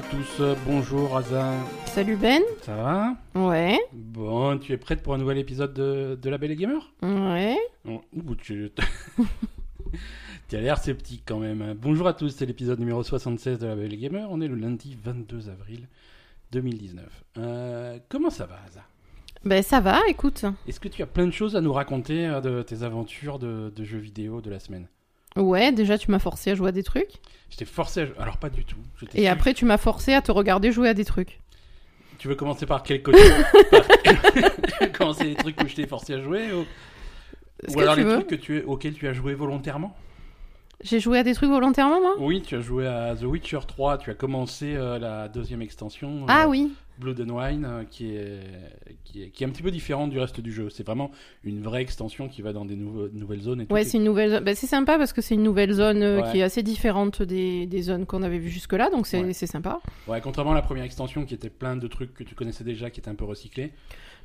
à tous, bonjour Aza. Salut Ben. Ça va? Ouais. Bon, tu es prête pour un nouvel épisode de, de La Belle et Gamer? Ouais. Oh, ouh, tu... as l'air sceptique quand même. Bonjour à tous, c'est l'épisode numéro 76 de La Belle et Gamer. On est le lundi 22 avril 2019. Euh, comment ça va Aza Ben ça va, écoute. Est-ce que tu as plein de choses à nous raconter euh, de tes aventures de, de jeux vidéo de la semaine? Ouais, déjà tu m'as forcé à jouer à des trucs. Je t'ai forcé à jouer. Alors pas du tout. Et su- après tu m'as forcé à te regarder jouer à des trucs. Tu veux commencer par quel côté? Par- Tu veux commencer les trucs où je t'ai forcé à jouer ou, ou alors les veux. trucs que tu, auxquels tu as joué volontairement? J'ai joué à des trucs volontairement moi? Oui, tu as joué à The Witcher 3, tu as commencé euh, la deuxième extension, Ah euh, oui. Blood and Wine, euh, qui, est, qui, est, qui est un petit peu différente du reste du jeu. C'est vraiment une vraie extension qui va dans des nouvelles zones et tout. Ouais, c'est une nouvelle zone. Ben, c'est sympa parce que c'est une nouvelle zone euh, Ouais. qui est assez différente des, des zones qu'on avait vues jusque-là, donc c'est Ouais. sympa. Ouais, contrairement à la première extension qui était plein de trucs que tu connaissais déjà, qui étaient un peu recyclés.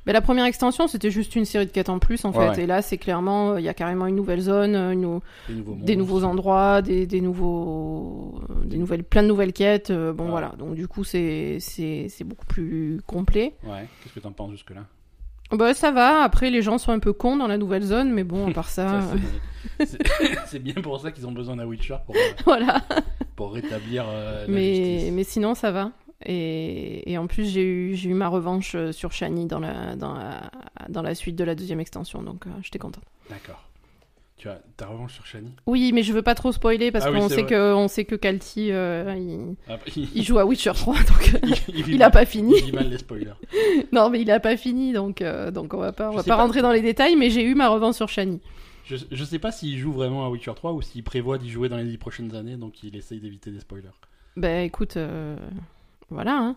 Ben, la première extension c'était juste une série de quêtes en plus en Ouais, fait. ouais. Et là c'est clairement, euh, il y a carrément une nouvelle zone, euh, une Des nouveaux, des monstres. nouveaux endroits, des, des nouveaux, euh, des nouvelles, plein de nouvelles quêtes. euh, bon Ouais. voilà, donc du coup c'est c'est c'est beaucoup plus complet. Ouais, qu'est-ce que t'en penses jusque-là? Bah ça va, après les gens sont un peu cons dans la nouvelle zone, mais bon, à part ça, Ça, c'est- c'est- bien pour ça qu'ils ont besoin d'un Witcher pour, voilà. pour rétablir euh, la Mais, justice. mais sinon ça va. Et, et en plus j'ai eu, eu ma revanche euh, sur Shani dans la, dans, la, dans la suite de la deuxième extension, donc euh, j'étais contente. D'accord. Tu as ta revanche sur Shani? Oui, mais je veux pas trop spoiler parce Ah qu'on sait que, on sait que Kalti, euh, il, Ah, il, il joue à Witcher 3, donc euh, il vit il a mal- pas fini. Il mal les spoilers. Non, mais il a pas fini, donc, euh, donc on va pas, on va pas pas. rentrer dans les détails, mais j'ai eu ma revanche sur Shani. Je, je sais pas s'il joue vraiment à Witcher 3 ou s'il prévoit d'y jouer dans les 10 prochaines années, donc il essaye d'éviter des spoilers. Ben écoute, euh, voilà, hein.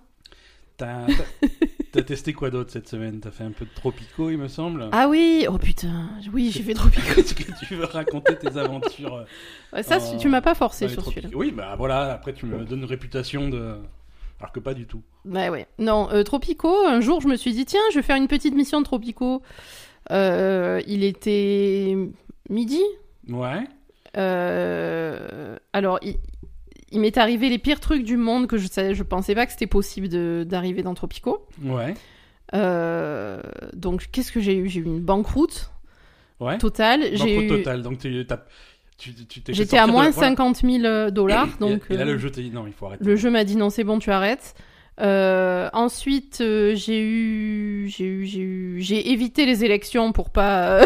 T'as testé quoi d'autre cette semaine? T'as fait un peu de Tropico, il me semble? Ah oui, oh putain, oui, j'ai fait Tropico. Est-ce que tu veux raconter tes aventures euh, Ouais, ça, Oh. tu m'as pas forcé sur celui-là. Tropico Oui, bah voilà, après tu me donnes une réputation de. Alors que pas du tout. Ouais, ouais. Non, euh, Tropico, un jour, je me suis dit, tiens, je vais faire une petite mission de Tropico. Euh, il était midi. Ouais. Euh, alors, il, il m'est arrivé les pires trucs du monde que je savais, je pensais pas que c'était possible d'arriver dans Tropico. Ouais. Euh, donc, qu'est-ce que j'ai eu? J'ai eu une banqueroute Ouais. totale. Donc J'ai au eu... total, donc tu J'étais à moins voilà. 50 000 dollars, Et- donc Et, là, euh, le jeu t'a dit non, il faut arrêter. le jeu m'a dit non, c'est bon, tu arrêtes. Euh, ensuite, euh, j'ai eu, j'ai eu, j'ai eu, j'ai évité les élections pour pas,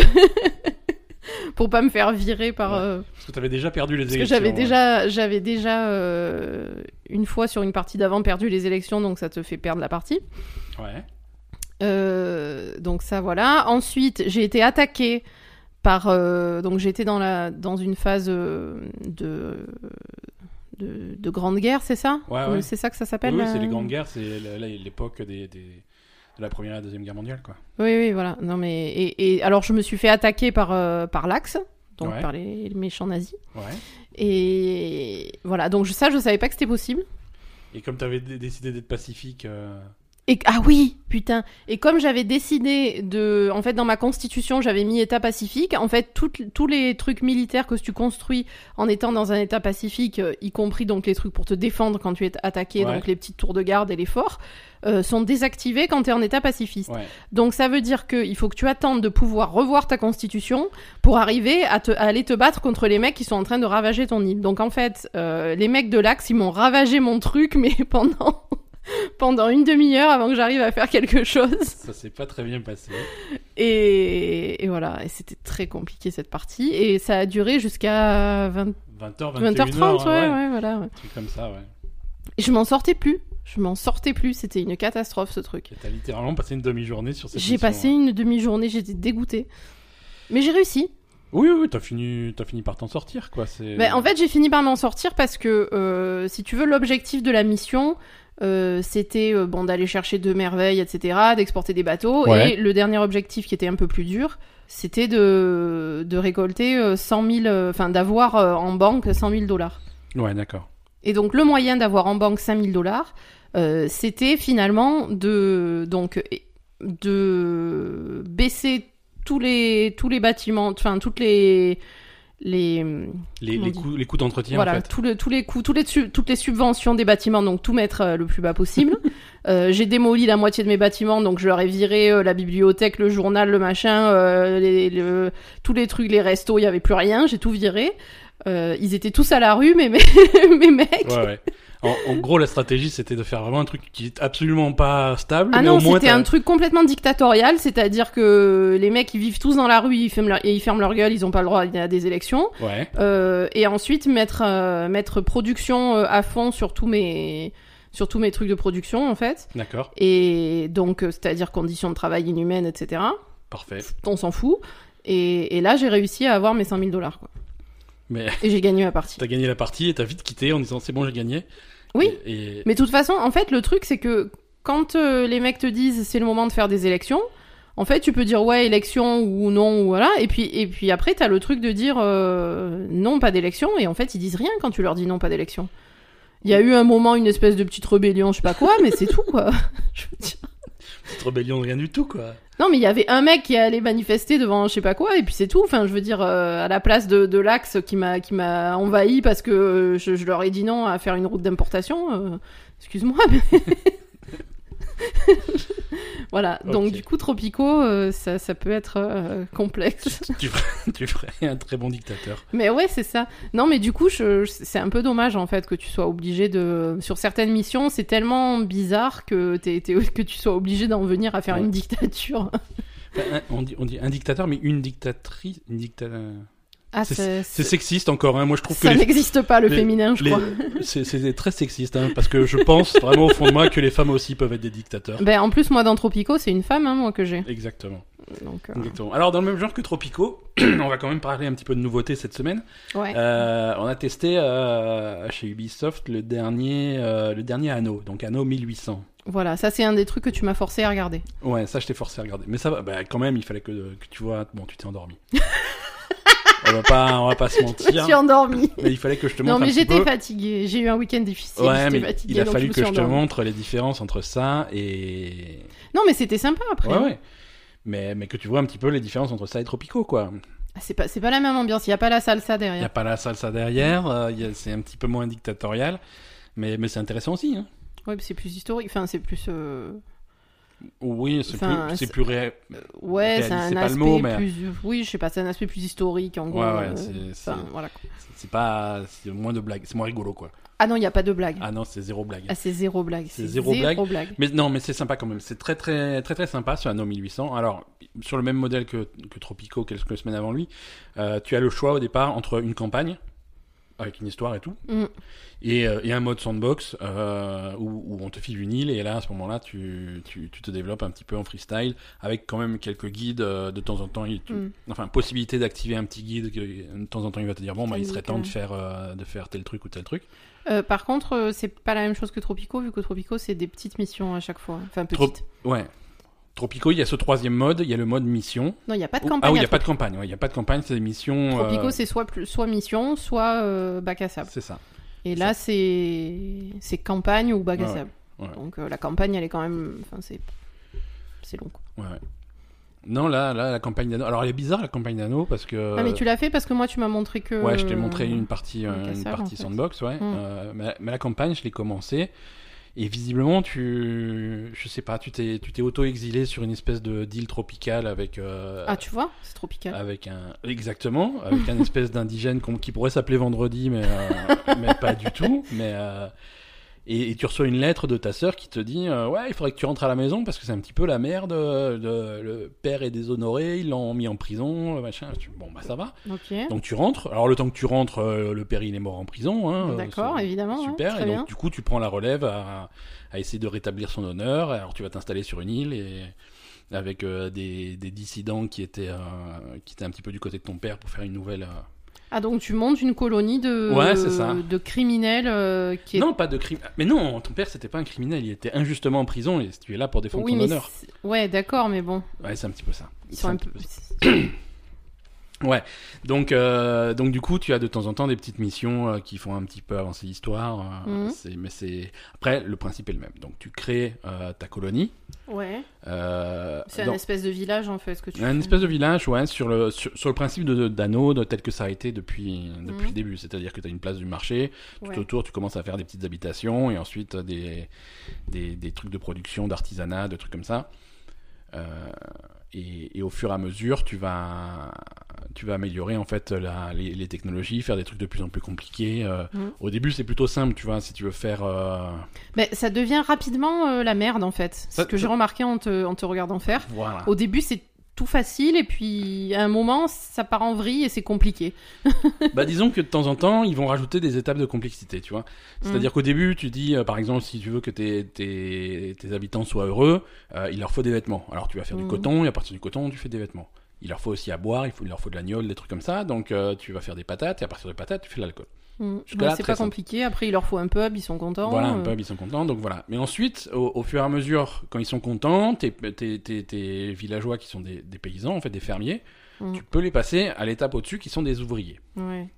pour pas me faire virer par. Ouais. euh, Parce que t'avais déjà perdu les parce que élections. j'avais ouais. déjà, j'avais déjà euh, une fois sur une partie d'avant perdu les élections, donc ça te fait perdre la partie. Ouais. Euh, donc ça voilà. Ensuite, j'ai été attaquée par donc j'étais dans la dans une phase de, de de grande guerre, c'est ça? Ouais, ouais. C'est ça que ça s'appelle oui, c'est les grandes guerres, c'est l'époque des, des- de la première et la deuxième guerre mondiale, quoi. Oui oui voilà. Non mais et, et alors je me suis fait attaquer par euh, par l'Axe, donc Ouais. par les, les méchants nazis. Ouais. Et voilà donc ça je savais pas que c'était possible. Et comme t'avais dé- décidé d'être pacifique, euh, Et ah oui, putain. Et comme j'avais décidé de, en fait, dans ma constitution, j'avais mis état pacifique. En fait, toutes- tous les trucs militaires que tu construis en étant dans un état pacifique, euh, y compris donc les trucs pour te défendre quand tu es attaqué, Ouais. donc les petites tours de garde et les forts, euh, sont désactivés quand tu es en état pacifiste. ouais. Donc ça veut dire qu'il faut que tu attendes de pouvoir revoir ta constitution pour arriver à, te, à aller te battre contre les mecs qui sont en train de ravager ton île. Donc en fait, euh, les mecs de l'Axe, ils m'ont ravagé mon truc, mais pendant, pendant une demi-heure avant que j'arrive à faire quelque chose. Ça s'est pas très bien passé. Et, et voilà, et c'était très compliqué cette partie. Et ça a duré jusqu'à 20, 20h, 21h, 20h30, ouais, ouais. ouais, voilà. ouais. Un truc comme ça, ouais. Et je m'en sortais plus. Je m'en sortais plus. C'était une catastrophe ce truc. T'as littéralement passé une demi-journée sur cette J'ai passé ouais. une demi-journée, j'étais dégoûtée. Mais j'ai réussi. Oui, oui, t'as fini, t'as fini par t'en sortir, quoi. C'est... Ben, en fait, j'ai fini par m'en sortir parce que, euh, si tu veux, l'objectif de la mission, euh, c'était euh, bon d'aller chercher deux merveilles, etc., d'exporter des bateaux. Ouais. Et le dernier objectif, qui était un peu plus dur, c'était de, de récolter euh, 100 000, euh, enfin d'avoir en banque 100 000 dollars. Ouais, d'accord. Et donc le moyen d'avoir en banque 5 000 dollars, euh, c'était finalement de donc de baisser tous les tous les bâtiments, enfin toutes les les Les, Comment les coûts, les coûts d'entretien, voilà en fait. tout le- tous les coûts, tous les toutes les subventions des bâtiments, donc tout mettre euh, le plus bas possible. Euh, j'ai démoli la moitié de mes bâtiments, donc je leur ai viré euh, la bibliothèque, le journal, le machin, euh, les, le- tous les trucs, les restos, il y avait plus rien, j'ai tout viré. Euh, ils étaient tous à la rue, mais mes, mes mecs. Ouais, ouais. En, en gros, la stratégie, c'était de faire vraiment un truc qui est absolument pas stable. Ah mais non, c'était un truc complètement dictatorial, c'est-à-dire que les mecs ils vivent tous dans la rue, ils ferment leur, et ils ferment leur gueule, ils ont pas le droit à des élections. Ouais, Euh, et ensuite mettre euh, mettre production euh, à fond sur tous mes sur tous mes trucs de production en fait. d'accord. Et donc c'est-à-dire conditions de travail inhumaines, etc. Parfait. On s'en fout. Et, et là j'ai réussi à avoir mes 100 000 dollars. Mais Et j'ai gagné ma partie. t'as gagné la partie et t'as vite quitté en disant c'est bon, j'ai gagné. Oui. Et, et- Mais de toute façon, en fait, le truc, c'est que quand euh, les mecs te disent c'est le moment de faire des élections, en fait, tu peux dire ouais, élection ou non, ou voilà. Et puis, et puis après, t'as le truc de dire euh, non, pas d'élection. Et en fait, ils disent rien quand tu leur dis non, pas d'élection. Il y a eu un moment, une espèce de petite rébellion, je sais pas quoi, mais c'est tout, quoi. Je veux dire. petite rébellion rien du tout, quoi. Non, mais il y avait un mec qui allait manifester devant je sais pas quoi, et puis c'est tout. Enfin, je veux dire, euh, à la place de, l'axe qui m'a envahi parce que euh, je, leur ai dit non à faire une route d'importation. euh, Excuse-moi, voilà. Donc du coup, Tropico, euh, ça, ça peut être euh, complexe. tu, ferais, tu ferais un très bon dictateur. mais ouais, c'est ça. Non, mais du coup, je, je- c'est un peu dommage en fait que tu sois obligé de. Sur certaines missions, c'est tellement bizarre que t'es- t'es- que tu sois obligé d'en venir à faire Ouais. une dictature. On, dit, on dit un dictateur, mais une dictatrice. Une dicta... Ah, C'est- sexiste encore, hein. Moi, je trouve que Ça n'existe pas le les- féminin, je les- crois. c'est très sexiste, hein, parce que je pense vraiment au fond de moi que les femmes aussi peuvent être des dictateurs. Ben, en plus, moi, dans Tropico, c'est une femme, hein, moi, que j'ai. Exactement. Donc, euh, Exactement. Alors, dans le même genre que Tropico, on va quand même parler un petit peu de nouveautés cette semaine. ouais. Euh, on a testé euh, chez Ubisoft le dernier, le dernier anneau, donc anneau 1800. Voilà, ça, c'est un des trucs que tu m'as forcé à regarder. Ouais, ça je t'ai forcé à regarder. Mais ça va, bah, quand même, il fallait que, que tu vois. Bon, tu t'es endormi. on, va pas, on va pas se Je me mentir. suis endormie. Mais il fallait que je te montre Non, mais j'étais peu. fatiguée. J'ai eu un week-end difficile. Ouais, mais il a fallu que je te montre les différences entre ça et. Non, mais c'était sympa après. Ouais, ouais. Mais, mais que tu vois un petit peu les différences entre ça et Tropico, quoi. Ah, C'est pas, pas la même ambiance. Il y a pas la salsa Il n'y a derrière. pas la salsa derrière, euh, c'est un petit peu moins dictatorial. Mais, mais c'est intéressant aussi. Hein. Ouais, c'est plus historique. Enfin, c'est plus. euh, Oui, c'est Enfin, plus, c'est plus ré... Ouais, Réaliste, c'est un aspect mot, mais- plus. Oui, je sais pas, c'est un aspect plus historique en gros. Ouais, ouais, euh, c'est- enfin, voilà. pas. C'est moins de blagues, c'est moins rigolo, quoi. Ah non, il y a pas de blague. Ah non, c'est zéro blague. Ah, c'est zéro blague. C'est zéro zéro, blague. blague. Mais non, mais c'est sympa quand même. C'est très très très très sympa sur Anno 1800. Alors sur le même modèle que, que Tropico quelques semaines avant lui, euh, tu as le choix au départ entre une campagne avec une histoire et tout, Mm. Et, euh, et un mode sandbox euh, où, où on te file une île et là à ce moment-là tu, tu, tu te développes un petit peu en freestyle avec quand même quelques guides euh, de temps en temps. il- tu- Mm. Enfin possibilité d'activer un petit guide que de temps en temps il va te dire bon bah il serait temps de ouais. faire euh, de faire tel truc ou tel truc. Par contre, c'est pas la même chose que Tropico, vu que Tropico, c'est des petites missions à chaque fois. Enfin, Trop- petites. Ouais. Tropico, il y a ce troisième mode, il y a le mode mission. Non, il n'y a pas de campagne. ah oui, il n'y a pas de campagne. ouais, Il n'y a pas de campagne, c'est des missions. Tropico, euh, c'est soit, soit mission, soit euh, bac à sable. c'est ça. Et là, c'est c'est campagne ou bac à ouais. sable. Ouais. Donc euh, la campagne, elle est quand même. Enfin, c'est c'est long. quoi. Ouais. Non, là, là, la campagne d'anneau. Alors, elle est bizarre, la campagne d'anneau, parce que. Ah, mais tu l'as fait parce que moi, tu m'as montré que. Ouais, je t'ai montré une partie, euh, une partie en fait. sandbox, ouais. Mm. Euh, mais, mais la campagne, je l'ai commencé. Et visiblement, tu. Je sais pas, tu t'es, tu t'es auto-exilé sur une espèce de d'île tropicale avec. euh, Ah, tu vois, c'est tropical. Avec un. Exactement, avec un espèce d'indigène qui pourrait s'appeler vendredi, mais, euh, mais pas du tout. Mais. Et, et tu reçois une lettre de ta sœur qui te dit euh, ouais il faudrait que tu rentres à la maison parce que c'est un petit peu la merde euh, de- le père est déshonoré ils l'ont mis en prison euh, machin. Tu- bon bah ça va. Donc tu rentres. Alors le temps que tu rentres euh, le père il est mort en prison hein, D'accord, évidemment. super. et donc bien. du coup tu prends la relève à, à essayer de rétablir son honneur. Alors tu vas t'installer sur une île et avec des, des dissidents qui étaient qui étaient un petit peu du côté de ton père pour faire une nouvelle Ah, donc tu montes une colonie de, Ouais, c'est ça. de criminels euh, qui est. non pas de crime mais non ton père c'était pas un criminel il était injustement en prison et tu es là pour défendre oui, ton mais honneur ouais, d'accord, mais bon, Ouais, c'est un petit peu ça. ils sont un peu. peu ça. Ouais, donc euh, donc du coup tu as de temps en temps des petites missions euh, qui font un petit peu avancer l'histoire. euh, c'est- Mais c'est après le principe est le même. Donc tu crées euh, ta colonie. Ouais. C'est un espèce de village en fait ce que tu un espèce de village, ouais, sur le sur, sur le principe de d'anneau tel que ça a été depuis depuis Mhm. le début. C'est-à-dire que tu as une place du marché, tout Ouais. autour tu commences à faire des petites habitations et ensuite des des, des trucs de production, d'artisanat, de trucs comme ça. Euh, et, et au fur et à mesure, tu vas, tu vas améliorer en fait la- les, les technologies, faire des trucs de plus en plus compliqués. euh. Mhm. Au début, c'est plutôt simple, tu vois, si tu veux faire. euh, Mais ça devient rapidement euh, la merde en fait. C'est ce que j'ai remarqué en te, en te regardant faire. Voilà. Au début c'est tout facile et puis à un moment ça part en vrille et c'est compliqué. bah, disons que de temps en temps, ils vont rajouter des étapes de complexité, tu vois. C'est-à-dire Mm. qu'au début, tu dis, euh, par exemple, si tu veux que tes, tes, tes habitants soient heureux, euh, il leur faut des vêtements. Alors tu vas faire du Mhm. coton, et à partir du coton, tu fais des vêtements. Il leur faut aussi à boire, il, faut, il leur faut de l'agnole, des trucs comme ça. Donc euh, tu vas faire des patates, et à partir des patates, tu fais de l'alcool. Mm. Jusque-là, Ouais, c'est pas simple. compliqué. Après il leur faut un pub, ils sont contents. Voilà, un euh. pub, ils sont contents, donc voilà. Mais ensuite, au, au fur et à mesure, quand ils sont contents, tes, tes, tes, tes villageois qui sont des, des paysans, en fait des fermiers, Mm. tu peux les passer à l'étape au-dessus qui sont des ouvriers. Ouais.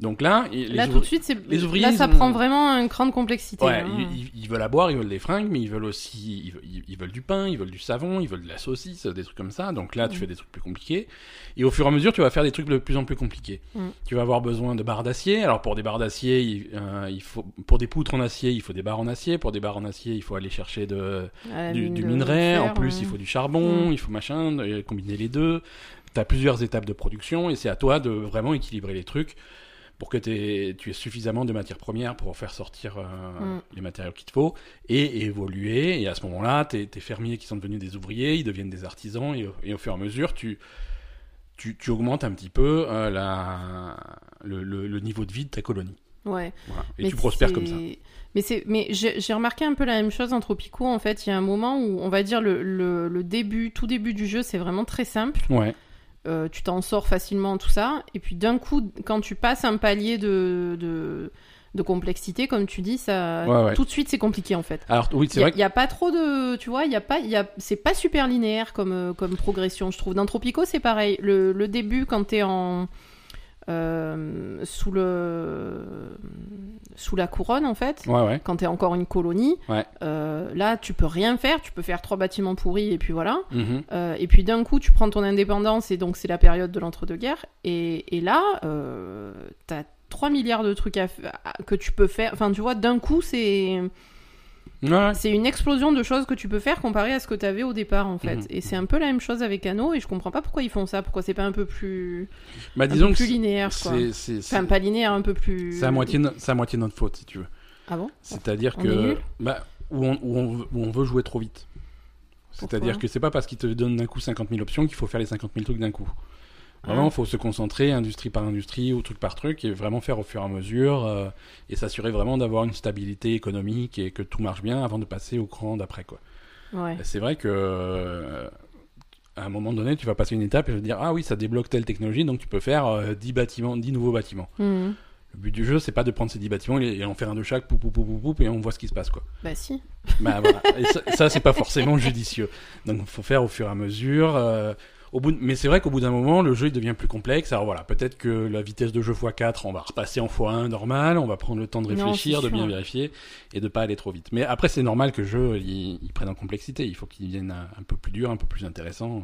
Donc là, les Là tout ouvri- de suite c'est les ouvriers, là ça ont- prend vraiment un cran de complexité. Ouais, hein. ils, veulent à boire, ils veulent des fringues, mais ils veulent aussi, ils, veulent- ils- ils veulent du pain, ils veulent du savon, ils veulent de la saucisse, des trucs comme ça. Donc là, tu Mm. fais des trucs plus compliqués. Et au fur et à mesure, tu vas faire des trucs de plus en plus compliqués. Mm. Tu vas avoir besoin de barres d'acier. Alors pour des barres d'acier, il, euh, il faut, pour des poutres en acier, il faut des barres en acier. Pour des barres en acier, il faut aller chercher de, du, minerai. fer, en plus, il faut du charbon, Mm. il faut machin, combiner les deux. Tu as plusieurs étapes de production et c'est à toi de vraiment équilibrer les trucs pour que tu aies suffisamment de matières premières pour faire sortir euh, Mm. les matériaux qu'il te faut et évoluer. Et à ce moment-là, tes, tes fermiers qui sont devenus des ouvriers, ils deviennent des artisans et, au- et au fur et à mesure, tu, tu, tu augmentes un petit peu euh, la, le, le- le niveau de vie de ta colonie. Ouais. Voilà. Et Mais tu prospères comme ça. Mais mais j'ai remarqué un peu la même chose en Tropico. En fait, il y a un moment où on va dire le, le, le début, tout début du jeu, c'est vraiment très simple. Ouais. Euh, tu t'en sors facilement, tout ça. Et puis d'un coup, quand tu passes un palier de, de, de complexité, comme tu dis, ça, Ouais, ouais. tout de suite, c'est compliqué en fait. Alors oui, c'est Il vrai. n'y a, pas trop de, tu vois, il y a pas, il y a, c'est pas super linéaire comme, euh, comme progression, je trouve. Dans Tropico, c'est pareil. Le, le début, quand t'es en euh, sous le sous la couronne, en fait, Que... Ouais, ouais. quand t'es encore une colonie, Ouais. euh, là, tu peux rien faire. Tu peux faire trois bâtiments pourris et puis voilà. Mhm. Euh, et puis d'un coup, tu prends ton indépendance et donc c'est la période de l'entre-deux-guerres. Et, et là, euh, t'as 3 milliards de trucs à- que tu peux faire. Enfin, tu vois, d'un coup, c'est Ouais. c'est une explosion de choses que tu peux faire comparé à ce que tu avais au départ, en fait. Mhm. Et c'est un peu la même chose avec Anno, et je comprends pas pourquoi ils font ça. Pourquoi c'est pas un peu plus, Bah un disons peu plus linéaire, quoi. c'est Enfin, pas linéaire, un peu plus. c'est à moitié no- c'est à moitié notre faute si tu veux. Ah bon? C'est-à-dire que bah, où, on, où, on veut, où on veut jouer trop vite. C'est-à-dire que c'est pas parce qu'ils te donnent d'un coup 50 000 options qu'il faut faire les 50 000 trucs d'un coup. Vraiment, il faut se concentrer industrie par industrie ou truc par truc et vraiment faire au fur et à mesure euh, et s'assurer vraiment d'avoir une stabilité économique et que tout marche bien avant de passer au cran d'après. quoi. Ouais. C'est vrai que euh, à un moment donné, tu vas passer une étape et tu vas te dire ah oui, ça débloque telle technologie, donc tu peux faire euh, 10 bâtiments, 10 nouveaux bâtiments. Mhm. Le but du jeu, c'est pas de prendre ces 10 bâtiments et en faire un de chaque, poup, poup, poup, poup, et on voit ce qui se passe, quoi. Bah si. Bah voilà. Et ça, ça, c'est pas forcément judicieux. Donc, il faut faire au fur et à mesure. Au bout de- Mais c'est vrai qu'au bout d'un moment, le jeu il devient plus complexe. Alors voilà, peut-être que la vitesse de jeu x4, on va repasser en x1 normal. On va prendre le temps de réfléchir, de bien vérifier et de pas aller trop vite. Mais après, c'est normal que le jeu il, il prenne en complexité. Il faut qu'il devienne un, un peu plus dur, un peu plus intéressant.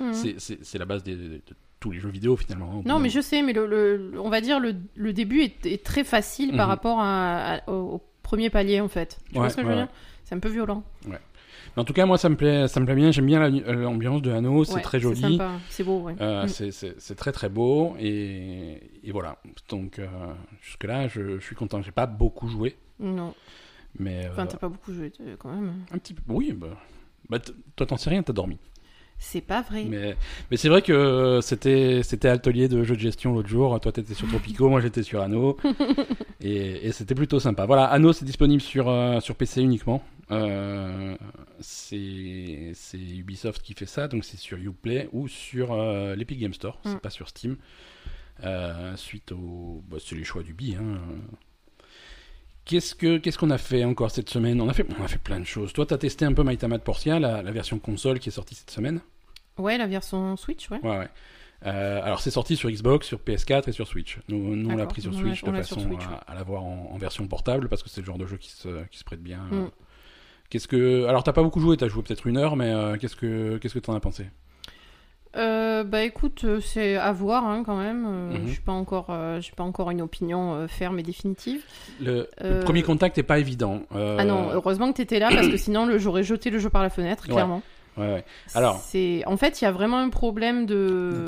Mhm. C'est- la base des- de tous les jeux vidéo finalement. hein, Non, mais je sais, mais le, le- on va dire le, le début est, est très facile par Mhm. rapport à, à- au, au premier palier en fait. Tu vois Ouais, ce que je ouais, veux ouais. dire? C'est un peu violent. Mais en tout cas, moi, ça me plaît, ça me plaît bien. J'aime bien la- l'ambiance de Hano. C'est Ouais, très joli. C'est beau, ouais. Euh, Mm. c'est- très très beau et, et voilà. Donc euh, jusque là, je, je suis content. J'ai pas beaucoup joué, Non, mais euh, enfin t'as pas beaucoup joué euh, quand même. un petit peu. Oui, bah, bah, toi t'en sais rien, t'as dormi. C'est pas vrai. Mais, mais c'est vrai que euh, c'était c'était atelier de jeux de gestion l'autre jour. Toi t'étais sur Tropico, moi j'étais sur Anno et, et c'était plutôt sympa. Voilà, Anno c'est disponible sur euh, sur PC uniquement. Euh, c'est c'est Ubisoft qui fait ça, donc c'est sur Uplay ou sur euh, l'Epic Game Store. C'est Mm. pas sur Steam. Suite au, bah, c'est les choix d'Ubi. Hein. Qu'est-ce que qu'est-ce qu'on a fait encore cette semaine? On a fait on a fait plein de choses. Toi t'as testé un peu Maïtama de Portia, la, la version console qui est sortie cette semaine? Ouais, la version Switch, ouais. Ouais, ouais. Euh, alors c'est sorti sur Xbox, sur PS4 et sur Switch. Nous, nous on l'a pris sur Switch on de façon Switch, à, à l'avoir en, en version portable parce que c'est le genre de jeu qui se, qui se prête bien. Mm. Qu'est-ce que alors t'as pas beaucoup joué, t'as joué peut-être une heure, mais euh, qu'est-ce que qu'est-ce que t'en as pensé? Euh, bah écoute, c'est à voir hein, quand même. Mhm. Je suis pas encore, j'ai pas encore une opinion ferme et définitive. le, le premier contact est pas évident. Ah non, heureusement que t'étais là parce que sinon j'aurais jeté le jeu par la fenêtre, clairement. ouais, ouais. Alors- c'est en fait il y a vraiment un problème de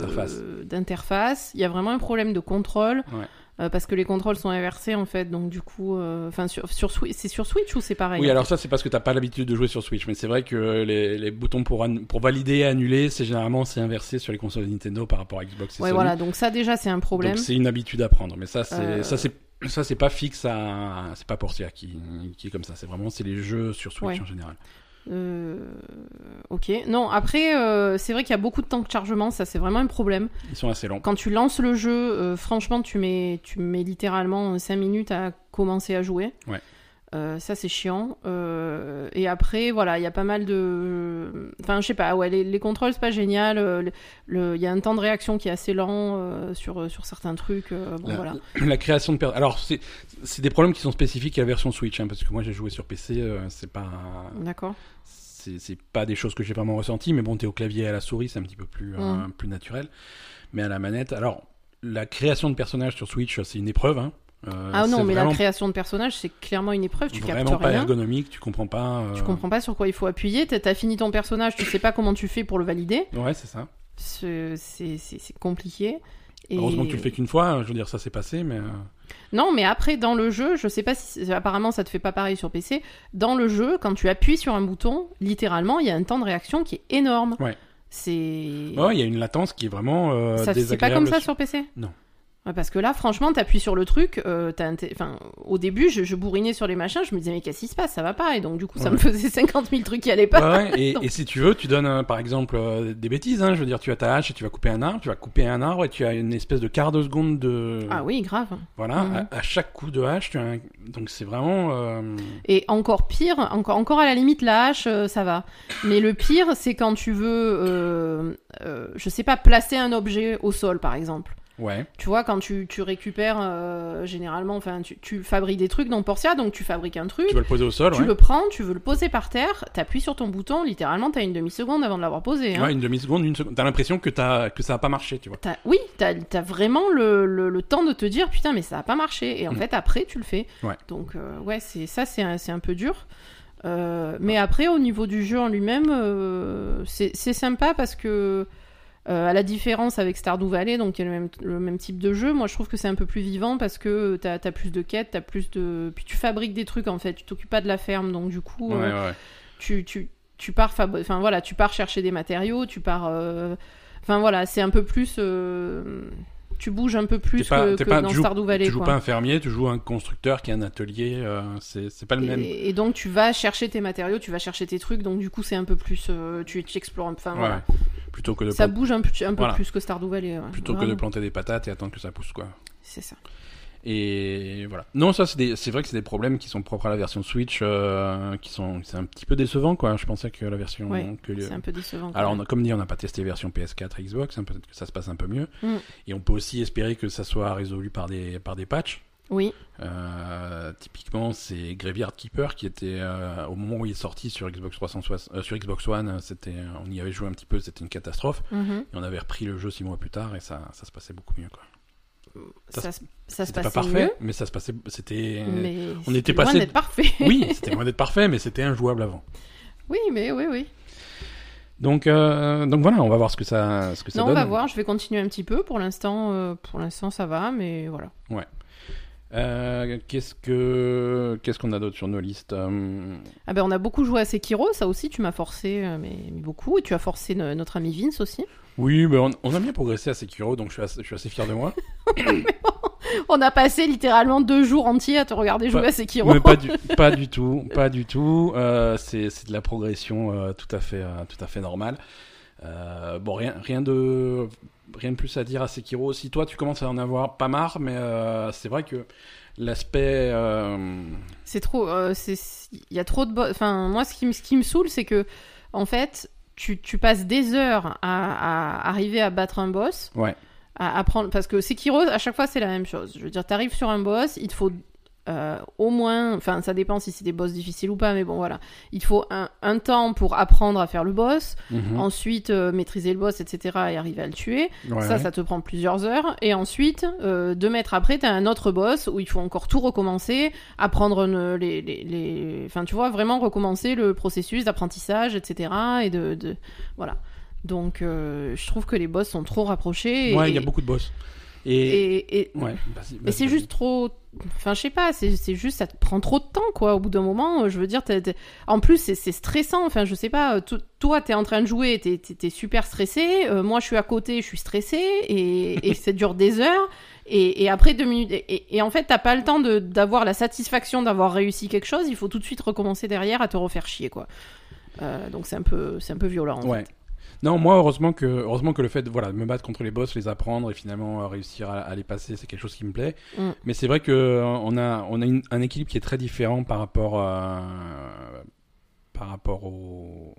D'interface. euh. Il y a vraiment un problème de contrôle. Ouais. euh, parce que les contrôles sont inversés en fait, donc du coup, euh, enfin sur, sur c'est sur Switch ou c'est pareil Oui, alors ça c'est parce que t'as pas l'habitude de jouer sur Switch, mais c'est vrai que les, les boutons pour, pour valider et annuler, c'est généralement c'est inversé sur les consoles de Nintendo par rapport à Xbox et Ouais, Sony. voilà, donc ça déjà c'est un problème. C'est une habitude à prendre, mais ça c'est Euh. ça c'est ça c'est pas fixe à c'est pas Portia qui qui est comme ça, c'est vraiment c'est les jeux sur Switch Ouais. en général. Euh, Ok. Non, après, euh, c'est vrai qu'il y a beaucoup de temps de chargement, ça c'est vraiment un problème. Ils sont assez longs. Quand tu lances le jeu, euh, franchement, tu mets, tu mets littéralement 5 minutes à commencer à jouer. Ouais. Euh, ça c'est chiant. Euh, et après, voilà, il y a pas mal de. Enfin, je sais pas, ouais, les, les contrôles c'est pas génial. euh, le- le- Il y a un temps de réaction qui est assez lent euh, sur, sur certains trucs. bon, La, voilà. la création de alors c'est des problèmes qui sont spécifiques à la version Switch hein, parce que moi j'ai joué sur PC, c'est pas D'accord. c'est pas des choses que j'ai vraiment ressenties, mais bon, t'es au clavier et à la souris, c'est un petit peu plus, euh, Mm. plus naturel. Mais à la manette, alors, la création de personnages sur Switch, c'est une épreuve. Hein. Euh, Ah non, mais vraiment, la création de personnages, c'est clairement une épreuve. Tu captes vraiment pas rien. ergonomique, tu comprends pas. euh, Tu comprends pas sur quoi il faut appuyer. T'as fini ton personnage, tu sais pas comment tu fais pour le valider. Ouais, c'est ça. C'est compliqué. Et- Heureusement que tu le fais qu'une fois, je veux dire, ça s'est passé, mais. euh, Non, mais après, dans le jeu, je sais pas si. Apparemment, ça te fait pas pareil sur PC. Dans le jeu, quand tu appuies sur un bouton, littéralement, il y a un temps de réaction qui est énorme. Ouais. C'est. Ouais, il y a une latence qui est vraiment euh, Ça, c'est pas comme ça sur PC Non. Parce que là, franchement, t'appuies sur le truc. euh, enfin, au début, je, je bourrinais sur les machins. Je me disais, mais qu'est-ce qui se passe? Ça va pas. Et donc, du coup, ça Ouais. me faisait 50 000 trucs qui allaient pas. Ouais, et, Donc- et si tu veux, tu donnes euh, par exemple euh, des bêtises. Hein, je veux dire, tu as ta hache et tu vas couper un arbre, tu vas couper un arbre et tu as une espèce de quart de seconde de. Ah oui, grave. Voilà, Mhm. à, à chaque coup de hache, tu as un- donc c'est vraiment. euh, Et encore pire, encore, encore à la limite, la hache, ça va. Mais le pire, c'est quand tu veux, je sais pas, placer un objet au sol, par exemple. Ouais. Tu vois, quand tu, tu récupères, euh, généralement, enfin, tu, tu fabriques des trucs dans Portia, donc tu fabriques un truc, Tu vas le poser au sol, tu ouais. le prends, tu veux le poser par terre, t'appuies sur ton bouton, littéralement, t'as une demi-seconde avant de l'avoir posé. hein. Ouais, une demi-seconde, une seconde. T'as l'impression que, que ça a pas marché, tu vois. Oui, t'as as vraiment le, le- le temps de te dire putain mais ça a pas marché et en Mm. fait après tu le fais. Ouais. Donc euh, ouais c'est ça c'est un, un peu dur. Euh, mais après au niveau du jeu en lui-même c'est c'est sympa parce que euh, à la différence avec Stardew Valley donc il y a le même, le même type de jeu moi je trouve que c'est un peu plus vivant parce que t'as as plus de quêtes t'as plus de puis tu fabriques des trucs en fait tu t'occupes pas de la ferme donc du coup Ouais, euh, ouais. tu, tu, tu pars fab- enfin voilà tu pars chercher des matériaux tu pars euh, enfin voilà c'est un peu plus tu bouges un peu plus pas- que, pas- dans joues- Stardew Valley Tu joues quoi. pas un fermier, tu joues un constructeur qui a un atelier. euh, c'est pas le même. et, donc tu vas chercher tes matériaux tu vas chercher tes trucs donc du coup c'est un peu plus euh, tu, tu explores enfin Ouais, voilà. Plutôt que de ça bouge un, peu- un peu Voilà. plus que Stardew Valley ouais. plutôt que de planter des patates et attendre que ça pousse, quoi. c'est ça Et voilà. Non, ça, c'est vrai que c'est des problèmes qui sont propres à la version Switch, euh, qui sont, c'est un petit peu décevant, quoi. Je pensais que la version, Ouais, que c'est un peu décevant Alors, on même. a- comme dit, on n'a pas testé version PS4 et Xbox, hein, peut-être que ça se passe un peu mieux. Mm. Et on peut aussi espérer que ça soit résolu par des, par des patchs. oui Euh, typiquement, c'est Graveyard Keeper qui était euh, au moment où il est sorti sur Xbox 360, euh, sur Xbox One, c'était, on y avait joué un petit peu, c'était une catastrophe. Mhm. Et on avait repris le jeu six mois plus tard et ça, ça se passait beaucoup mieux. Quoi. Ça, ça, ça se C'était passait pas parfait, mieux mais ça se passait, c'était, on était loin passé- d'être parfait oui, c'était loin d'être parfait, mais c'était injouable avant. oui mais oui oui Donc, euh, donc voilà, on va voir ce que ça, ce que ça non, donne. on va voir. Je vais continuer un petit peu. Pour l'instant, euh, pour l'instant, ça va, mais voilà. Euh, qu'est-ce que, qu'est-ce qu'on a d'autre sur nos listes Ah ben, on a beaucoup joué à Sekiro. Ça aussi, tu m'as forcé, mais, mais beaucoup. Et tu as forcé no- notre ami Vince aussi. Oui, ben on, on a bien progressé à Sekiro, donc je suis assez, je suis assez fier de moi. On a passé littéralement deux jours entiers à te regarder jouer Pas- à Sekiro. Mais pas du, pas du tout, pas du tout. Euh, c'est, de la progression euh, tout à fait, euh, tout à fait normale. Bon, rien, rien de, rien de plus à dire à Sekiro. Si toi, tu commences à en avoir pas marre, mais c'est vrai que l'aspect, C'est trop. c'est- Il y a trop de. Enfin, moi, ce qui, me- ce qui me saoule, c'est que, en fait, tu, tu passes des heures à, à arriver à battre un boss. Ouais. À apprendre parce que Sekiro à chaque fois c'est la même chose. Je veux dire, t'arrives sur un boss, il te faut euh, au moins, enfin ça dépend si c'est des boss difficiles ou pas, mais bon voilà, il faut un, un temps pour apprendre à faire le boss, Mhm. ensuite euh, maîtriser le boss, etc. et arriver à le tuer. Ouais, ça, ça te prend plusieurs heures. Et ensuite, euh, deux mètres après, t'as un autre boss où il faut encore tout recommencer, apprendre une- les, les, les... Enfin, tu vois, vraiment recommencer le processus d'apprentissage, etc. Et de, de... Voilà. Donc, je trouve que les boss sont trop rapprochés. Ouais, il y a beaucoup de boss. Et, et, ouais, c'est juste trop. Enfin, je sais pas, c'est juste, ça te prend trop de temps, quoi. Au bout d'un moment, euh, je veux dire, en plus, c'est- stressant. Enfin, je sais pas, euh, to- toi, t'es en train de jouer, t'es t'es super stressé. euh, moi, je suis à côté, je suis stressé. Et, et ça dure des heures. Et, et après deux minutes. Et, et- en fait, t'as pas le temps d'avoir la satisfaction d'avoir réussi quelque chose. Il faut tout de suite recommencer derrière à te refaire chier, quoi. Euh, donc, c'est un, peu- c'est un peu violent. en Ouais. Non, moi, heureusement que, heureusement que le fait de voilà, de me battre contre les boss, les apprendre et finalement euh, réussir à, à les passer, c'est quelque chose qui me plaît. Mm. Mais c'est vrai que euh, on a, on a une- un équilibre qui est très différent par rapport, à, par rapport aux,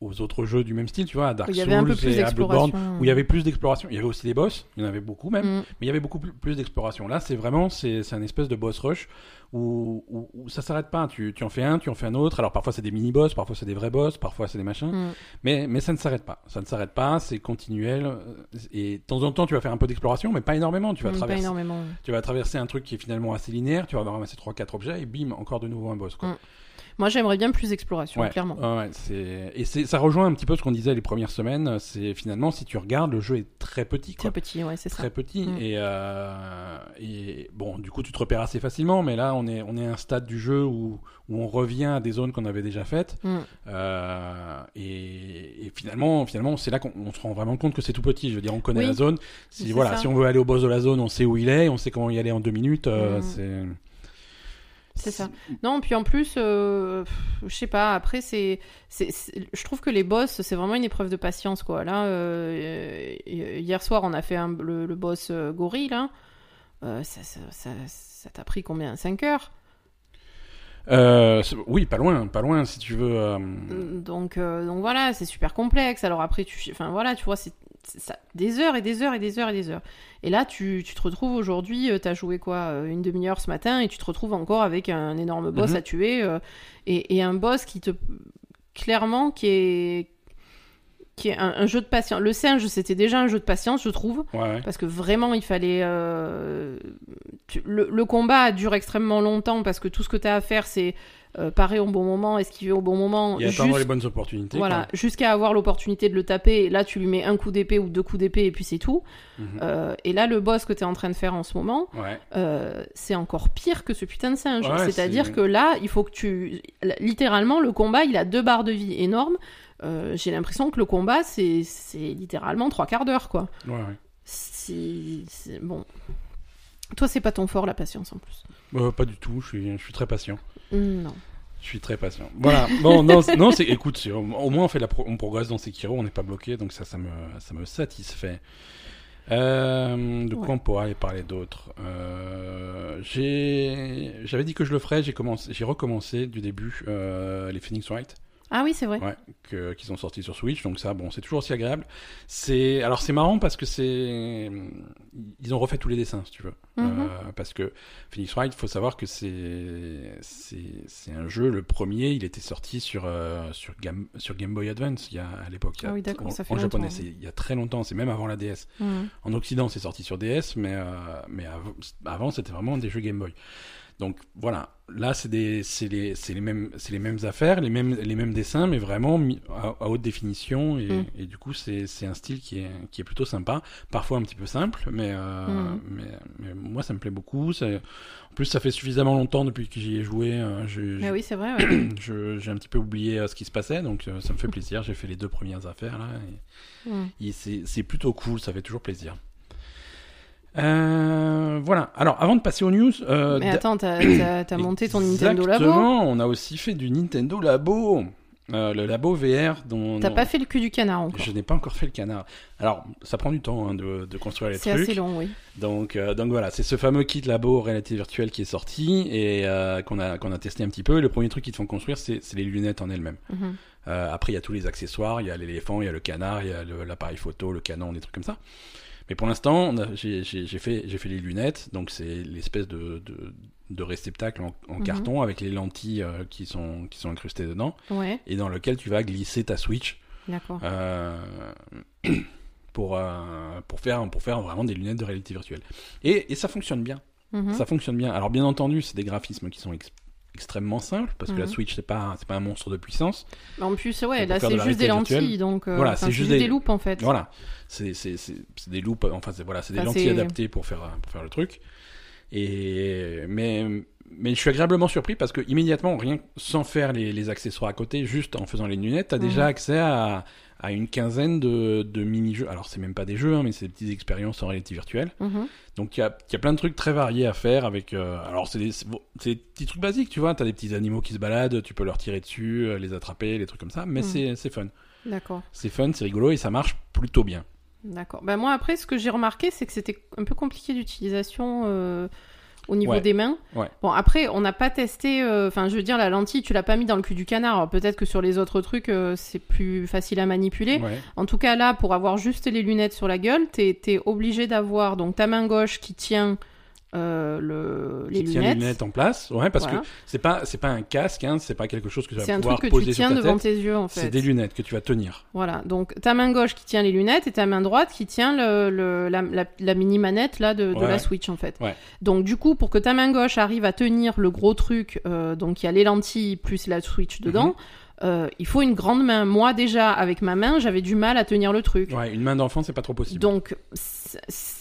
aux autres jeux du même style, tu vois, à Dark Souls et à Bloodborne, où il y avait plus d'exploration. Il y avait aussi des boss, il y en avait beaucoup même, Mm. mais il y avait beaucoup plus, d'exploration. Là, c'est vraiment, c'est c'est un espèce de boss rush où, où, où ça s'arrête pas. Tu, tu en fais un, tu en fais un autre. Alors parfois c'est des mini-boss, parfois c'est des vrais boss, parfois c'est des machins. Mm. Mais, mais ça ne s'arrête pas. Ça ne s'arrête pas, c'est continuel. Et de temps en temps, tu vas faire un peu d'exploration, mais pas énormément. Tu vas, Mm, traverser, énormément. tu vas traverser un truc qui est finalement assez linéaire, tu vas ramasser 3-4 objets et bim, encore de nouveau un boss. Quoi. Moi, j'aimerais bien plus d'exploration, Ouais. clairement. Ouais. Et ça rejoint un petit peu ce qu'on disait les premières semaines. C'est finalement, si tu regardes, le jeu est très petit. Quoi. Très petit, ouais, c'est ça. Très petit. Mm. Et, euh, et bon, du coup, tu te repères assez facilement, mais là, on est, on est à un stade du jeu où, où on revient à des zones qu'on avait déjà faites. Mm. Euh, et, et finalement, finalement, c'est là qu'on on se rend vraiment compte que c'est tout petit. Je veux dire, on connaît Oui. la zone. Si voilà, ça. si on veut aller au boss de la zone, on sait où il est, on sait comment y aller en deux minutes. euh, Mm. C'est C'est ça. Non, puis en plus, euh, je sais pas, après, c'est, je trouve que les boss, c'est vraiment une épreuve de patience, quoi. Là, euh, hier soir, on a fait un- le, le boss euh, gorille, là. Euh, ça, ça, ça, ça t'a pris combien? 5 heures? Oui, pas loin, pas loin, si tu veux. donc, donc voilà, c'est super complexe. Alors après, tu, enfin voilà, tu vois, c'est ça, des heures et des heures et des heures et des heures. Et là, tu, tu te retrouves aujourd'hui, euh, t'as joué quoi, euh, une demi-heure ce matin, et tu te retrouves encore avec un énorme boss Mhm. à tuer, euh, et, et un boss qui te, clairement, qui est, qui est un, un jeu de patience. Le singe, c'était déjà un jeu de patience, je trouve. ouais, ouais. Parce que vraiment, il fallait. euh, tu- le, le combat dure extrêmement longtemps parce que tout ce que tu as à faire, c'est euh, parer au bon moment, esquiver au bon moment. Et attendre les bonnes opportunités. voilà, jusqu'à avoir l'opportunité de le taper. Et là, tu lui mets un coup d'épée ou deux coups d'épée et puis c'est tout. Mhm. Euh, et là, le boss que tu es en train de faire en ce moment, Ouais. euh, c'est encore pire que ce putain de singe. Ouais, C'est-à-dire c'est- que là, il faut que tu. Littéralement, le combat, il a deux barres de vie énormes. Euh, J'ai l'impression que le combat, c'est c'est littéralement trois quarts d'heure, quoi. Ouais, ouais. C'est c'est- bon. Toi, c'est pas ton fort la patience en plus. Euh, pas du tout, je suis, je suis très patient. Non. Je suis très patient. Voilà. Bon, non, non, c'est, écoute, au au moins on fait la, pro- on progresse dans Sekiro, on n'est pas bloqué, donc ça, ça me, ça me satisfait. Euh, de quoi Ouais. on pourrait parler d'autre? Euh, j'ai, j'avais dit que je le ferais, j'ai commencé, j'ai recommencé du début euh, les Phoenix Wright. Ah oui, c'est vrai. Ouais, que, qui sont sortis sur Switch, donc ça, bon, c'est toujours aussi agréable. C'est, alors c'est marrant parce que c'est, ils ont refait tous les dessins, si tu veux, Mhm. Euh, parce que Phoenix Wright, il faut savoir que c'est, c'est, c'est un jeu, le premier, il était sorti sur euh, sur Game sur Game Boy Advance, il y a à l'époque, Ah oui, d'accord, ça fait en japonais, longtemps, c'est il y a très longtemps, c'est même avant la DS. Mhm. En Occident, c'est sorti sur DS, mais, euh, mais av- avant, c'était vraiment des jeux Game Boy. Donc voilà, là, c'est les, mêmes, c'est les mêmes affaires, les mêmes, les mêmes dessins, mais vraiment à, à haute définition. Et, Mm. et du coup, c'est, un style qui est, qui est plutôt sympa, parfois un petit peu simple, mais, euh, Mm. mais, mais moi, ça me plaît beaucoup. En plus, ça fait suffisamment longtemps depuis que j'y ai joué. euh, je- Ah oui, c'est vrai. ouais. j'ai un petit peu oublié euh, ce qui se passait, donc ça me fait plaisir. J'ai fait les deux premières affaires là. et- et c'est c'est plutôt cool, ça fait toujours plaisir. Euh, voilà. Alors, avant de passer aux news, euh, Mais attends, t'as t'as- t'as monté ton Nintendo Labo Exactement, on a aussi fait du Nintendo Labo. Euh, le labo VR dont. T'as dont- pas fait le cul du canard encore. Je n'ai pas encore fait le canard. Alors, ça prend du temps hein, de, de construire les C'est trucs. assez long, oui. Donc, euh, donc voilà, c'est ce fameux kit labo réalité virtuelle qui est sorti et euh, qu'on a, qu'on a testé un petit peu. Le premier truc qu'ils te font construire, c'est c'est les lunettes en elles-mêmes. Mhm. Après, il y a tous les accessoires, il y a l'éléphant, il y a le canard, il y a le- l'appareil photo, le canon, des trucs comme ça. Mais pour l'instant, j'ai fait, les lunettes, donc c'est l'espèce de, de, de réceptacle en, en Mhm. carton avec les lentilles euh, qui, sont, qui sont incrustées dedans Ouais, et dans lequel tu vas glisser ta Switch d'accord. euh, pour, euh, pour, faire, pour faire vraiment des lunettes de réalité virtuelle. Et, et ça fonctionne bien. Mhm. Ça fonctionne bien. Alors bien entendu, c'est des graphismes qui sont extrêmement simples parce que la Mhm. Switch c'est pas c'est pas un monstre de puissance. En plus, ouais, là faire c'est de juste des lentilles, virtuelle. donc euh, Voilà, c'est juste des- des loupes en fait. Voilà, c'est c'est c'est c'est des loupes. Enfin c'est voilà, c'est des Enfin, lentilles adaptées pour faire pour faire le truc. Et mais mais je suis agréablement surpris parce que immédiatement rien sans faire les, les accessoires à côté, juste en faisant les lunettes, t'as Mhm. déjà accès à à une quinzaine de, de mini-jeux. Alors, c'est même pas des jeux, hein, mais c'est des petites expériences en réalité virtuelle. Mhm. Donc, il y a, y a plein de trucs très variés à faire avec. euh, alors, c'est des, des petits trucs basiques, tu vois. T'as des petits animaux qui se baladent, tu peux leur tirer dessus, euh, les attraper, les trucs comme ça. Mais Mhm. c'est c'est fun. D'accord. C'est fun, c'est rigolo et ça marche plutôt bien. D'accord. Ben moi, après, ce que j'ai remarqué, c'est que c'était un peu compliqué d'utilisation euh, au niveau Ouais. des mains. Ouais. Bon, après, on n'a pas testé. euh, Enfin, je veux dire, la lentille, tu l'as pas mis dans le cul du canard. Peut-être que sur les autres trucs, euh, c'est plus facile à manipuler. Ouais. En tout cas, là, pour avoir juste les lunettes sur la gueule, t'es es obligé d'avoir donc ta main gauche qui tient euh, le, les Qui tient lunettes. les lunettes en place. Ouais, parce Voilà. que c'est pas, c'est pas un casque, hein, c'est pas quelque chose que tu C'est vas un pouvoir truc que poser tu tiens ta devant tête. tes yeux, en fait. C'est des lunettes que tu vas tenir. Voilà, donc ta main gauche qui tient les lunettes et ta main droite qui tient le, le- la, la- la mini manette là de, de Ouais. la Switch en fait. Ouais. Donc du coup, pour que ta main gauche arrive à tenir le gros truc, euh, donc il y a les lentilles plus la Switch dedans, Mhm. euh, il faut une grande main. Moi déjà avec ma main, j'avais du mal à tenir le truc. Ouais, une main d'enfant, c'est pas trop possible. Donc c'est- c'est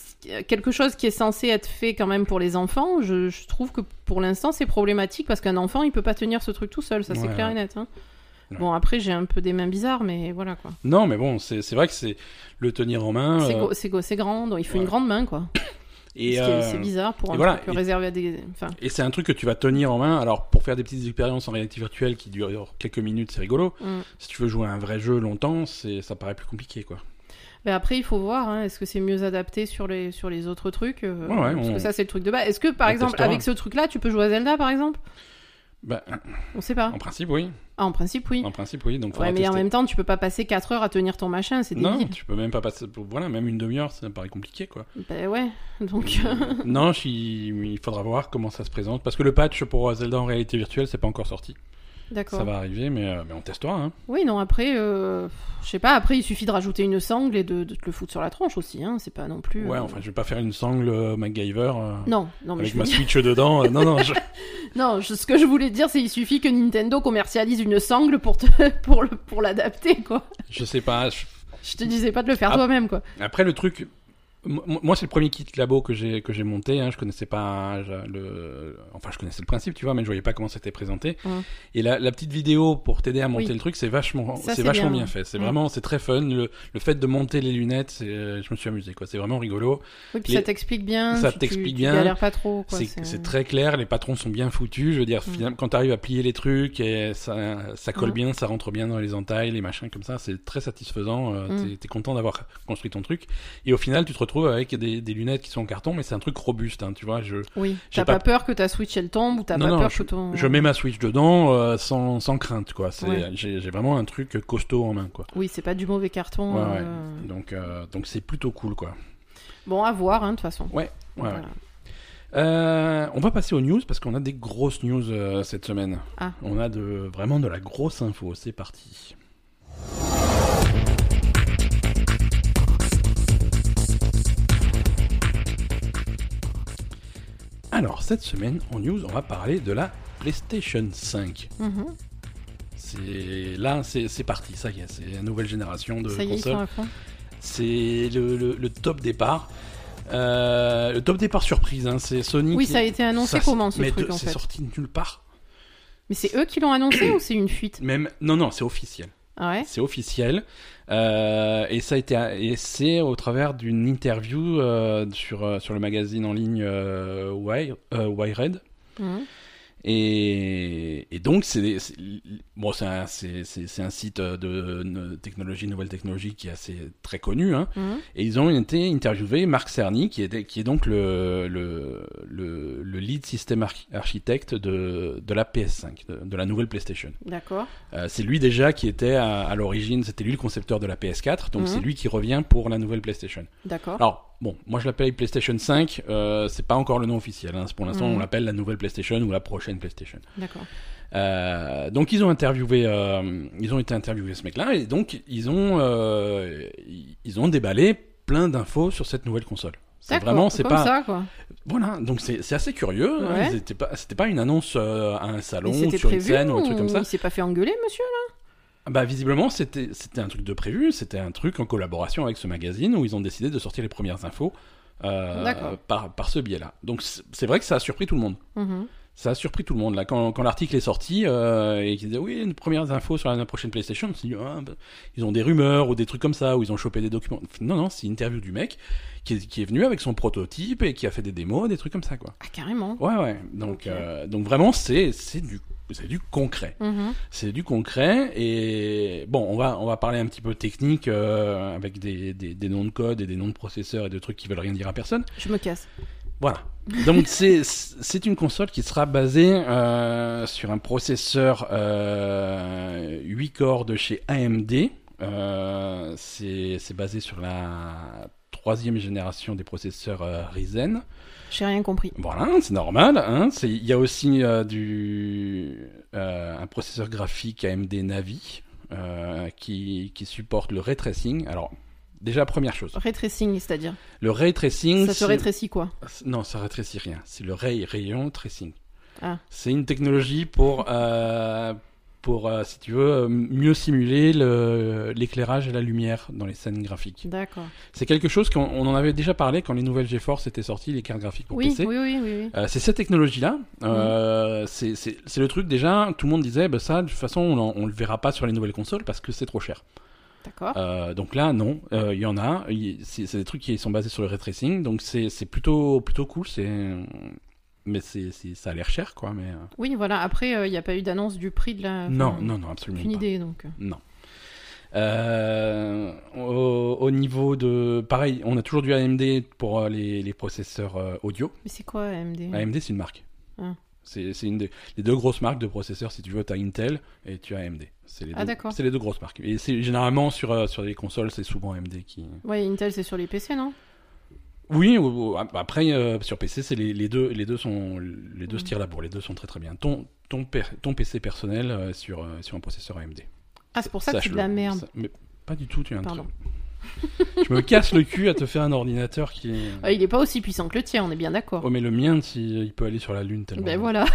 quelque chose qui est censé être fait quand même pour les enfants, je, je trouve que pour l'instant c'est problématique parce qu'un enfant il peut pas tenir ce truc tout seul, ça c'est clair ouais. et net. hein. Ouais. Bon après j'ai un peu des mains bizarres mais voilà quoi. Non, mais bon, c'est vrai que c'est le tenir en main. C'est euh, grand, donc il faut une grande main, quoi. et euh, c'est bizarre pour un voilà, truc et- réservé à des. Enfin, Et c'est un truc que tu vas tenir en main. Alors, pour faire des petites expériences en réalité virtuelle qui durent quelques minutes, c'est rigolo. mm. Si tu veux jouer à un vrai jeu longtemps, c'est ça paraît plus compliqué, quoi. Mais après, il faut voir, hein, est-ce que c'est mieux adapté sur les, sur les autres trucs euh, Ouais, ouais, Parce on- que ça, c'est le truc de base. Est-ce que, par on exemple, testera. avec ce truc-là, tu peux jouer à Zelda, par exemple? Bah, On sait pas. en principe, oui. Ah, en principe, oui. En principe, oui. Donc, Ouais, mais en même temps, tu peux pas passer 4 heures à tenir ton machin, c'est Non, débile. tu peux même pas passer. Voilà, même une demi-heure, ça me paraît compliqué, quoi. Ben ouais, donc. euh, non, je suis- il faudra voir comment ça se présente. Parce que le patch pour Zelda en réalité virtuelle, c'est pas encore sorti. D'accord. Ça va arriver, mais, euh, mais on testera. Hein. Oui, non, après, euh, je sais pas, après, il suffit de rajouter une sangle et de, de te le foutre sur la tranche aussi, hein, c'est pas non plus. Ouais, euh, enfin, je vais pas faire une sangle euh, MacGyver Non, non, mais avec je ma dire- Switch dedans. non, non, je- Non, je- ce que je voulais dire, c'est qu'il suffit que Nintendo commercialise une sangle pour te, pour le, pour l'adapter, quoi. je sais pas. je- Je te disais pas de le faire toi-même, quoi. Après, le truc. Moi, c'est le premier kit labo que j'ai que j'ai monté. Hein. Je connaissais pas le. Enfin, je connaissais le principe, tu vois, mais je voyais pas comment c'était présenté. Mm. Et la, la petite vidéo pour t'aider à monter Oui. le truc, c'est vachement, c'est vachement bien, fait. C'est Mm. vraiment, c'est très fun. Le, le fait de monter les lunettes, c'est, je me suis amusé, quoi. C'est vraiment rigolo. Oui, puis Les- ça t'explique bien. ça tu- t'explique tu, bien. Tu pas trop. C'est très clair, les patrons sont bien foutus. Je veux dire, Mm. finalement, quand tu arrives à plier les trucs et ça, ça colle bien, ça rentre bien dans les entailles, les machins comme ça, c'est très satisfaisant. euh. T'es t'es content d'avoir construit ton truc. Et au final, tu te retrouves avec des, des lunettes qui sont en carton, mais c'est un truc robuste, hein, tu vois. Je, Oui. T'as pas- pas... peur que ta Switch elle tombe ou t'as pas non, peur que ton. je mets ma Switch dedans euh, sans, sans crainte, quoi. Ouais. J'ai j'ai vraiment un truc costaud en main, quoi. Oui, c'est pas du mauvais carton. Ouais, ouais. euh, Donc, euh, donc c'est plutôt cool, quoi. Bon, à voir, hein, de toute façon. Ouais, ouais, ouais. Voilà. Euh, on va passer aux news parce qu'on a des grosses news euh, cette semaine. Ah. On a de, vraiment de la grosse info. C'est parti. Alors, cette semaine, en news, on va parler de la PlayStation 5. Mhm. C'est là, c'est parti, ça y est, c'est la nouvelle génération de consoles. C'est le, le- le top départ. Euh, le top départ surprise, hein, c'est Sony. Oui, qui- ça a été annoncé ça, comment ce mais truc de- en C'est sorti de nulle part. Mais c'est eux qui l'ont annoncé ou c'est une fuite? Même non, non, c'est officiel. Ouais C'est officiel. Euh, et ça a été et c'est au travers d'une interview euh, sur euh, sur le magazine en ligne euh, Wire- Wired. Mhm. Et, et donc, c'est- bon, c'est un, site de, de technologie, nouvelle technologie qui est assez très connu. Hein. Mhm. Et ils ont été interviewés Marc Cerny, qui est, qui est donc le, le, le, le lead system arch- architecte de, de la PS5, de, de la nouvelle PlayStation. D'accord. Euh, c'est lui déjà qui était à, à l'origine, c'était lui le concepteur de la PS4, donc Mhm. c'est lui qui revient pour la nouvelle PlayStation. D'accord. Alors, bon, moi je l'appelle PlayStation 5, euh, c'est pas encore le nom officiel, hein. pour l'instant Mhm. on l'appelle la nouvelle PlayStation ou la prochaine PlayStation. D'accord. Euh, donc ils ont interviewé, euh, ils ont été interviewés ce mec-là et donc ils ont, euh, ils ont déballé plein d'infos sur cette nouvelle console. C'est vraiment, c'est pas, ça, quoi. voilà, donc c'est assez curieux. hein. C'était pas, une annonce à un salon ou sur une scène ou un truc comme ça. Il s'est pas fait engueuler, monsieur Bah visiblement c'était c'était un truc de prévu, c'était un truc en collaboration avec ce magazine où ils ont décidé de sortir les premières infos par par ce biais-là. Donc c'est c'est vrai que ça a surpris tout le monde. Mhm. Ça a surpris tout le monde là quand, quand l'article est sorti euh, et qu'ils disaient oui une premières infos sur la prochaine PlayStation, on s'est dit ah, bah, ils ont des rumeurs ou des trucs comme ça ou ils ont chopé des documents. Non non, c'est une interview du mec qui est, qui est venu avec son prototype et qui a fait des démos, des trucs comme ça quoi. Ah, carrément. Ouais ouais. Donc euh, donc vraiment c'est c'est du c'est du concret. Mhm. C'est du concret et bon, on va on va parler un petit peu technique euh, avec des, des, des noms de code et des noms de processeurs et de trucs qui veulent rien dire à personne. Je me casse. Voilà. Donc c'est une console qui sera basée euh, sur un processeur euh, 8 corps de chez AMD. Euh, c'est basé sur la troisième génération des processeurs euh, Ryzen. J'ai rien compris. Voilà, c'est normal. Hein. Il y a aussi euh, du, un processeur graphique AMD Navi qui, qui supporte le ray tracing. Alors, déjà, première chose, Ray tracing, c'est-à-dire le ray tracing. Ça se rétrécit quoi Non, ça rétrécit rien. C'est le ray rayon tracing. Ah. C'est une technologie pour, euh, pour euh, si tu veux, euh, mieux simuler le- l'éclairage et la lumière dans les scènes graphiques. D'accord. C'est quelque chose qu'on on en avait déjà parlé quand les nouvelles GeForce étaient sorties, les cartes graphiques pour Oui, PC. oui, oui, oui, oui. Euh, c'est cette technologie-là. Euh, c'est- le truc déjà. Tout le monde disait, bah, ça, de toute façon, on, on le verra pas sur les nouvelles consoles parce que c'est trop cher. Euh, donc là, non, euh, il y en a. C'est des trucs qui sont basés sur le ray tracing, donc c'est plutôt plutôt cool. C'est mais c'est ça a l'air cher, quoi. Mais euh, Oui, voilà. Après, il n'y a pas eu d'annonce du prix de la. non, non, non, absolument Aucune pas. idée, donc. Non. Au, au niveau de, pareil, on a toujours du AMD pour les, les processeurs audio. Mais c'est quoi AMD AMD, c'est une marque. Ah. C'est une des les deux grosses marques de processeurs. Si tu veux, tu as Intel et tu as AMD. C'est les, Ah, deux- d'accord. c'est les deux grosses marques. Et généralement sur, euh, sur les consoles, c'est souvent AMD qui. Ouais, Intel, c'est sur les PC, non? Oui, ou- ou- après euh, sur PC, c'est les, les deux les deux sont les deux Mhm. se tirent la bourre. Les deux sont très très bien. Ton ton, per- ton PC personnel euh, sur sur un processeur AMD. Ah, c'est pour ça que c'est de la merde. Ça- mais pas du tout. Tu es un Pardon. très- Je me casse le cul à te faire un ordinateur qui est. Ah, il est pas aussi puissant que le tien, on est bien d'accord. Oh mais le mien, si, il peut aller sur la lune tellement. Ben voilà.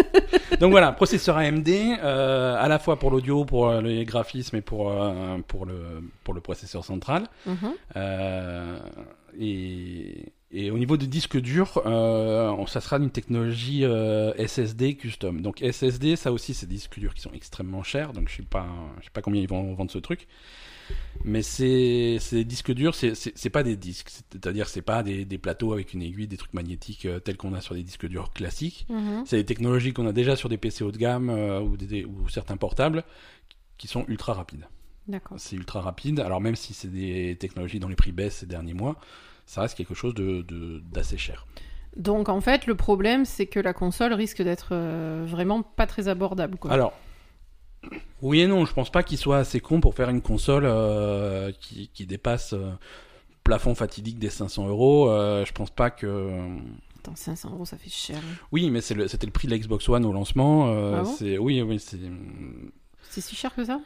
Donc voilà, processeur AMD, euh, à la fois pour l'audio, pour euh, les graphismes et pour, euh, pour, le, pour le processeur central. Mhm. Et, et au niveau du disque dur, euh, ça sera une technologie euh, SSD custom. Donc SSD, ça aussi, c'est des disques durs qui sont extrêmement chers. Donc je sais pas, je sais pas combien ils vont vendre ce truc. Mais c'est des disques durs, c'est- pas des disques. C'est-à-dire, c'est pas des, des plateaux avec une aiguille, des trucs magnétiques euh, tels qu'on a sur des disques durs classiques. Mhm. C'est des technologies qu'on a déjà sur des PC haut de gamme euh, ou, des- ou certains portables qui sont ultra rapides. D'accord. C'est ultra rapide. Alors même si c'est des technologies dont les prix baissent ces derniers mois, ça reste quelque chose de de- d'assez cher. Donc en fait, le problème, c'est que la console risque d'être euh, vraiment pas très abordable. Quoi. Alors, oui et non, je pense pas qu'il soit assez con pour faire une console euh, qui, qui dépasse euh, plafond fatidique des 500 euros. Euh, je pense pas que. Attends, 500 euros, ça fait cher. Oui, mais le- c'était le prix de la Xbox One au lancement. Ah bon? c'est oui, oui, c'est. C'est si cher que ça?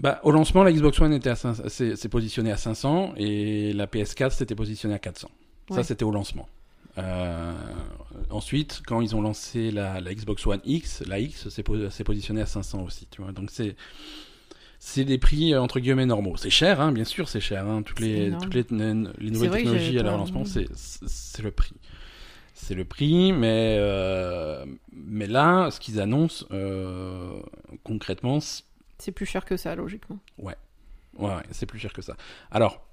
Bah, au lancement, la Xbox One était à 500 c'est c'est positionné à 500 et la PS4 s'était positionnée à 400. Ouais. Ça, c'était au lancement. Euh, ensuite, quand ils ont lancé la, la Xbox One X, la X s'est po- s'est positionnée à 500 aussi. Tu vois, donc c'est c'est des prix euh, entre guillemets normaux. C'est cher, hein, bien sûr, c'est cher. Hein, toutes les énorme. toutes les, les nouvelles technologies à leur lancement, c'est le prix. C'est le prix, mais euh, mais là, ce qu'ils annoncent euh, concrètement, C'est plus cher que ça, logiquement. Ouais, ouais, c'est plus cher que ça. Alors,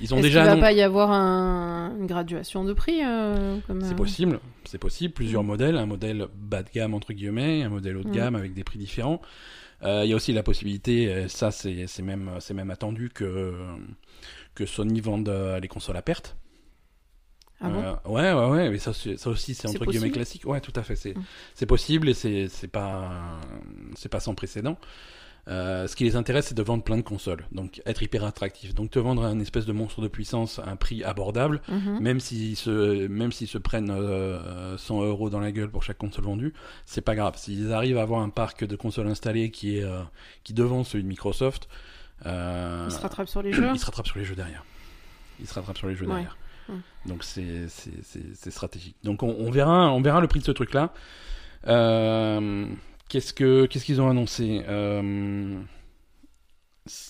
Ils ont déjà qu'il va pas y avoir un- une graduation de prix euh, C'est euh, possible, c'est possible. Plusieurs Mm. modèles, un modèle bas de gamme entre guillemets, un modèle haut de Mm. gamme avec des prix différents. Euh, Il y a aussi la possibilité, ça c'est même c'est même attendu que que Sony vende euh, les consoles à perte. Ah bon? Ouais, ouais, ouais, mais ça, aussi, c'est entre guillemets classique. Ouais, tout à fait. C'est, Mm. possible et c'est, pas, c'est pas sans précédent. Euh, ce qui les intéresse, c'est de vendre plein de consoles, donc être hyper attractif. Donc te vendre un espèce de monstre de puissance à un prix abordable, Mhm. même s'ils se, même s'ils se prennent euh, 100 euros dans la gueule pour chaque console vendue, c'est pas grave. S'ils arrivent à avoir un parc de consoles installées qui est, euh, qui devance celui de Microsoft, euh, Il se rattrape sur les jeux. il se rattrape sur les jeux derrière. Il se rattrape sur les jeux Ouais. derrière. Mm. Donc c'est stratégique. Donc on, on verra on verra le prix de ce truc là. Qu'est-ce que qu'est-ce qu'ils ont annoncé Euh,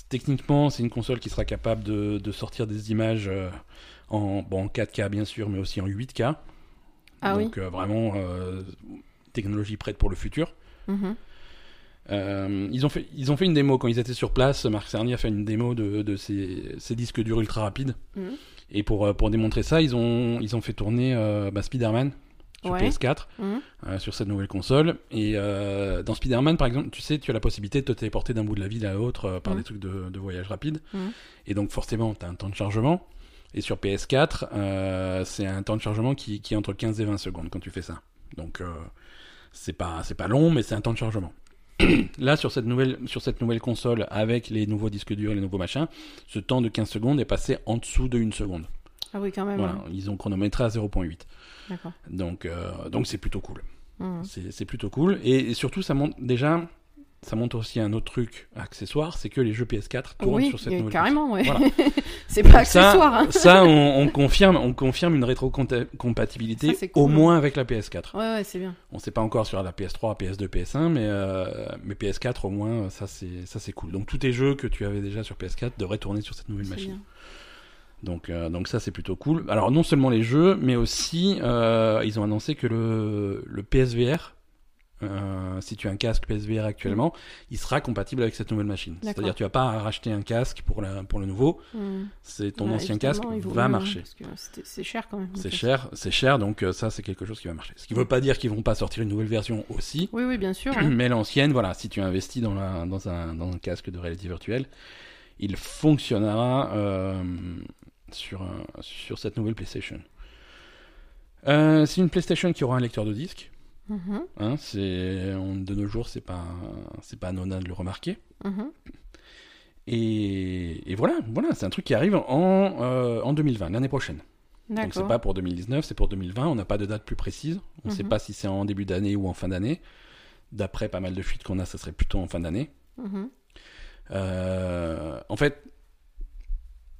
Techniquement, c'est une console qui sera capable de, de sortir des images euh, en bon en 4K bien sûr, mais aussi en 8K. Ah oui. Donc euh, vraiment euh, technologie prête pour le futur. Mhm. Euh, ils, ont fait, ils ont fait une démo quand ils étaient sur place. Marc Cerny a fait une démo de, de ces, ces disques durs ultra rapides. Mhm. Et pour, pour démontrer ça, ils ont, ils ont fait tourner bah, Spider-Man sur Ouais. PS4, Mhm. euh, sur cette nouvelle console. Et euh, dans Spider-Man, par exemple, tu sais, tu as la possibilité de te téléporter d'un bout de la ville à l'autre euh, par Mhm. des trucs de, de voyage rapide. Mhm. Et donc forcément, tu as un temps de chargement. Et sur PS4, euh, c'est un temps de chargement qui, qui est entre 15 et 20 secondes quand tu fais ça. Donc c'est pas, c'est pas long, mais c'est un temps de chargement. Là, sur cette, nouvelle, sur cette nouvelle console, avec les nouveaux disques durs et les nouveaux machins, ce temps de 15 secondes est passé en dessous de 1 seconde. Ah oui, quand même. Voilà, hein. ils ont chronométré à 0.8. Donc, euh, donc c'est plutôt cool. Mhm. C'est plutôt cool. Et, et surtout, ça montre déjà, ça montre aussi un autre truc accessoire, c'est que les jeux PS4 tournent Oui, sur cette nouvelle carrément, ouais. Voilà. c'est pas accessoire. hein. Ça, ça, on, on confirme, on confirme une rétrocompatibilité cool. au moins avec la PS4. Ouais, ouais, c'est bien. On sait pas encore sur la PS3, PS2, PS1, mais, euh, mais PS4 au moins, ça c'est ça c'est cool. Donc tous tes jeux que tu avais déjà sur PS4 devraient tourner sur cette nouvelle machine. bien. Donc, euh, donc ça c'est plutôt cool. Alors non seulement les jeux, mais aussi euh, ils ont annoncé que le, le PSVR, euh, si tu as un casque PSVR actuellement, il sera compatible avec cette nouvelle machine. C'est-à-dire tu vas pas à racheter un casque pour, la, pour le nouveau, Mhm. c'est ton Ouais, ancien casque va hein, marcher. C'est cher quand même. C'est cher, c'est cher, donc ça c'est quelque chose qui va marcher. Ce qui veut pas dire qu'ils vont pas sortir une nouvelle version aussi, Oui, oui, bien sûr. hein. mais l'ancienne, voilà, si tu investis dans, la, dans, un, dans un casque de réalité virtuelle, il fonctionnera euh, sur, un- sur cette nouvelle PlayStation. Euh, c'est une PlayStation qui aura un lecteur de disque. Mhm, Hein, c'est on- de nos jours, c'est pas c'est pas anodin de le remarquer. mhm. Et, et voilà, voilà, c'est un truc qui arrive en, euh, en 2020, l'année prochaine. Donc c'est D'accord. pas pour 2019, c'est pour 2020. On n'a pas de date plus précise. On ne sait Mhm. pas si c'est en début d'année ou en fin d'année. D'après pas mal de fuites qu'on a, ça serait plutôt en fin d'année. Mhm. Euh, en fait,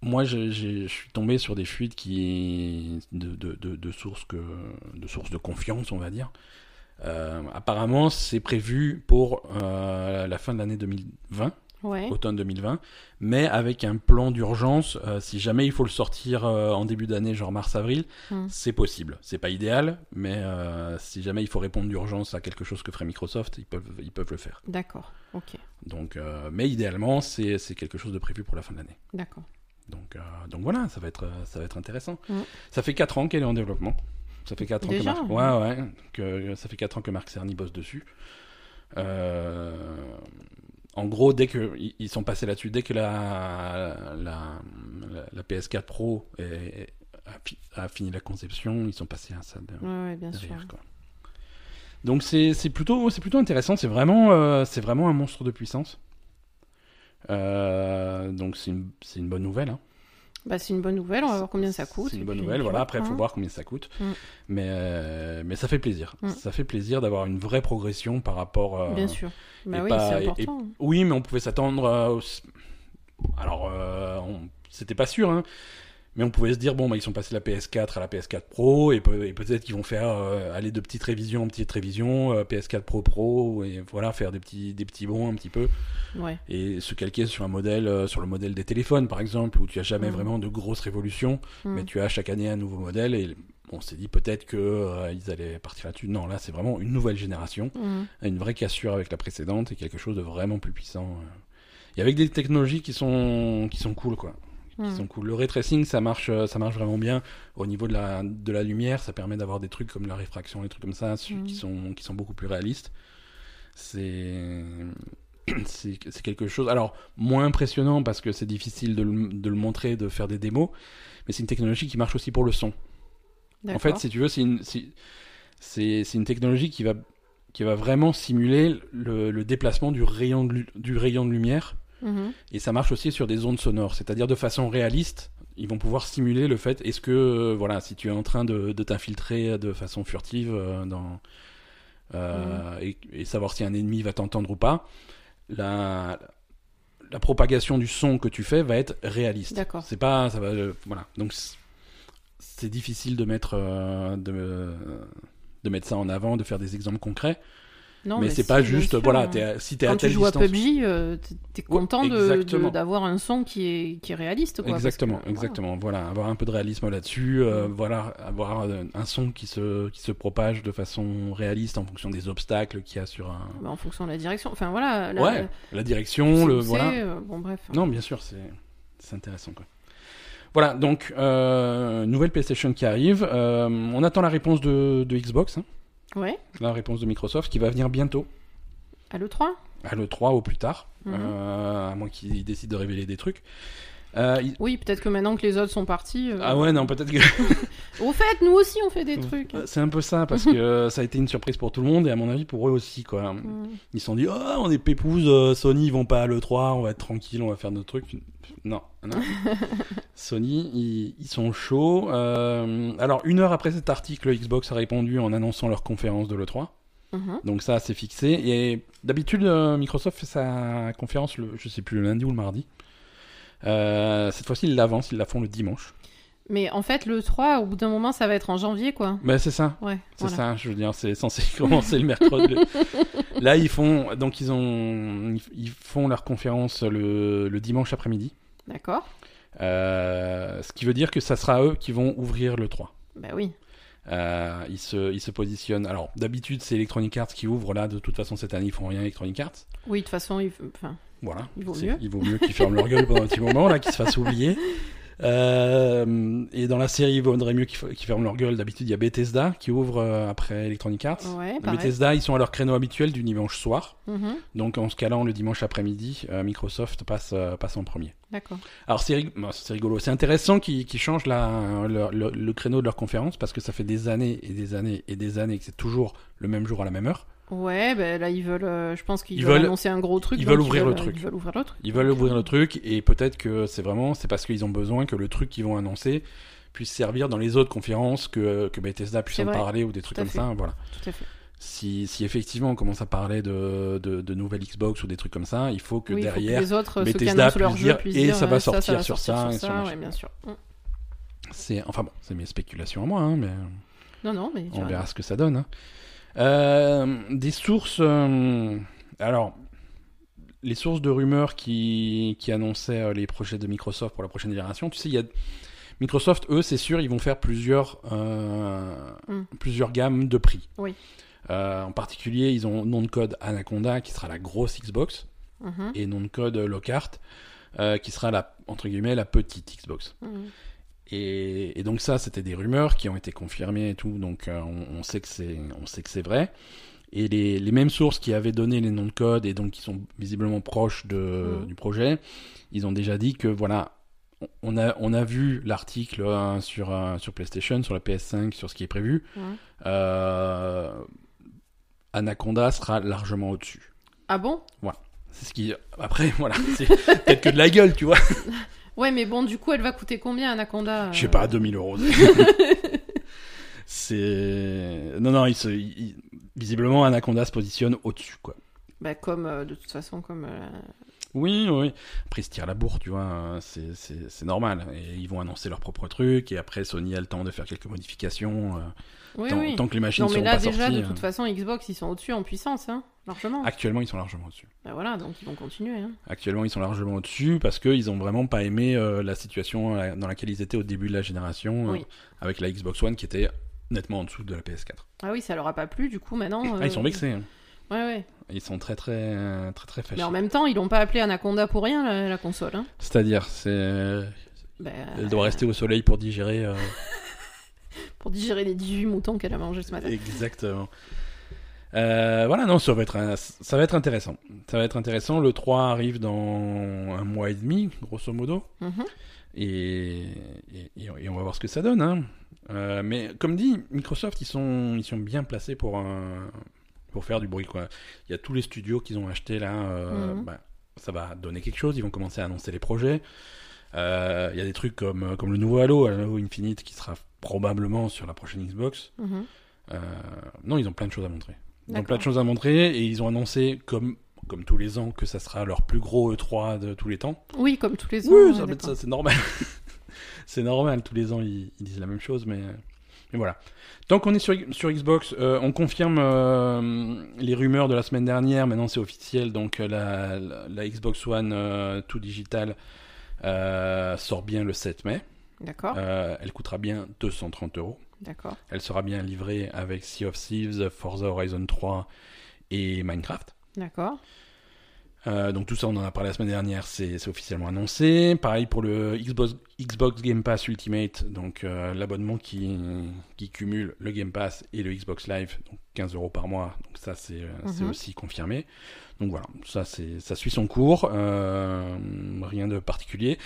moi, je, suis tombé sur des fuites qui de, de, de, de sources que de sources de confiance, on va dire. Euh, apparemment, c'est prévu pour euh, la fin de l'année 2020 Ouais. automne 2020, mais avec un plan d'urgence. euh, si jamais il faut le sortir en début d'année, genre mars-avril, Hmm. c'est possible. C'est pas idéal, mais si jamais il faut répondre d'urgence à quelque chose que ferait Microsoft, ils peuvent, ils peuvent le faire. D'accord. Ok. Donc, mais idéalement, c'est quelque chose de prévu pour la fin de l'année. D'accord. Donc, euh, donc voilà, ça va être, euh, ça va être intéressant. Ça fait 4 ans qu'elle est en développement. Ça fait 4 ans Déjà que Marc... ouais, ouais, que ça fait 4 ans que Marc Cerny bosse dessus. Euh, en gros, dès que ils sont passés là-dessus, dès que la la, la, la PS4 Pro est- a, fi- a fini la conception, ils sont passés à ça de- Ouais, bien sûr. derrière. Quoi. Donc c'est c'est plutôt c'est plutôt intéressant. C'est vraiment euh, c'est vraiment un monstre de puissance. Euh, donc c'est une, bonne nouvelle. Hein. Bah, c'est une bonne nouvelle. On va voir combien ça coûte. C'est une bonne nouvelle. Voilà. Après, il faut hein. voir combien ça coûte. Mm. Mais euh, mais ça fait plaisir. Mm. Ça fait plaisir d'avoir une vraie progression par rapport. euh, Bien sûr. Bah oui, c'est et- important. Oui, mais on pouvait s'attendre. euh, Alors, euh, c'était pas sûr, hein. Mais on pouvait se dire, bon, bah, ils sont passés de la PS4 à la PS4 Pro, et, peut- et peut-être qu'ils vont faire euh, aller de petites révisions en petites révisions, euh, PS4 Pro Pro, et voilà, faire des petits, des petits bons un petit peu, Ouais. et se calquer sur un modèle, euh, sur le modèle des téléphones, par exemple, où tu as jamais vraiment de grosses révolutions, Mm. mais tu as chaque année un nouveau modèle, et on s'est dit peut-être que euh, ils allaient partir là-dessus. Non, là, c'est vraiment une nouvelle génération Mm. une vraie cassure avec la précédente et quelque chose de vraiment plus puissant. euh. Et avec des technologies qui sont qui sont cool quoi, qui Mm. sont cool. Le ray tracing, ça marche, euh, ça marche vraiment bien au niveau de la, de la lumière. Ça permet d'avoir des trucs comme la réfraction, des trucs comme ça, su- Mm. qui, sont, qui sont beaucoup plus réalistes. C'est. Quelque chose. Alors, moins impressionnant parce que c'est difficile de le, de le montrer, de faire des démos, mais c'est une technologie qui marche aussi pour le son. En fait, si tu veux, c'est une, c'est- technologie qui va, qui va vraiment simuler le, le déplacement du rayon, de, lu- du rayon de lumière. Mhm. Et ça marche aussi sur des ondes sonores, c'est-à-dire de façon réaliste. Ils vont pouvoir simuler le fait, est-ce que, euh, voilà, si tu es en train de, de t'infiltrer de façon furtive euh, dans, euh, et, et savoir si un ennemi va t'entendre ou pas, la, la propagation du son que tu fais va être réaliste. D'accord. C'est pas, ça va, voilà. Donc c'est- difficile de mettre, de, de mettre ça en avant, de faire des exemples concrets. Non, mais, c'est si, pas juste, voilà, hein. t'es à- si t'es à Quand tu joues distance. à PUBG, euh, t'es- Ouais, content d'avoir un son qui est, qui est réaliste. Quoi, exactement, que, exactement. Voilà, avoir un peu de réalisme là-dessus, euh, voilà, avoir euh, un son qui se, qui se propage de façon réaliste en fonction des obstacles qu'il y a sur un. Bah, en fonction de la direction. Enfin voilà. la- ouais, la direction, le voilà. euh, bon bref. Non, bien sûr, c'est c'est intéressant quoi. Voilà, donc nouvelle PlayStation qui arrive. On attend la réponse de, de Xbox, hein, Ouais. la réponse de Microsoft qui va venir bientôt, À l'E3 à l'E3 au plus tard, Mhm. euh, à moins qu'ils décident de révéler des trucs. Euh, il- Oui, peut-être que maintenant que les autres sont partis. euh, Ah ouais, non, peut-être que Au fait, nous aussi on fait des trucs. c'est un peu ça parce que euh, ça a été une surprise pour tout le monde et à mon avis pour eux aussi quoi. Ils se sont dit, oh, on est pépouze, Sony, ils vont pas à l'E3, on va être tranquille, on va faire nos trucs. Non, non. Sony, ils, ils sont chauds. Euh, alors, une heure après cet article, Xbox a répondu en annonçant leur conférence de l'E3. Mhm. Donc ça, c'est fixé. Et d'habitude, euh, Microsoft fait sa conférence, le, je sais plus, le lundi ou le mardi. Euh, cette fois-ci, ils l'avancent, ils la font le dimanche. Mais en fait, le 3, au bout d'un moment, ça va être en janvier, quoi. Mais c'est ça. Ouais, C'est voilà. ça, je veux dire, c'est censé commencer le mercredi. Là, ils font donc ils ont ils font leur conférence le, le dimanche après-midi. D'accord. Euh, ce qui veut dire que ça sera eux qui vont ouvrir le 3. Bah oui. Euh, ils se ils se positionnent. Alors d'habitude c'est Electronic Arts qui ouvre là. De toute façon cette année ils font rien Electronic Arts. Oui, de toute façon, il... enfin, Voilà. Il vaut mieux. Il vaut mieux qu'ils ferment leur gueule pendant un petit moment là, qu'ils se fassent oublier. Euh, et dans la série, il vaudrait mieux qu'ils ferment leur gueule. D'habitude, il y a Bethesda qui ouvre euh, après Electronic Arts. ouais. Bethesda, ils sont à leur créneau habituel du dimanche soir. Mhm. Donc en se calant le dimanche après-midi, euh, Microsoft passe, passe en premier. D'accord. Alors c'est rig- bon, c'est rigolo, c'est intéressant qu'ils changent la, le, le- le créneau de leur conférence parce que ça fait des années et des années et des années que c'est toujours le même jour à la même heure. Ouais, ben là, ils veulent. euh, je pense qu'ils Ils veulent, veulent- annoncer un gros truc. ils veulent ouvrir le veulent- truc. Ils veulent ouvrir le truc. Ils veulent ouvrir le truc et peut-être que c'est vraiment c'est parce qu'ils ont besoin que le truc qu'ils vont annoncer puisse servir dans les autres conférences que, que Bethesda puisse en parler ou des trucs tout comme ça. Voilà. Tout à fait. Si, si effectivement on commence à parler de, de, de nouvelles Xbox ou des trucs comme ça, il faut que oui, il faut derrière que les autres, qui Bethesda leur puisse jeu, dire, et dire ça va sortir va sur ça sur ouais, bien sûr. Mm. c'est enfin bon, c'est mes spéculations à moi, hein, mais Non, non, mais. on verra ce que ça donne. hein. Euh, des sources. euh, alors, les sources de rumeurs qui, qui annonçaient euh, les projets de Microsoft pour la prochaine génération, tu sais, il y a. Microsoft, eux, c'est sûr, ils vont faire plusieurs, euh, Mm. plusieurs gammes de prix. Oui. Euh, en particulier, ils ont nom de code Anaconda, qui sera la grosse Xbox, Mhm. et nom de code Lockhart, euh, qui sera la, entre guillemets, la petite Xbox. Mhm. Et, et donc ça, c'était des rumeurs qui ont été confirmées et tout, donc euh, on, on sait que c'est, on sait que c'est vrai. Et les, les mêmes sources qui avaient donné les noms de code et donc qui sont visiblement proches de, Mhm. du projet, ils ont déjà dit que voilà, on- a, on a vu l'article euh, sur, euh, sur PlayStation, sur la PS5, sur ce qui est prévu. Euh, Anaconda sera largement au-dessus. Ah bon? C'est ce qui. Après, voilà, c'est peut-être que de la gueule, tu vois. Ouais, mais bon, du coup, elle va coûter combien, Anaconda Je sais euh, pas, 2000 euros. c'est. Non, non, il se... il- visiblement, Anaconda se positionne au-dessus, quoi. Bah, comme, euh, de toute façon, comme. euh, Oui, oui. Après, ils se tirent la bourre, tu vois. hein, C'est, normal. Et ils vont annoncer leur propre truc. Et après, Sony a le temps de faire quelques modifications. euh, Oui, tant, oui. tant que les machines Non, mais sont là, pas déjà, sorties. de toute euh, façon, Xbox, ils sont au-dessus en puissance, hein, largement. Actuellement, ils sont largement au-dessus. Bah voilà, donc ils vont continuer. Hein. Actuellement, ils sont largement au-dessus parce qu'ils ont vraiment pas aimé euh, la situation dans laquelle ils étaient au début de la génération. euh, Oui. avec la Xbox One qui était nettement en dessous de la PS4. Ah oui, ça leur a pas plu, du coup, maintenant. Ah, ils sont vexés. hein. Ouais, ouais. Ils sont très, très, très, très fâchés. Mais en même temps, ils l'ont pas appelé Anaconda pour rien, la, la console. Hein. C'est-à-dire, c'est. Ben, Elle doit rester au soleil pour digérer. euh, Pour digérer les 18 moutons qu'elle a mangés ce matin. Exactement. Euh, voilà, non, ça va, être un- ça va être intéressant. Ça va être intéressant. Le 3 arrive dans un mois et demi, grosso modo. Mhm. Et, et, et on va voir ce que ça donne. hein. Euh, mais comme dit, Microsoft, ils sont, ils sont bien placés pour, un- pour faire du bruit. Quoi. Il y a tous les studios qu'ils ont achetés là. euh, Mhm. bah, ça va donner quelque chose. Ils vont commencer à annoncer les projets. Euh, Il y a des trucs comme, comme le nouveau Halo, Halo Infinite, qui sera probablement sur la prochaine Xbox. Mhm. Euh, non, ils ont plein de choses à montrer. Ils ont plein de choses à montrer et ils ont annoncé, comme, comme tous les ans, que ça sera leur plus gros E3 de tous les temps. Oui, comme tous les ans. Oui, ça c'est normal. c'est normal, tous les ans ils, ils disent la même chose, mais, mais voilà. Tant qu'on est sur, sur Xbox, euh, on confirme euh, les rumeurs de la semaine dernière, maintenant c'est officiel, donc euh, la, la, la Xbox One euh, tout digital sort bien le 7 mai. D'accord, elle coûtera bien 230 euros. d'accord. Elle sera bien livrée avec Sea of Thieves, Forza Horizon 3 et Minecraft. D'accord. Euh, donc tout ça, on en a parlé la semaine dernière, c'est officiellement annoncé. Pareil pour le Xbox, Xbox Game Pass Ultimate, donc euh, l'abonnement qui, qui cumule le Game Pass et le Xbox Live, donc 15 euros par mois. Donc ça, c'est euh, Mhm. aussi confirmé. Donc voilà, ça, suit son cours, euh, rien de particulier.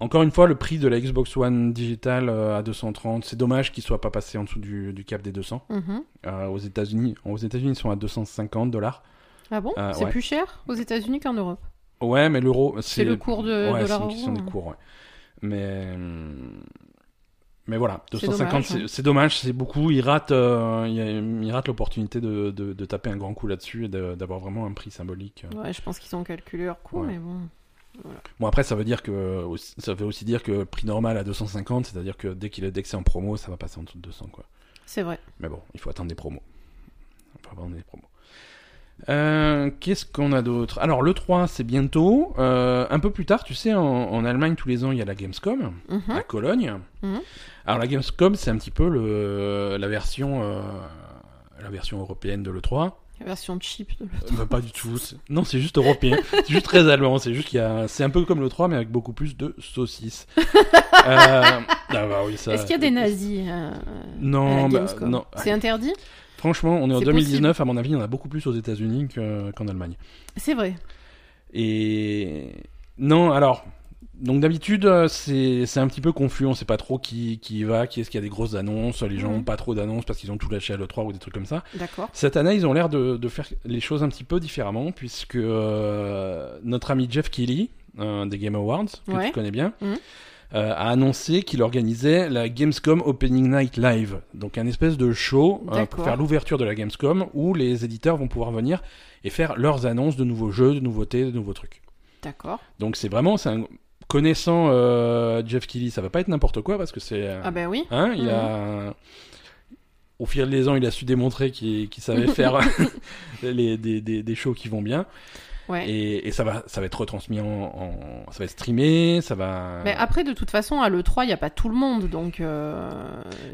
Encore une fois, le prix de la Xbox One Digital à 230, c'est dommage qu'il soit pas passé en dessous du, du cap des 200. Mhm. Aux États-Unis, aux États-Unis, ils sont à 250 dollars. Ah bon Ah, C'est ouais. plus cher aux États-Unis qu'en Europe. Ouais, mais l'euro, C'est le cours de, ouais, de c'est une question de euro, cours, ouais. Mais, mais voilà, C'est 250, dommage, c'est hein. c'est dommage, c'est beaucoup. Il rate, euh, il, rate l'opportunité de, de, de taper un grand coup là-dessus et d'avoir vraiment un prix symbolique. Ouais, je pense qu'ils ont calculé leur coût, Ouais. mais bon. Bon, après, ça veut dire que ça veut aussi dire que prix normal à 250, c'est-à-dire que dès qu'il est dès que c'est en promo, ça va passer en dessous de 200, quoi. C'est vrai. Mais bon, il faut attendre des promos. Il faut attendre des promos. Euh, Qu'est-ce qu'on a d'autre? Alors, le 3, c'est bientôt. Euh, un peu plus tard, tu sais, en, en Allemagne, tous les ans, il y a la Gamescom, Mhm. à Cologne. Mhm. Alors, la Gamescom, c'est un petit peu le, la, version, euh, la version européenne de l'E3. La version cheap de Euh, bah, pas du tout. Non, c'est juste européen. c'est juste très allemand. C'est juste qu'il y a. C'est un peu comme l'E3, mais avec beaucoup plus de saucisses. Ah bah oui. Est-ce qu'il y a des nazis Non, bah, non. C'est interdit? Franchement, on est en C'est 2019, à mon avis, il y en a beaucoup plus aux États-Unis que- qu'en Allemagne. C'est vrai. Et non, alors, donc d'habitude, euh, c'est un petit peu confus, on sait pas trop qui, qui y va, qui est-ce qu'il y a des grosses annonces, les gens Mhm. ont pas trop d'annonces parce qu'ils ont tout lâché à l'E3 ou des trucs comme ça. D'accord. Cette année, ils ont l'air de, de faire les choses un petit peu différemment, puisque euh, notre ami Jeff Keighley, euh, des Game Awards, que Ouais. tu connais bien, Mhm. Euh, a annoncé qu'il organisait la Gamescom Opening Night Live, donc un espèce de show euh, pour faire l'ouverture de la Gamescom, où les éditeurs vont pouvoir venir et faire leurs annonces de nouveaux jeux, de nouveautés, de nouveaux trucs. D'accord. Donc c'est vraiment, c'est un... connaissant euh, Jeff Keighley, ça va pas être n'importe quoi, parce que c'est... Ah ben oui. Hein, il Mhm. a... Au fil des ans, il a su démontrer qu'il qu'il savait faire les, des, des, des shows qui vont bien. Ouais. Et, et ça, va, ça va être retransmis en, en- Ça va être streamé, ça va... Mais après, de toute façon, à l'E3, il n'y a pas tout le monde, donc, euh,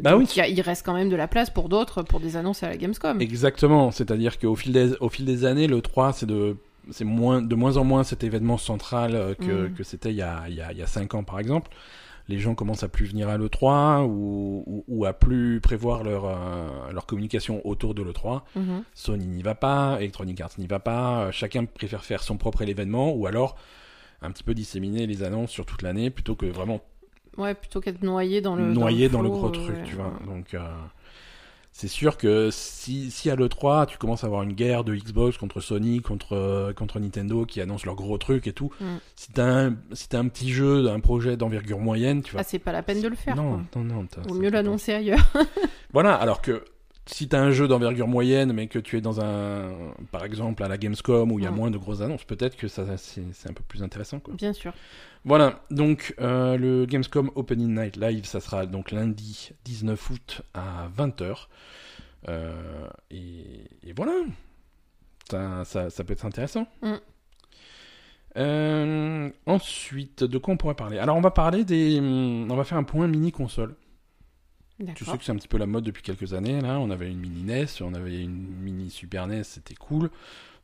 Bah donc oui. il y a- il reste quand même de la place pour d'autres, pour des annonces à la Gamescom. Exactement, c'est-à-dire qu'au fil des, au fil des années, le 3, c'est de, c'est moins, de moins en moins cet événement central euh, que, Mhm. que c'était il y a, il y, a, il y a 5 ans, par exemple. Les gens commencent à plus venir à l'E3 ou, ou, ou à plus prévoir leur, euh, leur communication autour de l'E3. Mhm. Sony n'y va pas, Electronic Arts n'y va pas, euh, chacun préfère faire son propre événement ou alors un petit peu disséminer les annonces sur toute l'année plutôt que vraiment Ouais, plutôt qu'être noyé dans le. noyé dans dans le, gros euh, truc, ouais. tu vois. Donc, euh, c'est sûr que si, si à l'E3, tu commences à avoir une guerre de Xbox contre Sony, contre, euh, contre Nintendo qui annoncent leurs gros trucs et tout, Mm. si t'as un, si un petit jeu, un projet d'envergure moyenne, tu vas. Ah, c'est pas la peine de le faire. non, quoi. non, non, Vaut mieux l'annoncer ailleurs. Voilà, alors que si t'as un jeu d'envergure moyenne, mais que tu es dans un, par exemple, à la Gamescom où il y a Mm. moins de grosses annonces, peut-être que ça, c'est c'est un peu plus intéressant, quoi. Bien sûr. Voilà, donc euh, le Gamescom Opening Night Live, ça sera donc lundi 19 août à 20h. Euh, et, et voilà, ça, ça, ça peut être intéressant. Mm. Euh, ensuite, de quoi on pourrait parler? Alors, on va parler des. hum, On va faire un point mini console. Tu sais que c'est un petit peu la mode depuis quelques années. Là, on avait une mini NES, on avait une mini Super NES, c'était cool.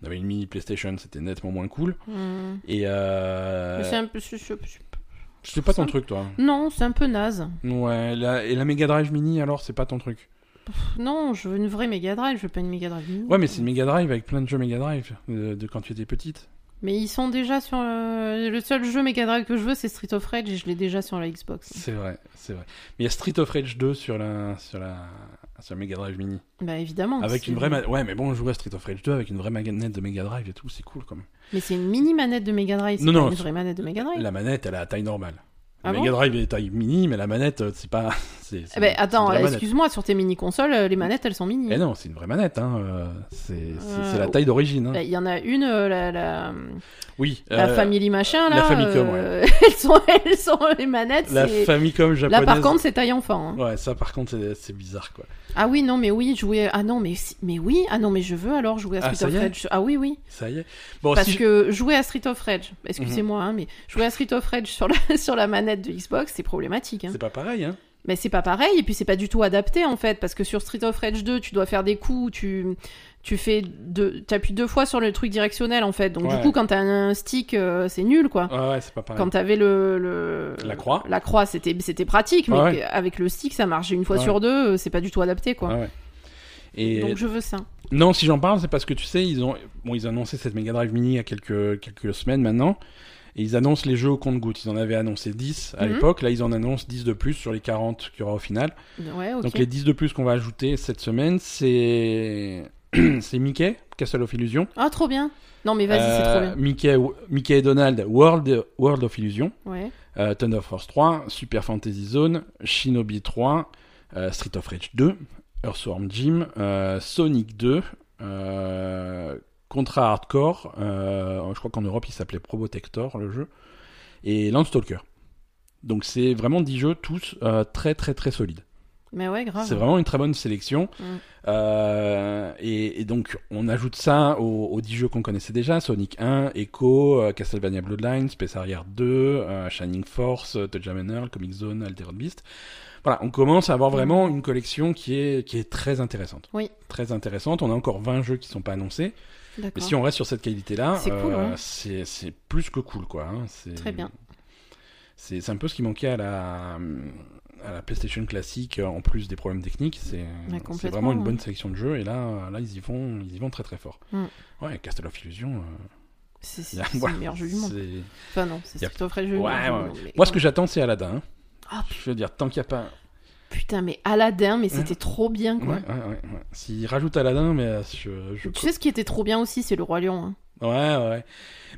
On avait une mini PlayStation, c'était nettement moins cool. Hmm. Et euh, C'est un peu. c'est- pas ton truc, toi. Non, c'est un peu naze. Ouais, la- et la Mega Drive Mini, alors, c'est pas ton truc? Non, je veux une vraie Mega Drive, je veux pas une Mega Drive mini. Ouais, mais c'est une Mega Drive avec plein de jeux Mega Drive de, de quand tu étais petite. Mais ils sont déjà sur le... le seul jeu Mega Drive que je veux, c'est Street of Rage et je l'ai déjà sur la Xbox. C'est vrai, c'est vrai. Mais il y a Street of Rage 2 sur la, sur la, sur la Mega Drive Mini. Bah évidemment. Avec c'est- une vraie ma- Ouais, mais bon, jouer à Street of Rage 2 avec une vraie manette de Mega Drive et tout, c'est cool quand même. Mais c'est une mini manette de Mega Drive, c'est Non, pas non, une c'est- vraie manette de Mega Drive. La manette, elle a taille normale. La Ah bon Mega Drive est taille mini, mais la manette, euh, c'est pas. C'est, c'est- Eh ben, c'est attends, excuse-moi, sur tes mini consoles, les manettes elles sont mini. Eh non, c'est une vraie manette, hein. euh, C'est, c'est, Euh, c'est la taille d'origine. hein. Bah, Il y en a une, euh, la, la, Oui. la euh, Family machin là. la Famicom, euh, elles, sont, elles sont les manettes. La c'est- Famicom Là japonaise. par contre c'est taille enfant. hein. Ouais, ça par contre, c'est, c'est bizarre quoi. Ah oui non mais oui jouer. Ah non mais si- mais oui ah non mais je veux alors jouer à Ah, Street of Rage. Ah oui oui. Ça y est. Bon, Parce si je- que jouer à Street of Rage, excusez-moi, Mhm. hein, mais jouer à Street of Rage sur la, sur la manette de Xbox, c'est problématique. Hein. c'est pas pareil, hein. Mais c'est pas pareil, et puis c'est pas du tout adapté en fait, parce que sur Street of Rage 2, tu dois faire des coups, tu, tu fais deux, t'appuies deux fois sur le truc directionnel en fait. Donc Ouais. du coup, quand t'as un stick, euh, c'est nul quoi. Ouais, ouais, c'est pas pareil. Quand t'avais le, le La croix. la croix, c'était c'était pratique, mais Ouais, avec le stick, ça marchait une fois sur deux, euh, c'est pas du tout adapté quoi. Et Donc je veux ça. non, si j'en parle, c'est parce que tu sais, ils ont, bon, ils ont annoncé cette Mega Drive Mini il y a quelques, quelques semaines maintenant. Et ils annoncent les jeux au compte-gouttes. Ils en avaient annoncé 10 à Mhm. l'époque. Là, ils en annoncent 10 de plus sur les 40 qu'il y aura au final. Ouais. Donc, les 10 de plus qu'on va ajouter cette semaine, c'est. c'est Mickey, Castle of Illusion. Ah trop bien. Non mais vas-y, c'est trop Euh, bien. Mickey, Mickey et Donald, World, World of Illusion. Ouais. euh, Thunder Force 3, Super Fantasy Zone, Shinobi 3, euh, Street of Rage 2, Earthworm Jim, Sonic 2, euh, Contra Hardcore, je crois qu'en Europe il s'appelait Probotector le jeu, et Landstalker. Donc c'est vraiment 10 jeux tous euh, très très très solides. Mais ouais, grave. C'est vraiment une très bonne sélection. Mm. Euh, et, et donc, on ajoute ça aux, aux 10 jeux qu'on connaissait déjà Sonic 1, Echo, euh, Castlevania Bloodlines, Space Harrier 2, euh, Shining Force, Touch Jam and Earl, Comic Zone, Altered Beast. Voilà, on commence à avoir vraiment une collection qui est, qui est très intéressante. Oui. Très intéressante. On a encore 20 jeux qui sont pas annoncés. Mais si on reste sur cette qualité-là, C'est cool, c'est plus que cool, quoi. hein. C'est- Très bien. C'est c'est un peu ce qui manquait à la, à la PlayStation classique, euh, en plus des problèmes techniques. C'est vraiment une ouais. bonne sélection de jeux, et là, là ils, y vont, ils y vont très très fort. Mm. Ouais, Castle of Illusion. euh, C'est voilà, le meilleur jeu du monde. Enfin non, c'est a- Street of Rage. le Ouais, jeu ouais, ouais. monde, mais- Moi, ce que j'attends, c'est Aladdin. hein. Ah, Je veux dire, tant qu'il n'y a pas. Putain, mais Aladdin, mais c'était trop bien Ouais, quoi. ouais, ouais. ouais. S'ils rajoutent Aladdin, mais euh, je. je... Tu sais ce qui était trop bien aussi, c'est le Roi Lion. hein. Ouais, ouais.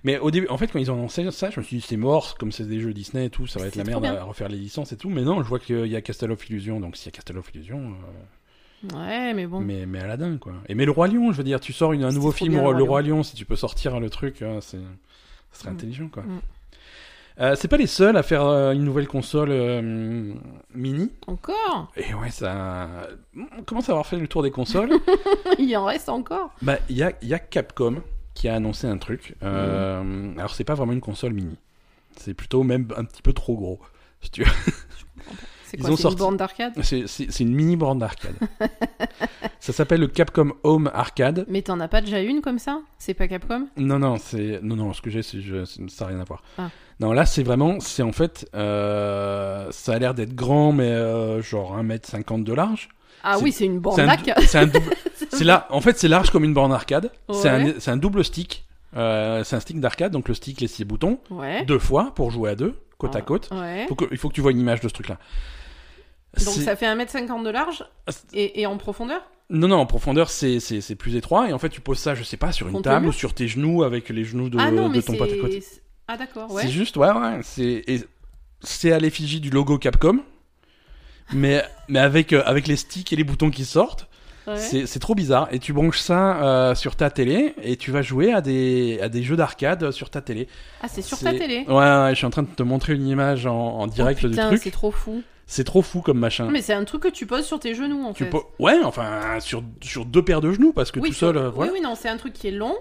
Mais au début, en fait, quand ils ont annoncé ça, je me suis dit, c'est mort, comme c'est des jeux Disney et tout, ça va être la merde bien. à refaire les licences et tout. Mais non, je vois qu'il y a Castle of Illusion, donc s'il y a Castle of Illusion. euh, Ouais, mais bon. Mais, mais Aladdin, quoi. Et mais le Roi Lion, je veux dire, tu sors une, un nouveau film, bien, Le le Roi, Lion, si tu peux sortir le truc, hein, c'est, ça serait Mm. intelligent, quoi. Mm. Euh, c'est pas les seuls à faire euh, une nouvelle console euh, mini. Encore? Et ouais, ça. On commence à avoir fait le tour des consoles. Il en reste encore bah, il y a, il y a Capcom qui a annoncé un truc. Euh, Alors, c'est pas vraiment une console mini. C'est plutôt même un petit peu trop gros. Si tu. C'est quoi sorti- une borne d'arcade? C'est, une mini borne d'arcade. ça s'appelle le Capcom Home Arcade. Mais t'en as pas déjà une comme ça? C'est pas Capcom? Non, non, c'est non, non. Ce que j'ai, je... ça n'a rien à voir. Ah. Non, là, c'est vraiment, c'est en fait, euh, ça a l'air d'être grand, mais euh, genre 1m50 de large. Ah oui, c'est une borne c'est là, en fait, c'est large comme une borne arcade. C'est un, Ouais. c'est un double stick. Euh, c'est un stick d'arcade, donc le stick les six boutons, Ouais. deux fois pour jouer à deux, côte à Ah, côte. Ouais. Faut que- il faut que tu vois une image de ce truc-là. Donc ça fait 1m50 de large Ah, et, et en profondeur? Non, non, en profondeur, c'est, plus étroit. Et en fait, tu poses ça, je sais pas, sur une table le ou sur tes genoux avec les genoux de, Ah non, de mais ton pote à côté. Ah d'accord, ouais. C'est juste, ouais, ouais. C'est à l'effigie du logo Capcom. Mais, mais avec, euh, avec les sticks et les boutons qui sortent, Ouais. c'est, c'est trop bizarre. Et tu branches ça euh, sur ta télé et tu vas jouer à des, à des jeux d'arcade sur ta télé. Ah, c'est sur ta C'est- télé Ouais, ouais, je suis en train de te montrer une image en, en direct oh, du putain, truc. c'est trop fou. C'est trop fou comme machin. Mais c'est un truc que tu poses sur tes genoux en tu fait. peux... Ouais, enfin, sur, sur deux paires de genoux parce que tout seul, euh, voilà. oui, oui, non, c'est un truc qui est long,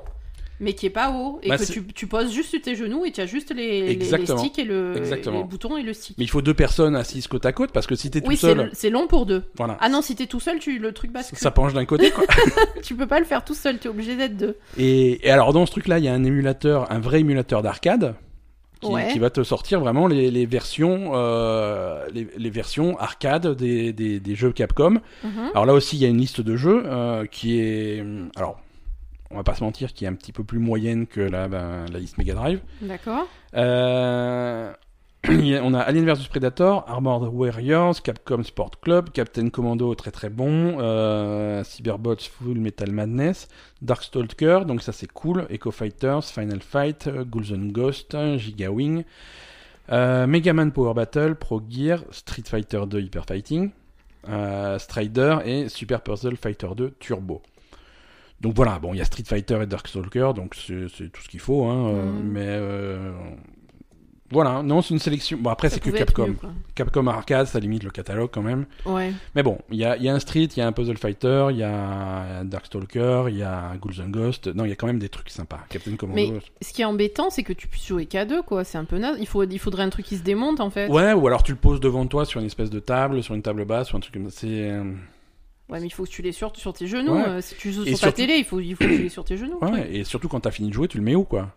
mais qui est pas haut. Et Bah, que tu, tu poses juste sur tes genoux et tu as juste les, les- les, Exactement. sticks et le, Exactement. les boutons et le stick. Mais il faut deux personnes assises côte à côte parce que si t'es oui, tout seul, c'est long pour deux. voilà. Ah non, si t'es tout seul, tu, le truc bascule. Ça penche d'un côté, quoi. Tu peux pas le faire tout seul, t'es obligé d'être deux. Et, et alors dans ce truc-là, il y a un émulateur, un vrai émulateur d'arcade qui, Ouais. qui va te sortir vraiment les, les versions, euh, les, les versions arcade des, des, des jeux Capcom. Mhm. Alors là aussi, il y a une liste de jeux euh, qui est, alors, on va pas se mentir, qui est un petit peu plus moyenne que la, ben, la liste Mega Drive. D'accord. Euh, on a Alien vs Predator, Armored Warriors, Capcom Sport Club, Captain Commando très très bon, euh, Cyberbots Full Metal Madness, Darkstalker, donc ça c'est cool, Echo Fighters, Final Fight, euh, Ghouls and Ghost, Giga Wing, euh, Mega Man Power Battle, Pro Gear, Street Fighter 2 Hyper Fighting, euh, Strider et Super Puzzle Fighter 2 Turbo. Donc voilà, bon, il y a Street Fighter et Darkstalker, donc c'est tout ce qu'il faut, hein, euh, Mhm. mais euh, voilà, non, c'est une sélection. Bon, après, c'est que Capcom. mieux. Capcom Arcade, ça limite le catalogue quand même. Ouais. Mais bon, il y a, il y a un Street, il y a un Puzzle Fighter, il y a un Darkstalker, il y a un Ghouls and Ghost. Non, il y a quand même des trucs sympas. Captain Commando. Ce qui est embêtant, c'est que tu puisses jouer qu'à deux, quoi. C'est un peu naze. Il, faut, il faudrait un truc qui se démonte, en fait. Ouais, ou alors tu le poses devant toi sur une espèce de table, sur une table basse, sur un truc comme ça. C'est. Ouais, mais il faut que tu l'aies sur, sur tes genoux. Ouais. euh, si tu joues Et sur surtout- ta télé, il faut, il faut que tu l'aies sur tes genoux. Ouais, et surtout quand t'as fini de jouer, tu le mets où quoi?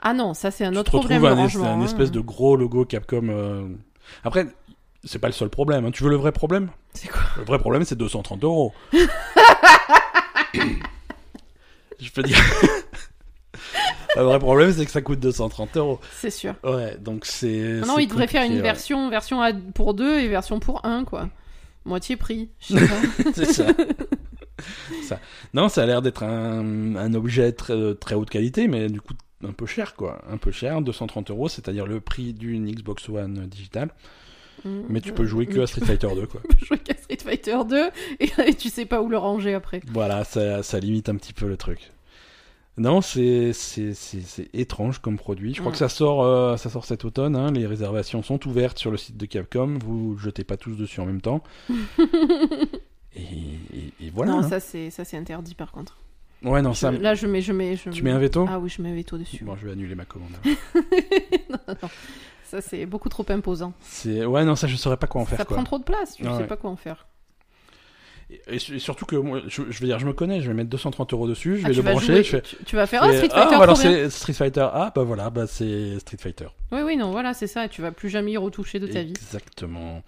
Ah non, ça c'est un Tu autre te problème. retrouves le un, es- un hein. espèce de gros logo Capcom. euh. Après, c'est pas le seul problème. hein. Tu veux le vrai problème? C'est quoi? Le vrai problème, c'est 230 euros. Je peux dire. le vrai problème, c'est que ça coûte 230 euros. C'est sûr. Ouais, donc c'est. Non, il devrait faire une ouais. version, version pour deux et version pour un, quoi. Moitié prix. Je sais pas. c'est ça. ça. Non, ça a l'air d'être un, un objet très, très haute qualité, mais du coup un peu cher, quoi. Un peu cher, 230 euros, c'est-à-dire le prix d'une Xbox One digital. Mais tu peux jouer que à Street Fighter 2, quoi. Tu peux jouer qu'à Street Fighter 2 et, et tu sais pas où le ranger après. Voilà, ça, ça limite un petit peu le truc. Non, c'est étrange comme produit. Je crois Mm. que ça sort, euh, ça sort cet automne. hein. Les réservations sont ouvertes sur le site de Capcom. Vous jetez pas tous dessus en même temps. et, et- et voilà. non, hein. ça c'est interdit par contre. Ouais, non, Je- ça. là je mets je mets je Tu mets un veto? Ah oui, je mets un veto dessus. Bon, je vais annuler ma commande. Non, non. Ça c'est beaucoup trop imposant. Ouais, non, ça je saurais pas quoi en faire ça quoi. prend trop de place, tu Ah sais ouais. pas quoi en faire. Et, et surtout que moi, je, je veux dire, je me connais. Je vais mettre 230 euros dessus. Je Ah, vais le brancher. jouer, je fais. tu, tu vas faire ah, fais, Street ah, Fighter alors trop bien. c'est Street Fighter. Ah bah voilà, bah c'est Street Fighter. Oui oui non, voilà, c'est ça tu vas plus jamais y retoucher de ta vie. Exactement.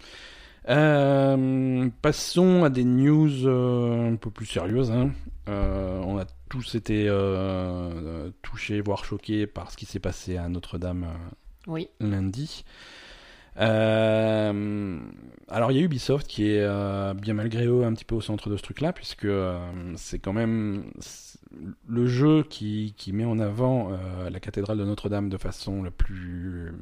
Euh, passons à des news euh, un peu plus sérieuses. hein. Euh, on a tous été touchés, voire choqués par ce qui s'est passé à Notre-Dame Oui. lundi. Euh, alors il y a Ubisoft qui est euh, bien malgré eux un petit peu au centre de ce truc-là, puisque euh, c'est quand même le jeu qui, qui met en avant la cathédrale de Notre-Dame de façon la plus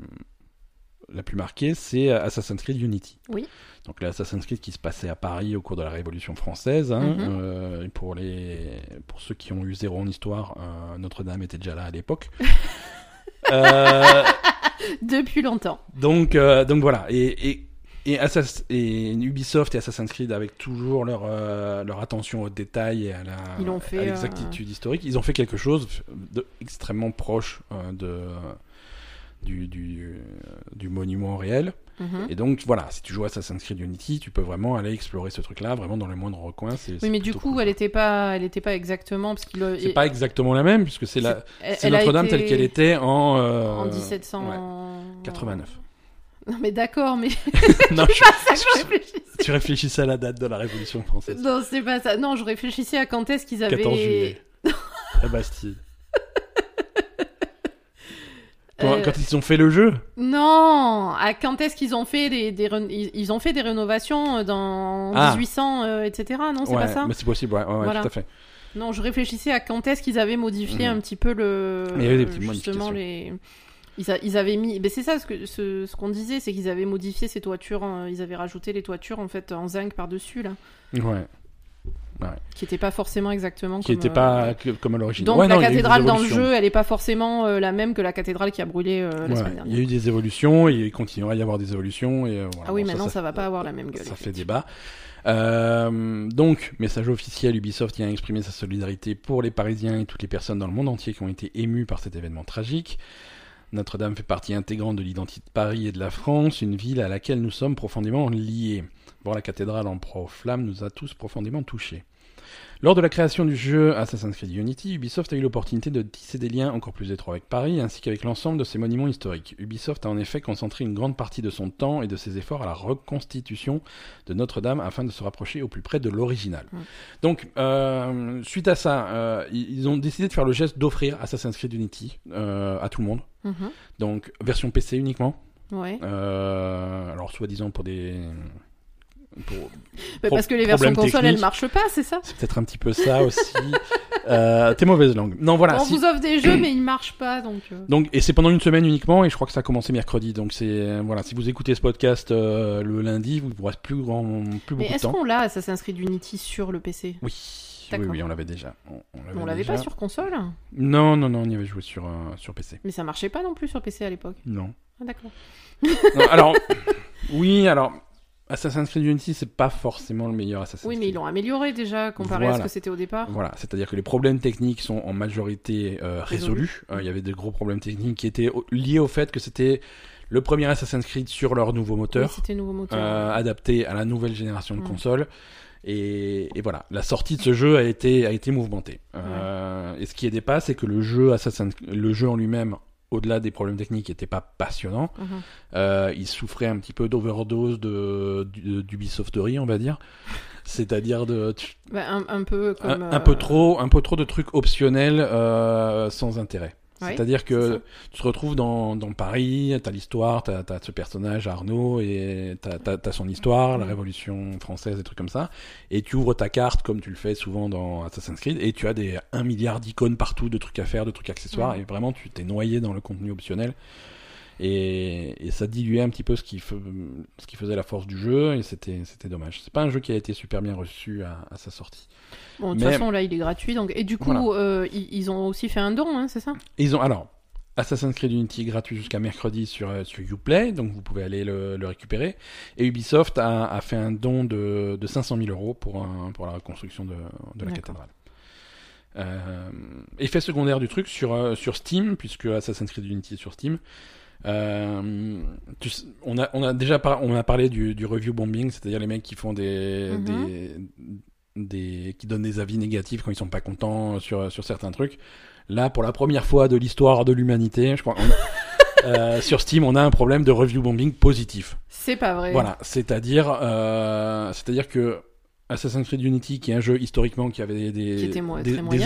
la plus marquée, c'est Assassin's Creed Unity. Oui. Donc l'Assassin's Creed qui se passait à Paris au cours de la Révolution française. hein, Mhm. euh, et pour les pour ceux qui ont eu zéro en histoire, euh, Notre-Dame était déjà là à l'époque. Euh, Depuis longtemps. donc, euh, donc voilà. Et, et, et, Assass- et Ubisoft et Assassin's Creed, avec toujours leur, euh, leur attention aux détails et à euh, l'exactitude historique, ils ont fait quelque chose de extrêmement proche de, du, du, du monument réel. Mhm. Et donc voilà, si tu joues à Assassin's Creed Unity, tu peux vraiment aller explorer ce truc-là, vraiment dans le moindre recoin. c'est- Oui, c'est mais du coup, cool. elle était pas, elle était pas exactement parce qu'il. C'est pas exactement la même, puisque c'est la, Elle- c'est elle a Notre-Dame été telle qu'elle était en, euh, en ouais, 1789. 89. Non, mais d'accord, mais non, je- ça que je réfléchissais. tu réfléchissais à la date de la Révolution française. Non, c'est pas ça. Non, je réfléchissais à quand est-ce qu'ils avaient. 14 juillet. La Bastille. Quand, Euh, quand ils ont fait le jeu Non, à quand est-ce qu'ils ont fait des, ils ont fait des rénovations euh, dans Ah. 1800, euh, etc. Non, c'est Ouais, pas ça. mais c'est possible, ouais, ouais, ouais, Voilà. tout à fait. Non, je réfléchissais à quand est-ce qu'ils avaient modifié Mhm. un petit peu le. Mais il y avait des petites justement modifications. les. Ils, a- ils avaient mis. Ben c'est ça ce que ce, ce qu'on disait, c'est qu'ils avaient modifié ces toitures. hein, Ils avaient rajouté les toitures en fait en zinc par dessus là, Ouais. Qui n'étaient pas forcément exactement. Qui comme, n'était euh, pas que- comme à l'origine. Donc Ouais, la non, il cathédrale dans le jeu, elle est pas forcément euh, la même que la cathédrale qui a brûlé euh, la Ouais, semaine il dernière. y a eu des évolutions et il continuera à y avoir des évolutions. Et, euh, voilà. Ah oui, Bon, maintenant ça, ça, va pas avoir la même gueule. Ça fait débat. Euh, donc, message officiel, Ubisoft vient exprimer sa solidarité pour les Parisiens et toutes les personnes dans le monde entier qui ont été émues par cet événement tragique. Notre-Dame fait partie intégrante de l'identité de Paris et de la France, une ville à laquelle nous sommes profondément liés. Voir la cathédrale en proie aux flammes nous a tous profondément touchés. Lors de la création du jeu Assassin's Creed Unity, Ubisoft a eu l'opportunité de tisser des liens encore plus étroits avec Paris ainsi qu'avec l'ensemble de ses monuments historiques. Ubisoft a en effet concentré une grande partie de son temps et de ses efforts à la reconstitution de Notre-Dame afin de se rapprocher au plus près de l'original. Mm. Donc, euh, suite à ça, euh, ils ont décidé de faire le geste d'offrir Assassin's Creed Unity euh, à tout le monde. Mhm. Donc, version PC uniquement. Ouais. Alors, soi-disant pour des. Pour- parce que les versions console, elles marchent pas, c'est ça C'est peut-être un petit peu ça aussi. euh, T'es mauvaise langue. Non, voilà. On si- vous offre des jeux, mais ils marchent pas, donc. euh, Donc, et c'est pendant une semaine uniquement, et je crois que ça a commencé mercredi. Donc, c'est euh, voilà, si vous écoutez ce podcast euh, le lundi, vous vous reste plus grand, plus Mais beaucoup de est-ce temps. qu'on l'a Assassin's Creed Unity sur le PC Oui, oui, oui, on l'avait déjà. On, On l'avait pas sur console? Non, non, non, on y avait joué sur sur PC. Mais ça marchait pas non plus sur PC à l'époque? Non. Ah, d'accord. Alors, oui, alors. Assassin's Creed Unity, c'est pas forcément le meilleur Assassin's Oui, mais Creed. ils l'ont amélioré déjà comparé à ce que c'était au départ. Voilà, c'est-à-dire que les problèmes techniques sont en majorité euh, Résolus. Euh, Il y avait des gros problèmes techniques qui étaient liés au fait que c'était le premier Assassin's Creed sur leur nouveau Oui, moteur, c'était nouveau moteur. euh, adapté à la nouvelle génération de Mm. consoles. Et, et voilà, la sortie de ce jeu a été, a été mouvementée. Euh, Et ce qui est pas, c'est que le jeu Assassin's, le jeu en lui-même, au-delà des problèmes techniques, n'était pas passionnant. Mhm. Euh, il souffrait un petit peu d'overdose de, du- d'Ubisofterie, on va dire. C'est-à-dire de, tu- Bah, un, un peu un, comme. un euh, peu trop, un peu trop de trucs optionnels euh, sans intérêt. C'est-à-dire c'est que tu te retrouves dans, dans Paris, t'as l'histoire, t'as as ce personnage Arnaud et t'as as, son histoire, la Mhm. Révolution française, des trucs comme ça, et tu ouvres ta carte comme tu le fais souvent dans Assassin's Creed et tu as des un milliard d'icônes partout, de trucs à faire, de trucs accessoires, Mhm. et vraiment tu t'es noyé dans le contenu optionnel. Et, et ça diluait un petit peu ce qui, fe- ce qui faisait la force du jeu, et c'était c'était dommage. C'est pas un jeu qui a été super bien reçu à, à sa sortie. Bon, de toute mais- façon, là, il est gratuit. Donc... Et du coup, Voilà. euh, ils, ils ont aussi fait un don, hein, c'est ça? Ils ont alors Assassin's Creed Unity gratuit jusqu'à mercredi sur euh, sur Uplay, donc vous pouvez aller le, le récupérer. Et Ubisoft a, a fait un don de, de 500 000 euros pour un- pour la reconstruction de, de la cathédrale. Euh, effet secondaire du truc sur sur Steam, puisque Assassin's Creed Unity est sur Steam. Euh, tu on a on a déjà par- on a parlé du, du review bombing, c'est-à-dire les mecs qui font des, Mhm. des des qui donnent des avis négatifs quand ils sont pas contents sur sur certains trucs. Là, pour la première fois de l'histoire de l'humanité, je crois, a- euh, sur Steam, on a un problème de review bombing positif. C'est pas vrai. Voilà, c'est-à-dire, euh, c'est-à-dire que Assassin's Creed Unity, qui est un jeu historiquement qui avait des, mo-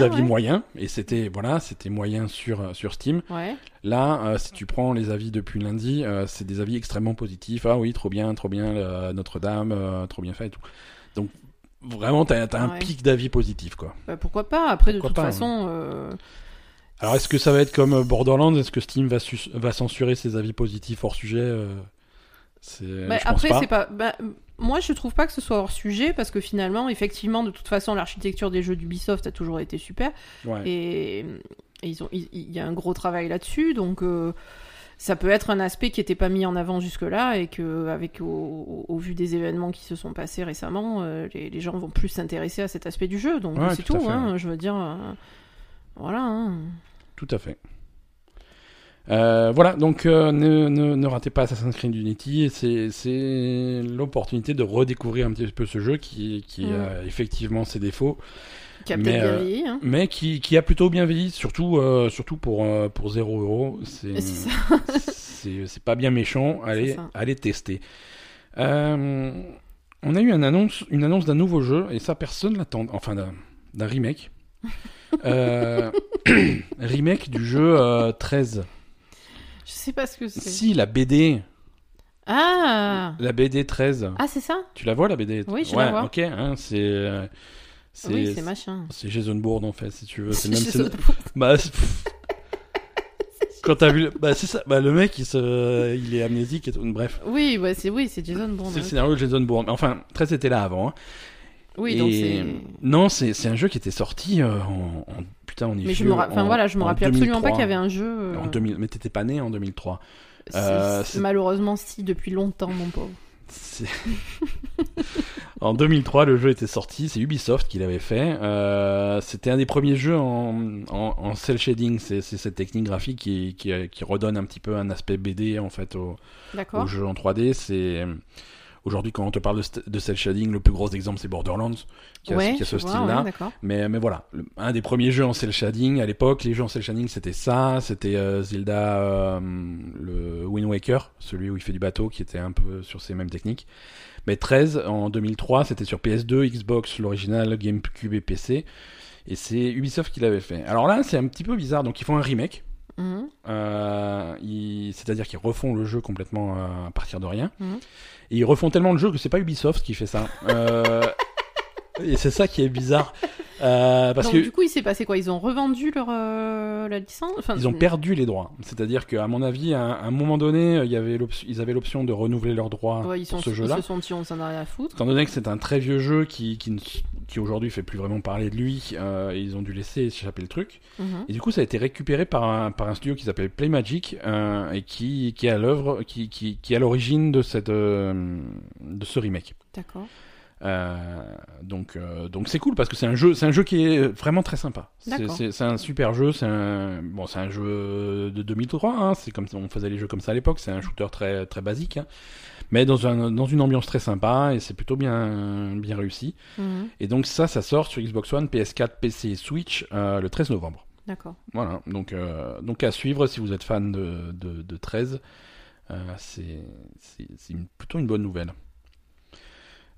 avis ouais. moyens, et c'était voilà, c'était moyen sur sur Steam. Ouais. Là, euh, si tu prends les avis depuis lundi, euh, c'est des avis extrêmement positifs. Ah oui, trop bien, trop bien, euh, Notre-Dame, euh, trop bien fait et tout. Donc vraiment, t'as as un Ouais. pic d'avis positifs quoi. Bah, pourquoi pas Après, de toute pas, façon. euh, Alors, est-ce que ça va être comme euh, Borderlands? Est-ce que Steam va, va censurer ses avis positifs hors sujet euh, C'est. bah, je après, c'est pas. bah, moi, je trouve pas que ce soit hors sujet parce que finalement, effectivement, de toute façon, l'architecture des jeux d'Ubisoft a toujours été super. Ouais. Et, et ils ont, il y a un gros travail là-dessus, donc euh, ça peut être un aspect qui n'était pas mis en avant jusque-là et que, avec au, vu des événements qui se sont passés récemment, euh, les, les gens vont plus s'intéresser à cet aspect du jeu. Donc Ouais, c'est tout hein, Je veux dire, euh, voilà. hein. Tout à fait. Euh, voilà, donc ne, ne, ne ratez pas Assassin's Creed Unity. C'est l'opportunité de redécouvrir un petit peu ce jeu qui, qui Mm. a effectivement ses défauts, Qui a Mais, bien euh, vieilli. hein. mais qui, qui a plutôt bien vieilli, surtout, euh, surtout pour, euh, pour 0 euros. C'est pas bien méchant. Allez, allez tester. Euh, on a eu une annonce, une annonce d'un nouveau jeu, et ça, personne l'attend. Enfin, d'un remake. Remake du jeu euh, 13. Je sais pas ce que c'est. Si, la BD. Ah La BD 13. Ah, c'est ça? Tu la vois, la BD Oui, je ouais, la vois. ok, hein, c'est. Euh, Oui, c'est machin. C'est Jason Bourne en fait, si tu veux. C'est même. Jason c'est- Bourne. Bah, c'est- quand t'as vu, le- bah c'est ça. Bah le mec, il se, il est amnésique et tout. Bref, Oui, bah, c'est oui, c'est Jason Bourne. c'est le hein. scénario de Jason Bourne. Enfin, 13 était là avant. hein. Oui, Et- donc c'est. Non, c'est c'est un jeu qui était sorti euh, en, en- putain, on est Mais je vieux, me, ra- enfin en- voilà, je me en rappelais absolument pas 2003. qu'il y avait un jeu. euh, En 2000, mais t'étais pas né en 2003. c'est- euh, c'est- c'est- malheureusement, si depuis longtemps, mon pauvre. En 2003, le jeu était sorti. C'est Ubisoft qui l'avait fait. Euh, C'était un des premiers jeux en, en, en cel shading. C'est cette technique graphique qui, qui, qui redonne un petit peu un aspect BD en fait au, jeu en 3D. C'est Aujourd'hui, quand on te parle de, de cel shading, le plus gros exemple c'est Borderlands, qui a, ouais, qui a ce style-là. ouais. Mais, mais voilà, le- un des premiers jeux en cel shading à l'époque, les jeux en cel shading c'était ça, c'était euh, Zelda, euh, le Wind Waker, celui où il fait du bateau, qui était un peu sur ces mêmes techniques. Mais 13 en 2003, c'était sur PS2, Xbox, l'original, GameCube et PC. Et c'est Ubisoft qui l'avait fait. Alors là, c'est un petit peu bizarre. Donc ils font un remake, Mhm. euh, c'est-à-dire qu'ils refont le jeu complètement euh, à partir de rien. Mhm. Et ils refont tellement le jeu que c'est pas Ubisoft qui fait ça. Euh, et c'est ça qui est bizarre. Euh, parce Donc que du coup, il s'est passé quoi? Ils ont revendu leur euh, la licence? Enfin, ils ont perdu les droits. C'est-à-dire qu'à mon avis, à un, à un moment donné, il y avait l'option- ils avaient l'option de renouveler leurs droits Ouais, ils, pour sont, ce ils jeu-là. se sont dit on s'en a rien à foutre. Étant donné que c'est un très vieux jeu qui, qui, ne- qui aujourd'hui fait plus vraiment parler de lui, euh, ils ont dû laisser échapper le truc. Mhm. Et du coup, ça a été récupéré par un, par un studio qui s'appelle Playmagic et qui, qui est à l'œuvre, qui, qui, qui est à l'origine de, cette, de ce remake. D'accord. Euh, donc, euh, donc c'est cool parce que c'est un jeu, c'est un jeu qui est vraiment très sympa. C'est, un super jeu. C'est un, bon, c'est un jeu de 2003. Hein, c'est comme on faisait les jeux comme ça à l'époque. C'est un shooter très, très basique, hein, mais dans un, dans une ambiance très sympa et c'est plutôt bien, bien réussi. Mhm. Et donc ça, ça sort sur Xbox One, PS4, PC et Switch euh, le 13 novembre. D'accord. Voilà, donc, euh, donc à suivre si vous êtes fan de, de, de 13, euh, c'est plutôt une bonne nouvelle.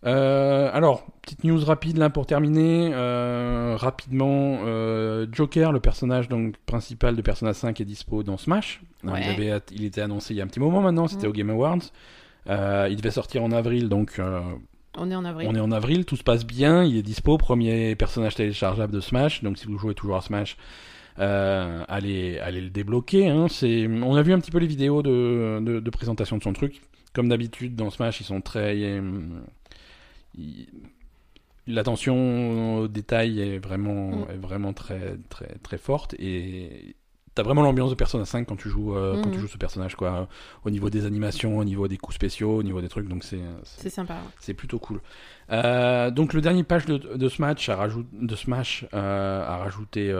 Euh, alors, petite news rapide là pour terminer. Euh, rapidement, euh, Joker, le personnage donc, principal de Persona 5 est dispo dans Smash. Ouais. Il, avait, il était annoncé il y a un petit moment maintenant, c'était Mm. au Game Awards. Il devait sortir en avril, donc On est en avril. on est en avril, tout se passe bien, il est dispo, premier personnage téléchargeable de Smash, donc si vous jouez toujours à Smash, euh, allez, allez le débloquer. Hein. C'est, on a vu un petit peu les vidéos de, de, de présentation de son truc. Comme d'habitude dans Smash, ils sont très, l'attention au détail est vraiment, Mm. est vraiment très, très, très forte et T'as vraiment l'ambiance de Persona 5 quand tu joues euh, quand tu joues ce personnage quoi, au niveau des animations, au niveau des coups spéciaux, au niveau des trucs donc c'est c'est- sympa. ouais. c'est plutôt cool. Euh, donc le dernier page de, de Smash a, rajout- de Smash, euh, a rajouté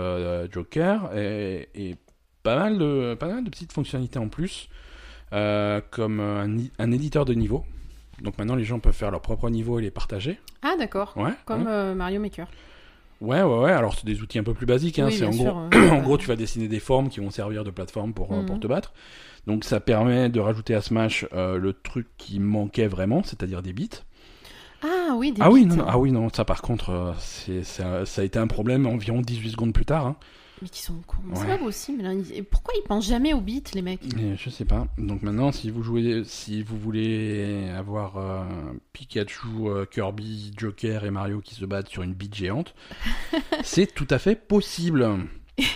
Joker et, et pas, mal de, pas mal de petites fonctionnalités en plus, comme un, un éditeur de niveau. Donc maintenant les gens peuvent faire leur propre niveau et les partager. Ah d'accord. Ouais, Comme ouais. euh, Mario Maker. ouais, ouais, ouais. Alors c'est des outils un peu plus basiques. Hein. Oui, c'est en gros, euh, en gros, tu vas dessiner des formes qui vont servir de plateforme pour, euh, Mhm. pour te battre. Donc ça permet de rajouter à Smash euh, le truc qui manquait vraiment, c'est-à-dire des bits. Ah oui, des Ah oui, bits. non, non, ah oui, non, ça par contre, euh, c'est, ça a été un problème environ 18 secondes plus tard. hein. Mais qui sont cons. C'est Ouais. pas possible. là. Et Pourquoi ils pensent jamais aux bits, les mecs? Et je sais pas. Donc maintenant, si vous jouez, si vous voulez avoir euh, Pikachu, euh, Kirby, Joker et Mario qui se battent sur une bite géante, c'est tout à fait possible.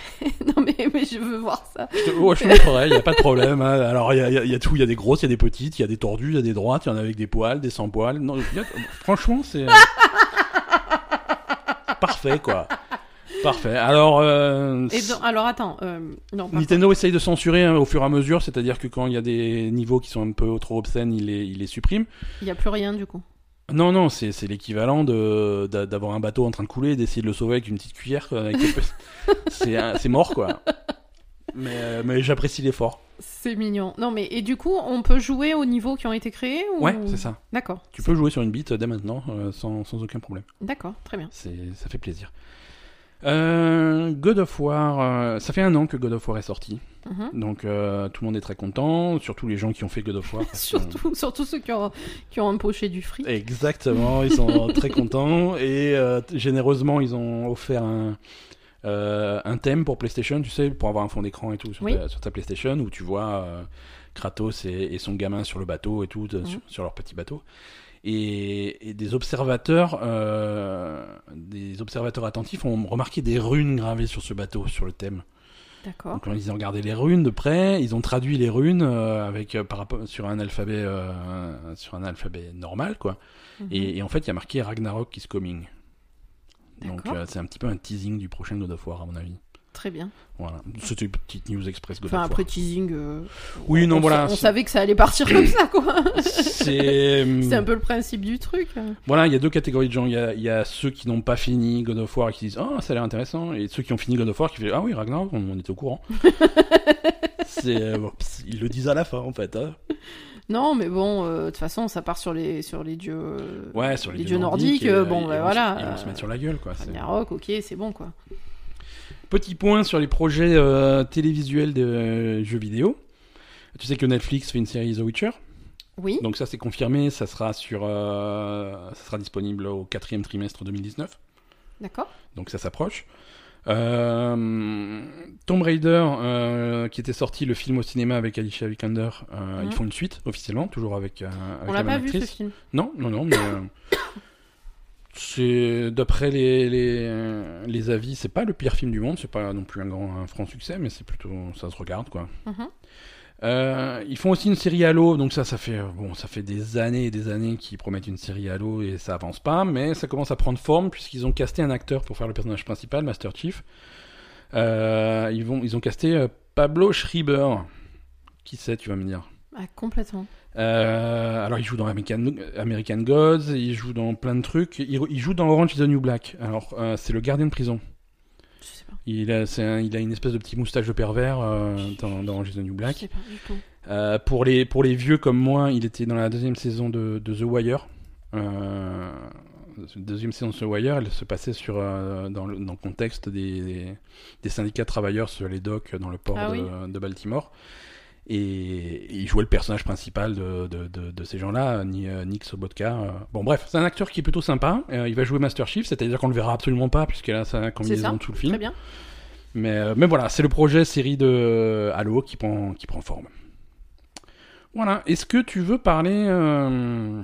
Non mais, mais je veux voir ça. Je, te- je montrerai, il n'y a pas de problème. hein. Alors, il y a, y y tout, il y a des grosses, il y a des petites, il y a des tordues, il y a des droites, il y en a avec des poils, des sans poils. Non, a- franchement, c'est. Parfait, quoi. Parfait. Alors, euh, Et donc- alors attends. euh, non, par Nintendo essaye de censurer hein, au fur et à mesure, c'est-à-dire que quand il y a des niveaux qui sont un peu trop obscènes, il les, il les supprime. Il y a plus rien du coup. Non, non, c'est c'est l'équivalent de d'avoir un bateau en train de couler et d'essayer de le sauver avec une petite cuillère. quoi, avec quelques- c'est mort, quoi. Mais, euh, mais j'apprécie l'effort. C'est mignon. Non mais et du coup, on peut jouer aux niveaux qui ont été créés ou... Ouais, c'est ça. D'accord. Tu peux jouer sur une bite dès maintenant, euh, sans, sans aucun problème. D'accord, très bien. C'est- Ça fait plaisir. Euh, God of War, euh, ça fait un an que God of War est sorti. Mhm. Donc euh, tout le monde est très content, surtout les gens qui ont fait God of War. Surtout, surtout ceux qui ont, qui ont empoché du fric. Exactement, ils sont très contents et euh, généreusement ils ont offert un, euh, un thème pour PlayStation, tu sais, pour avoir un fond d'écran et tout sur, Oui. ta, sur ta PlayStation où tu vois Kratos et, et son gamin sur le bateau et tout, Mhm. sur, sur leur petit bateau. Et, et des observateurs, euh, des observateurs attentifs ont remarqué des runes gravées sur ce bateau, sur le thème. D'accord. Donc ils ont regardé les runes de près, ils ont traduit les runes euh, avec euh, par rapport sur un alphabet euh, sur un alphabet normal quoi. Mhm. Et, et en fait, il y a marqué Ragnarok is coming. Donc c'est un petit peu un teasing du prochain God of War à mon avis. Très bien. Voilà, c'était une petite news express Enfin après War. teasing. euh, Oui, non, on, voilà, On savait que ça allait partir comme ça quoi. C'est C'est un peu le principe du truc. voilà, il y a deux catégories de gens. Il y a, il y a ceux qui n'ont pas fini God of War et qui disent oh ça a l'air intéressant, et ceux qui ont fini God of War qui disent ah oui Ragnarok on, on était au courant. c'est euh, bon, ils le disent à la fin en fait. hein. Non, mais bon, euh, de toute façon, ça part sur les, sur les dieux, euh, Ouais, sur les, les dieux dieux nordiques. et, euh, euh, bon, bah, voilà. se- Ils vont se euh, mettre sur la gueule, quoi. Ragnarok, ok, c'est bon, quoi. Petit point sur les projets euh, télévisuels de euh, jeux vidéo. Tu sais que Netflix fait une série The Witcher. Oui, Donc ça c'est confirmé, ça sera sur, euh, ça sera disponible au quatrième trimestre 2019. d'accord. Donc ça s'approche. Tomb Raider, qui était sorti le film au cinéma avec Alicia Vikander, euh, Mhm. ils font une suite officiellement, toujours avec, avec On la pas vu ce film. Non, non, non, mais c'est d'après les, les, les avis, c'est pas le pire film du monde, c'est pas non plus un grand un franc succès, mais c'est plutôt ça se regarde quoi. Mhm. Euh, ils font aussi une série Halo, donc ça, ça fait euh, bon, ça fait des années et des années qu'ils promettent une série Halo et ça avance pas, mais ça commence à prendre forme puisqu'ils ont casté un acteur pour faire le personnage principal, Master Chief. Euh, ils vont, ils ont casté euh, Pablo Schreiber. Qui c'est, tu vas me dire? Ah, complètement. Euh, alors, il joue dans American, American Gods, il joue dans plein de trucs. Il, il joue dans Orange is the New Black. Alors, euh, c'est le gardien de prison. Je sais pas. Il a, c'est un- il a une espèce de petit moustache de pervers euh, dans, dans Orange is the New Je Black. sais pas du tout. Pour, les, pour les vieux comme moi, il était dans la deuxième saison de, de The Wire. Deuxième saison de The Wire, elle se passait sur, dans, le, dans le contexte des, des, des syndicats de travailleurs sur les docks dans le port Ah de, oui. de Baltimore. Et il jouait le personnage principal de, de, de, de ces gens-là, euh, Nick Sobotka. euh. Bon, bref, c'est un acteur qui est plutôt sympa. Euh, il va jouer Master Chief, c'est-à-dire qu'on le verra absolument pas, puisqu'il a sa combinaison ça, tout le film. Très bien. Mais, mais voilà, c'est le projet série de Halo qui prend, qui prend forme. Voilà, est-ce que tu veux parler... euh,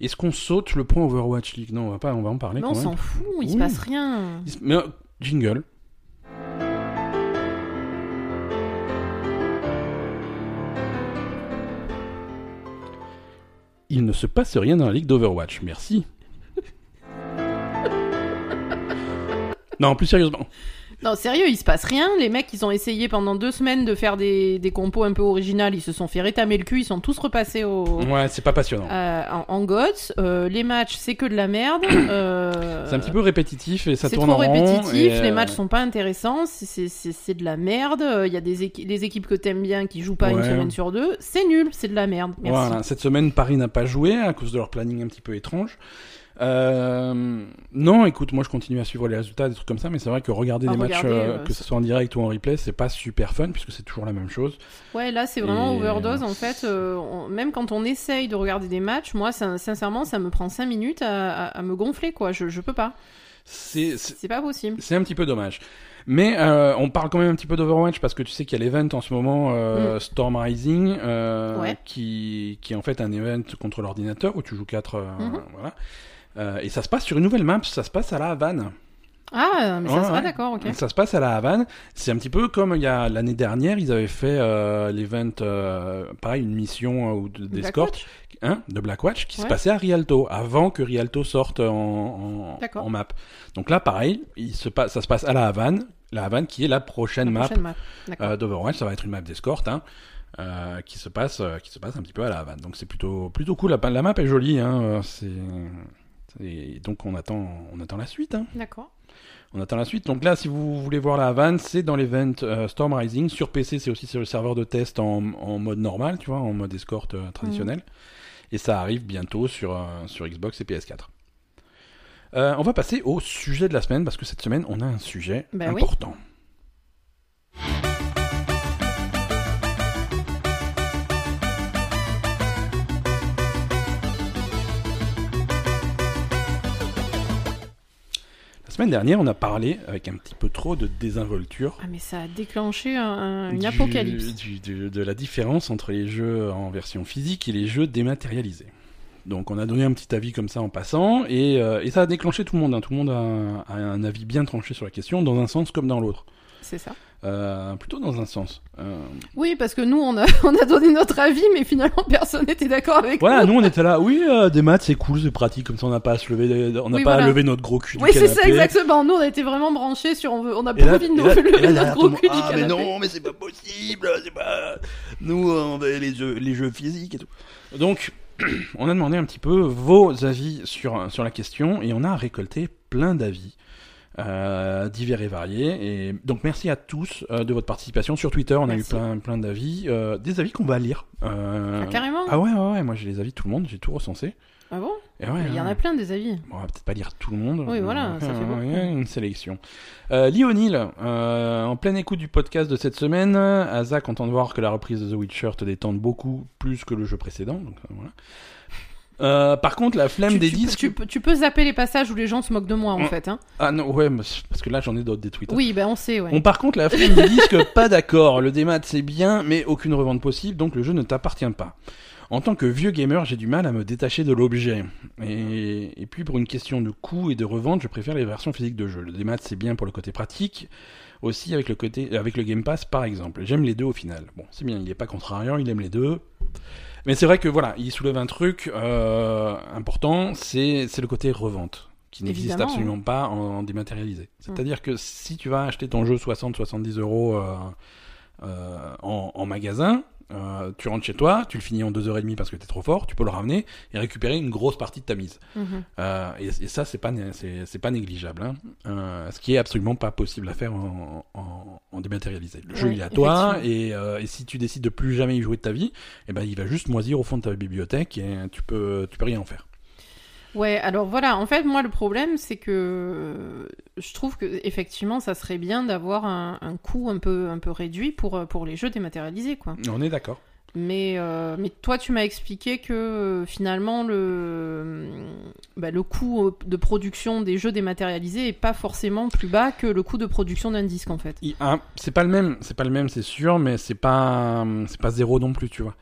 Est-ce qu'on saute le point Overwatch League? Non, on va, pas, on va en parler quand on s'en fout, il se Oui. passe rien. Se- Mais, euh, jingle. Il ne se passe rien dans la ligue d'Overwatch, merci. non, plus sérieusement. Non, sérieux, il se passe rien. Les mecs, ils ont essayé pendant deux semaines de faire des, des compos un peu originales. Ils se sont fait rétamer le cul. Ils sont tous repassés au, Ouais, c'est pas passionnant. euh, en, en GOTS. Euh, les matchs, c'est que de la merde. Euh, C'est un petit peu répétitif et ça c'est tourne trop en rond. répétitif, et, les euh, matchs sont pas intéressants, c'est- c'est c'est- c'est de la merde. Il y a des les équipes que t'aimes bien qui jouent pas une semaine sur deux, c'est nul, c'est de la merde. Merci. Voilà, cette semaine, Paris n'a pas joué à cause de leur planning un petit peu étrange. Euh, non, écoute, moi je continue à suivre les résultats, des trucs comme ça, mais c'est vrai que regarder À des matchs, euh, euh, que ce soit en direct ou en replay, c'est pas super fun puisque c'est toujours la même chose. Ouais, là c'est vraiment Et- overdose en fait. euh, on- même quand on essaye de regarder des matchs, moi ça- sincèrement ça me prend 5 minutes à, à- à me gonfler quoi. Je, je peux pas. C'est pas possible. c'est un petit peu dommage. Mais euh, on parle quand même un petit peu d'Overwatch parce que tu sais qu'il y a l'event en ce moment, euh, Storm Rising, euh, Mm. Ouais. qui, qui est en fait un event contre l'ordinateur où tu joues 4. Mhm. voilà. Euh, et ça se passe sur une nouvelle map, ça se passe à la Havane. Ah, mais ça Ouais, se ouais. d'accord, ok. Ça se passe à la Havane. C'est un petit peu comme il y a l'année dernière, ils avaient fait euh, l'event, euh, pareil, une mission euh, d'escorte, hein, de Blackwatch, qui se passait à Rialto, avant que Rialto sorte en, en, map. Donc là, pareil, il se passe, ça se passe à la Havane, la Havane qui est la prochaine La map euh, d'Overwatch. Ça va être une map d'escorte, hein, euh, qui se passe, qui se passe un petit peu à la Havane. Donc c'est plutôt, plutôt cool. La, la map est jolie, hein. C'est, et donc on attend, on attend la suite, hein. D'accord. On attend la suite. Donc là, si vous voulez voir la Havane, c'est dans l'event euh, Storm Rising. Sur PC, c'est aussi sur le serveur de test en, en mode normal, tu vois, en mode escorte euh, traditionnel. Et ça arrive bientôt sur, euh, sur Xbox et PS4. Euh, on va passer au sujet de la semaine, parce que cette semaine, on a un sujet Ben important. Semaine dernière, on a parlé avec un petit peu trop de désinvolture Ah, mais ça a déclenché un- un- une du- apocalypse. du- du- de la différence entre les jeux en version physique et les jeux dématérialisés. Donc on a donné un petit avis comme ça en passant, et, euh, et ça a déclenché tout le monde. hein. Tout le monde a, a un avis bien tranché sur la question, dans un sens comme dans l'autre. C'est ça. Euh, plutôt dans un sens. Euh, Oui, parce que nous, on a, on a donné notre avis, mais finalement, personne n'était d'accord avec voilà, nous. nous on était là, oui, euh, des maths c'est cool, c'est pratique, comme ça on n'a pas à se lever, on n'a Oui, pas à voilà. lever notre gros cul Oui, du c'est ça, exactement. Nous, on a été vraiment branchés sur. On, veut, on a pas envie de nous là- et là, lever notre gros cul du ah, mais non, mais c'est pas possible, c'est pas. Nous, on a les jeux, les jeux physiques et tout. Donc, on a demandé un petit peu vos avis sur, sur la question et on a récolté plein d'avis. Euh, divers et variés. Et donc merci à tous euh, de votre participation sur Twitter. On a eu plein, plein d'avis, euh, des avis qu'on va lire. Ah, carrément Ah ouais, ouais, ouais, moi j'ai les avis de tout le monde, j'ai tout recensé. Ah bon? Ouais, Il y en a plein des avis. Bon, on va peut-être pas lire tout le monde. Oui, voilà, ça fait beaucoup. une sélection. Euh, Lionel, euh, en pleine écoute du podcast de cette semaine, Asa, content de voir que la reprise de The Witcher te détende beaucoup plus que le jeu précédent. Donc, voilà. Euh, par contre, la flemme Tu, des tu peux- disques. tu, peux, tu peux zapper les passages où les gens se moquent de moi, en Mm. fait. Hein. Ah non, ouais, parce que là j'en ai d'autres des tweets. Oui, ben on sait, ouais. Bon, par contre, la flemme des disques, pas d'accord. Le démat c'est bien, mais aucune revente possible, donc le jeu ne t'appartient pas. En tant que vieux gamer, j'ai du mal à me détacher de l'objet. Et, et puis pour une question de coût et de revente, je préfère les versions physiques de jeu. Le démat c'est bien pour le côté pratique, aussi avec le côté avec le Game Pass par exemple. J'aime les deux au final. Bon, c'est bien, il est pas contrariant, il aime les deux. Mais c'est vrai que voilà, il soulève un truc euh, important, c'est c'est le côté revente qui n'existe absolument pas en, en dématérialisé. C'est-à-dire que si tu vas acheter ton jeu 60-70 euros euh, euh, en, en magasin, euh, tu rentres chez toi, tu le finis en 2h30 parce que t'es trop fort, tu peux le ramener et récupérer une grosse partie de ta mise. Mhm. Euh, et, et ça, c'est pas, c'est, pas négligeable. Hein. Euh, ce qui est absolument pas possible à faire en, en, en dématérialisé. Le jeu, Ouais, il est à toi, et si tu décides de plus jamais y jouer de ta vie, eh ben, il va juste moisir au fond de ta bibliothèque et tu peux, tu peux rien en faire. Ouais, alors voilà, en fait, moi, le problème, c'est que euh, je trouve que effectivement, ça serait bien d'avoir un, un coût un peu, un peu réduit pour, euh, pour les jeux dématérialisés, quoi. On est d'accord. Mais, euh, mais toi, tu m'as expliqué que finalement, le, bah, le coût de production des jeux dématérialisés est pas forcément plus bas que le coût de production d'un disque, en fait. Ah, c'est pas le même, c'est pas le même, c'est sûr, mais c'est pas, c'est pas zéro non plus, tu vois.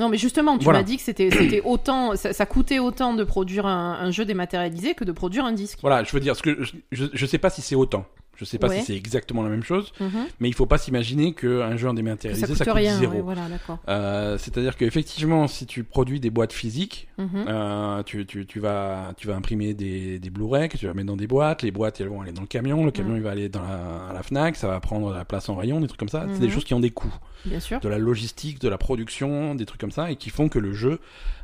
Non, mais justement, tu Voilà. m'as dit que c'était c'était autant, ça, ça coûtait autant de produire un, un jeu dématérialisé que de produire un disque. Voilà, je veux dire, ce que je, je, je sais pas si c'est autant. Je sais pas Ouais. si c'est exactement la même chose, Mhm. mais il faut pas s'imaginer qu'un jeu en dématérialisé, ça coûte rien. zéro. ouais, voilà. Euh, C'est-à-dire qu'effectivement, si tu produis des boîtes physiques, Mhm. euh, tu, tu, tu, vas, tu vas imprimer des, des Blu-ray que tu vas mettre dans des boîtes. Les boîtes, elles vont aller dans le camion. Le camion, il va aller dans la, à la Fnac. Ça va prendre la place en rayon, des trucs comme ça. C'est des Mhm. choses qui ont des coûts. Bien sûr. De la logistique, de la production, des trucs comme ça, et qui font que le jeu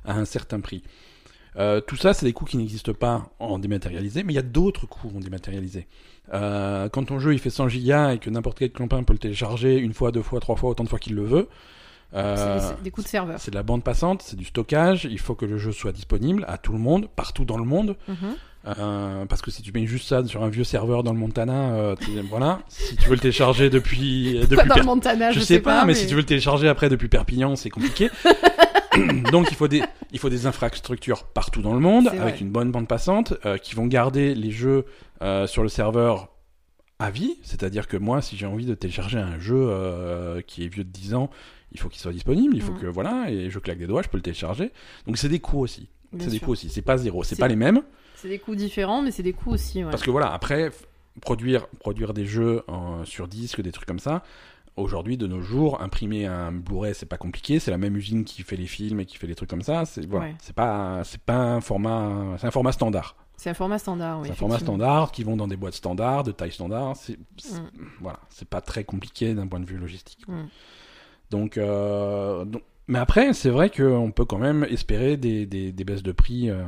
a un certain prix. Euh, tout ça, c'est des coûts qui n'existent pas en dématérialisé, mais il y a d'autres coûts en dématérialisé. Euh, quand ton jeu il fait 100 gigas et que n'importe quel clampin peut le télécharger une fois, deux fois, trois fois, autant de fois qu'il le veut, euh, C'est- des coûts de serveur. c'est de la bande passante, c'est du stockage, il faut que le jeu soit disponible à tout le monde, partout dans le monde, Mhm. euh, parce que si tu mets juste ça sur un vieux serveur dans le Montana, euh, voilà, si tu veux le télécharger depuis, depuis Pas dans Per- le Montana, je, je, sais pas, mais, si tu veux le télécharger après depuis Perpignan, c'est compliqué. Donc il faut des il faut des infrastructures partout dans le monde avec vrai. une bonne bande passante euh, qui vont garder les jeux euh, sur le serveur à vie, c'est-à-dire que moi si j'ai envie de télécharger un jeu euh, qui est vieux de 10 ans, il faut qu'il soit disponible, il faut Mhm. que voilà et je claque des doigts, je peux le télécharger. Donc c'est des coûts aussi. C'est des coûts aussi, c'est pas zéro, c'est pas les mêmes C'est des coûts différents, mais c'est des coûts aussi. Ouais. parce que voilà, après produire produire des jeux en- sur disque, des trucs comme ça. Aujourd'hui, de nos jours, imprimer un Blu-ray, c'est pas compliqué. C'est la même usine qui fait les films et qui fait les trucs comme ça. C'est voilà, Ouais. c'est pas, c'est pas un format, c'est un format standard. C'est un format standard. Oui, c'est un format standard qui vont dans des boîtes standards, de taille standard. C'est, c'est- Mm. voilà, c'est pas très compliqué d'un point de vue logistique. Mm. Donc, euh, donc- mais après, c'est vrai qu'on peut quand même espérer des, des, des baisses de prix. euh,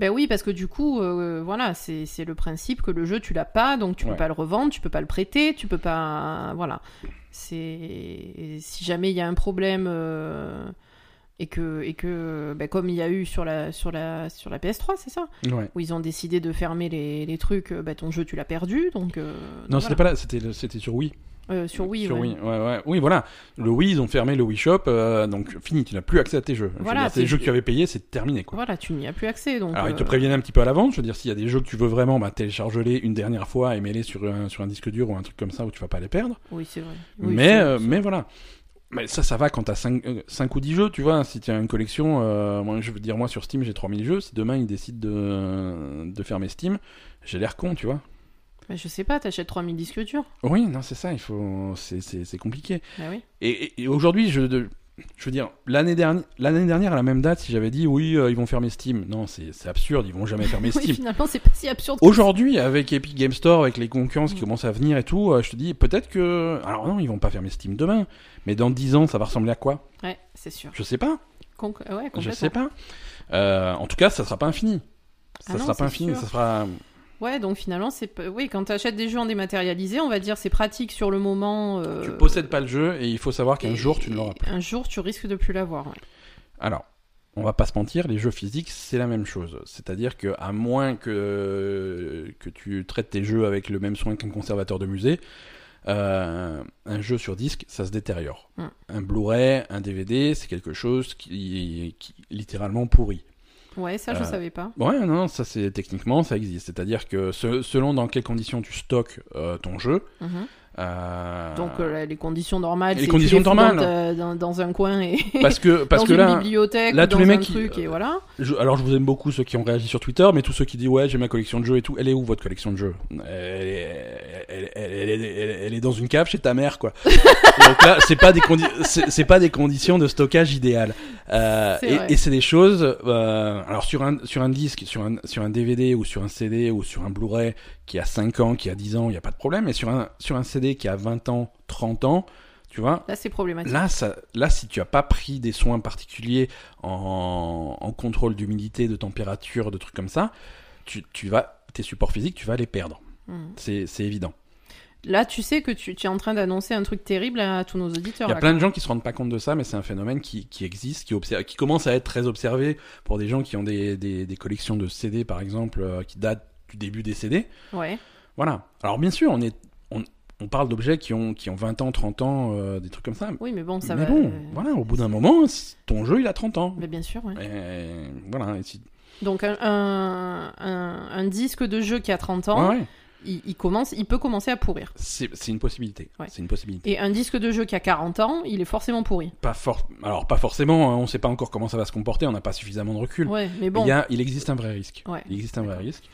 Ben oui, parce que du coup, euh, voilà, c'est le principe que le jeu, tu l'as pas, donc tu Ouais. peux pas le revendre, tu peux pas le prêter, tu peux pas. Voilà. C'est. Si jamais il y a un problème. euh, Et que, et que ben, comme il y a eu sur la, sur la, sur la PS3, c'est ça? Ouais. Où ils ont décidé de fermer les, les trucs, ben, ton jeu tu l'as perdu, donc... Non, c'était pas là, c'était sur Wii. Euh, sur Wii, Sur ouais. Wii, ouais, ouais. Oui, voilà. Le Wii, ils ont fermé le Wii Shop, euh, donc fini, tu n'as plus accès à tes jeux. Voilà, dire, c'est- jeux que tu avais payés, c'est terminé, quoi. Voilà, tu n'y as plus accès, donc... Alors, ils te euh, préviennent un petit peu à l'avance. Je veux dire, s'il y a des jeux que tu veux vraiment, bah, télécharge-les une dernière fois et mets-les sur un, sur un disque dur ou un truc comme ça où tu vas pas les perdre. Oui, c'est vrai. Oui, mais, mais voilà. Mais ça, ça va quand t'as 5, 5 ou 10 jeux, tu vois. Si tu as une collection, euh, moi, je veux dire, moi, sur Steam, j'ai 3000 jeux. Si demain, ils décident de, de fermer Steam, j'ai l'air con, tu vois. Mais je sais pas, t'achètes 3000 disques durs Oui, non, c'est ça, il faut, c'est, compliqué. Bah oui. Et, et- et aujourd'hui, je, de- je veux dire, l'année dernière, l'année dernière, à la même date, si j'avais dit oui, euh, ils vont fermer Steam, non, c'est, absurde, ils vont jamais fermer Oui, Steam. finalement, c'est pas si absurde. que Aujourd'hui, avec Epic Game Store, avec les concurrences qui Mm. commencent à venir et tout, euh, je te dis peut-être que, alors non, ils vont pas fermer Steam demain, mais dans 10 ans, ça va ressembler à quoi? Ça. Ouais, c'est sûr. Je sais pas, Con- ouais, je complètement. sais pas. Euh, en tout cas, ça sera pas infini. Ça Ah non, sera pas infini, sûr. ça sera. Ouais, donc finalement, c'est oui, quand tu achètes des jeux en dématérialisé, on va dire c'est pratique sur le moment. euh, Tu possèdes pas le jeu et il faut savoir qu'un jour tu ne l'auras plus. Un jour, tu risques de plus l'avoir. ouais. Alors, on va pas se mentir, les jeux physiques, c'est la même chose. C'est-à-dire que à moins que, que tu traites tes jeux avec le même soin qu'un conservateur de musée, euh, un jeu sur disque, ça se détériore. Mm. Un Blu-ray, un DVD, c'est quelque chose qui, qui littéralement pourrit. Ouais, ça, je Euh, savais pas. Ouais, non, ça c'est techniquement ça existe. C'est-à-dire que ce- selon dans quelles conditions tu stockes euh, ton jeu, Mhm. Euh, Donc euh, les conditions normales, les conditions normales. dans, ta- dans, dans un coin et parce que parce dans que une là, bibliothèque là, ou tous dans les mecs qui- truc et voilà. Je- alors je vous aime beaucoup ceux qui ont réagi sur Twitter, mais tous ceux qui disent ouais j'ai ma collection de jeux et tout, elle est où votre collection de jeux? Elle est, elle, elle- elle elle- est dans une cave chez ta mère quoi. Donc là c'est pas des c'est pas des conditions de stockage idéales. Euh, et et c'est des choses. euh, alors sur un sur un disque, sur un sur un DVD ou sur un CD ou sur un Blu-ray qui a 5 ans, qui a 10 ans, il y a pas de problème. Mais sur un sur un CD qui a 20 ans, 30 ans, tu vois, Là, c'est problématique. Là, ça, là, si tu as pas pris des soins particuliers en, en contrôle d'humidité, de température, de trucs comme ça, tu, tu vas, tes supports physiques, tu vas les perdre. Hmm. C'est évident. Là, tu sais que tu, tu es en train d'annoncer un truc terrible à tous nos auditeurs. Il y a là. plein de gens qui se rendent pas compte de ça, mais c'est un phénomène qui, qui existe, qui, observe, qui commence à être très observé pour des gens qui ont des, des, des collections de CD, par exemple, euh, qui datent du début des CD. Ouais. Voilà. Alors, bien sûr, on, est, on, on parle d'objets qui ont, qui ont 20 ans, 30 ans, euh, des trucs comme ça. Oui, mais bon, ça mais va. bon, euh, voilà, au bout d'un moment, ton jeu, il a 30 ans. Mais bien sûr, ouais. Et voilà. et si- Donc un, un, un- un disque de jeu qui a 30 ans, Ouais, ouais. il, il commence, il peut commencer à pourrir. C'est une possibilité. C'est une possibilité. Et un disque de jeu qui a 40 ans, il est forcément pourri. Pas for... Alors pas forcément. hein, on ne sait pas encore comment ça va se comporter. On n'a pas suffisamment de recul. Mais bon. il, y a, il existe un vrai risque. Il existe un vrai risque.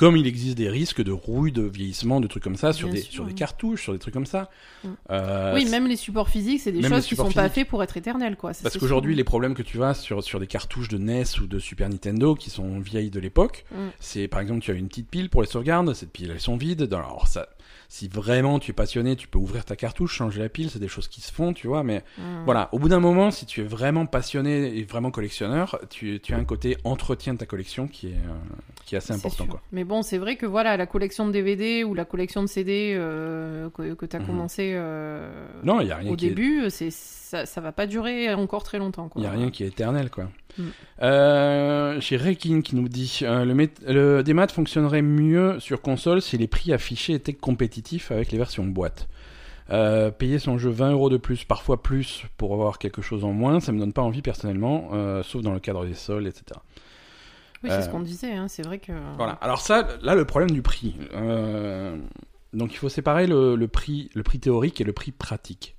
Comme il existe des risques de rouille, de vieillissement, de trucs comme ça sur Bien des sûr, sur des oui. cartouches, sur des trucs comme ça. Mm. Euh, oui, même les supports physiques, c'est des choses qui sont supports pas faits pour être éternelles, quoi. Parce qu'aujourd'hui, les problèmes que tu as sur, sur des cartouches de NES ou de Super Nintendo qui sont vieilles de l'époque, Mm. c'est par exemple, tu as une petite pile pour les sauvegardes, cette pile, elles sont vides. Dans- Alors, ça, si vraiment tu es passionné, tu peux ouvrir ta cartouche, changer la pile, c'est des choses qui se font, tu vois, mais Mm. voilà. Au bout d'un moment, si tu es vraiment passionné et vraiment collectionneur, tu, tu as un côté entretien de ta collection qui est, euh, qui est assez important, quoi. Mais bon, c'est vrai que voilà, la collection de DVD ou la collection de CD euh, que, que tu as Mhm. commencé euh, Non, il y a rien au qui est- début, c'est ça, ça va pas durer encore très longtemps. Il n'y a rien qui est éternel, quoi. Mm. Euh, chez Rekin qui nous dit euh, le, le démat fonctionnerait mieux sur console si les prix affichés étaient compétitifs avec les versions boîte. Euh, payer son jeu 20 euros de plus, parfois plus, pour avoir quelque chose en moins, ça me donne pas envie personnellement, euh, sauf dans le cadre des soldes, etc. Oui, c'est ce qu'on disait, hein, c'est vrai que. Voilà. Alors ça, là, le problème du prix. Donc il faut séparer le, le prix, le prix théorique et le prix pratique.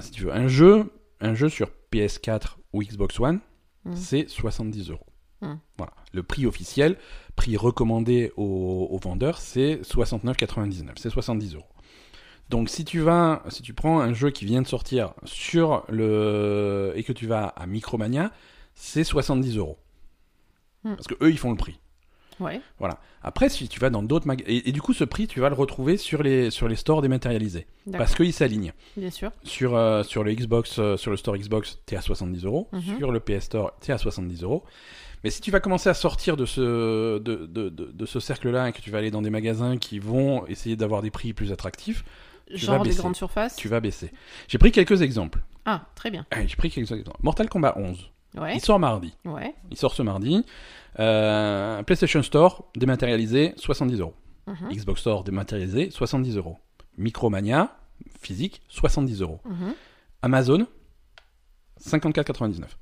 Si tu veux, un jeu, un jeu sur PS4 ou Xbox One, Mm. c'est 70 euros. Mm. Voilà. Le prix officiel, prix recommandé aux, aux vendeurs, c'est 69,99. C'est 70 euros. Donc si tu vas, si tu prends un jeu qui vient de sortir sur le et que tu vas à Micromania, c'est 70 euros. Mm. Parce que eux, ils font le prix. Ouais. Voilà. Après, si tu vas dans d'autres magasins, et, et du coup, ce prix, tu vas le retrouver sur les sur les stores dématérialisés, parce qu'ils s'alignent. Bien sûr. Sur euh, sur le Xbox, euh, sur le store Xbox, t'es à 70 euros. Mhm. Sur le PS Store, t'es à 70 euros. Mais si tu vas commencer à sortir de ce de, de, de, de ce cercle-là et que tu vas aller dans des magasins qui vont essayer d'avoir des prix plus attractifs, vas Genre des grandes surfaces. tu vas baisser. J'ai pris quelques exemples. Ah, très bien. Allez, J'ai pris quelques exemples. Mortal Kombat 11. Ouais. Il sort mardi. Ouais. Il sort ce mardi. Euh, PlayStation Store dématérialisé 70 euros. Mhm. Xbox Store dématérialisé, 70 euros. Micromania, physique, 70 euros. Mhm. Amazon, 54,99.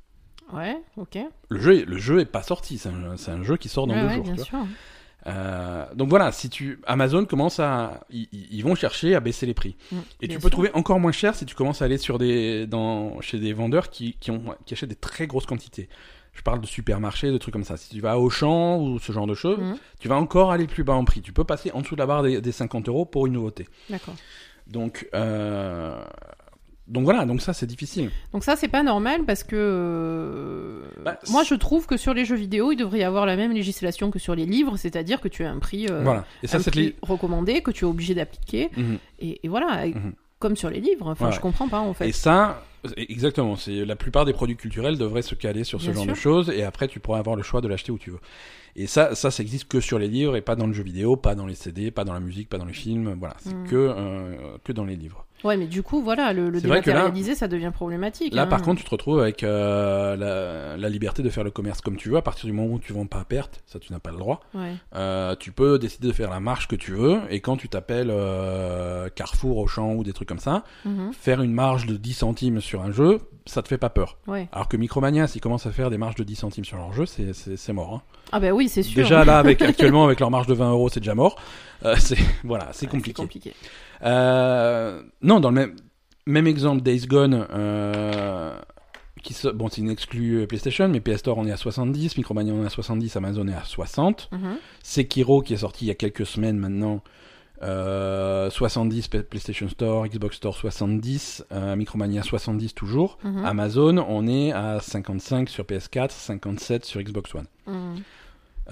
Ouais, ok. Le jeu, le jeu est pas sorti, c'est un, un jeu qui sort dans ouais, deux ouais, jours. bien sûr. Euh, donc voilà, si tu Amazon commence à, ils, vont chercher à baisser les prix. Mm, Et tu peux sûr. trouver encore moins cher si tu commences à aller sur des, dans, chez des vendeurs qui, qui, ont, qui achètent des très grosses quantités. Je parle de supermarchés, de trucs comme ça. Si tu vas à Auchan ou ce genre de choses, Mhm. tu vas encore aller plus bas en prix. Tu peux passer en dessous de la barre des, des 50 euros pour une nouveauté. D'accord. Donc, euh, donc voilà, donc ça c'est difficile. Donc ça, c'est pas normal parce que euh, Bah, moi, je trouve que sur les jeux vidéo, il devrait y avoir la même législation que sur les livres, c'est-à-dire que tu as un prix, euh, voilà. Et ça un c'est prix les... recommandé que tu es obligé d'appliquer. Mhm. Et, et voilà, Mhm. comme sur les livres. Enfin, Ouais, je comprends pas en fait. Et ça, Exactement. C'est la plupart des produits culturels devraient se caler sur ce Bien genre sûr. de choses, et après tu pourras avoir le choix de l'acheter où tu veux. Et ça, ça, ça existe que sur les livres et pas dans le jeu vidéo, pas dans les CD, pas dans la musique, pas dans les films. Voilà, c'est Mm. que euh, que dans les livres. Ouais, mais du coup, voilà, le, le dématérialisé, ça devient problématique. Là, hein. par contre, tu te retrouves avec euh, la, la liberté de faire le commerce comme tu veux. À partir du moment où tu vends pas à perte, ça, tu n'as pas le droit. Ouais. Euh, tu peux décider de faire la marge que tu veux. Et quand tu t'appelles euh, Carrefour, Auchan ou des trucs comme ça, Mhm. faire une marge de 10 centimes sur un jeu, ça te fait pas peur. Ouais. Alors que Micromania, s'ils commencent à faire des marges de 10 centimes sur leur jeu, c'est- mort. hein. Ah bah oui, c'est sûr. Déjà là, avec, actuellement, avec leur marge de 20 euros, c'est déjà mort. Euh, c'est voilà, c'est Ouais, compliqué. C'est compliqué. Euh, non, dans le même, même exemple, Days Gone, euh, qui se- bon, c'est une exclue PlayStation, mais PS Store on est à 70, Micromania on est à 70, Amazon est à 60. Mhm. Sekiro qui est sorti il y a quelques semaines maintenant, euh, 70 P- PlayStation Store, Xbox Store 70, euh, Micromania 70 toujours. Mhm. Amazon on est à 55 sur PS4, 57 sur Xbox One. Mhm.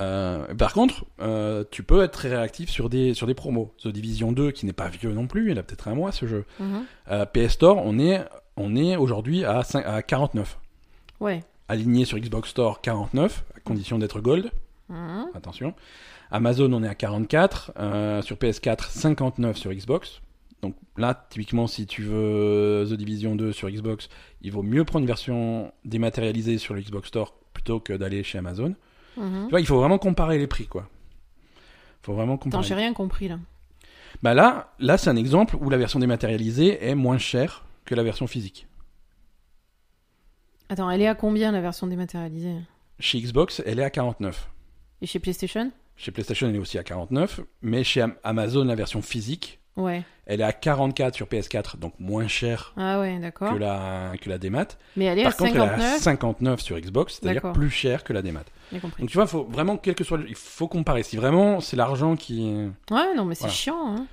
Euh, par contre, euh, tu peux être très réactif sur des, sur des promos. The Division 2, qui n'est pas vieux non plus, il a peut-être un mois ce jeu. Mhm. Euh, PS Store, on est, on est aujourd'hui à, cin- à 49. Ouais. Aligné sur Xbox Store, 49, à condition d'être Gold, Mhm. attention. Amazon, on est à 44. euh, sur PS4, 59 sur Xbox. Donc là, typiquement, si tu veux The Division 2 sur Xbox, il vaut mieux prendre une version dématérialisée sur le Xbox Store plutôt que d'aller chez Amazon. Mhm. Tu vois, il faut vraiment comparer les prix, quoi. faut vraiment Attends, comparer. j'ai rien compris là. Bah là, là c'est un exemple où la version dématérialisée est moins chère que la version physique. Attends, elle est à combien la version dématérialisée? Chez Xbox, elle est à 49. Et chez PlayStation? Chez PlayStation, elle est aussi à 49. Mais chez Am- Amazon, la version physique, Ouais. elle est à 44 sur PS4, donc moins chère Ah ouais, que la, que la démat. Mais elle est Par à contre, elle est à 59 59 sur Xbox, c'est-à-dire plus cher que la démat. Donc tu vois, faut vraiment, quel que soit le- Il faut comparer. Si vraiment c'est l'argent qui... Ouais, non, mais c'est Voilà. chiant. Hein.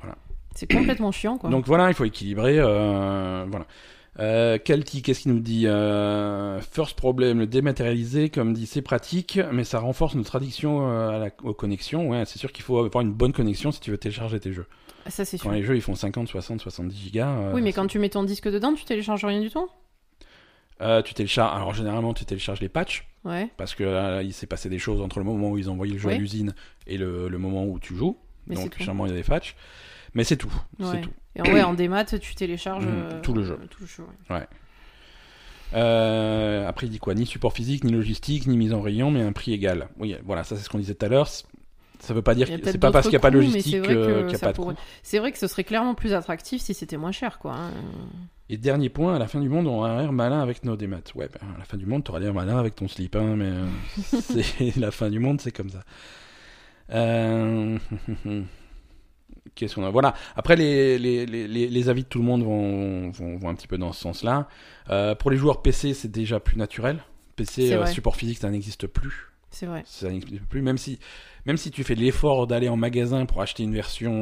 Voilà. C'est complètement chiant, quoi. Donc voilà, il faut équilibrer. euh, voilà. Euh, Kalti, qu'est-ce qu'il nous dit euh, First problem, le dématérialisé, comme dit, c'est pratique, mais ça renforce notre addiction à la, aux connexions. Ouais, c'est sûr qu'il faut avoir une bonne connexion si tu veux télécharger tes jeux. Ça, c'est sûr. Quand les jeux ils font 50, 60, 70 gigas, euh, Oui, mais quand tu mets ton disque dedans, tu télécharges rien du tout euh, tu télécharges. Alors généralement, tu télécharges les patchs Ouais, parce que là, il s'est passé des choses entre le moment où ils ont envoyé le jeu à l'usine et le, le moment où tu joues. mais Donc généralement, il y a des patchs, mais c'est tout. Ouais. C'est tout. Et en, ouais, en démat, tu télécharges Mm, euh, tout le jeu. Tout le jeu, ouais. Euh, après, il dit quoi? Ni support physique, ni logistique, ni mise en rayon, mais un prix égal. Oui, voilà, ça c'est ce qu'on disait tout à l'heure. Ça veut pas dire y que c'est pas parce qu'il n'y a pas de logistique c'est vrai que- que qu'il n'y a pas de pourrait-. C'est vrai que ce serait clairement plus attractif si c'était moins cher, quoi. hein. Et dernier point, à la fin du monde, on a l'air malin avec nos démats. Ouais, ben, à la fin du monde, t'auras l'air malin avec ton slip, hein, mais euh, c'est la fin du monde, c'est comme ça. Euh... Qu'est-ce qu'on a? Voilà. Après, les, les, les, avis de tout le monde vont, vont, vont un petit peu dans ce sens-là. Euh, pour les joueurs PC, c'est déjà plus naturel. PC, euh, support physique, ça n'existe plus. C'est vrai. ça n'existe plus même si même si tu fais l'effort d'aller en magasin pour acheter une version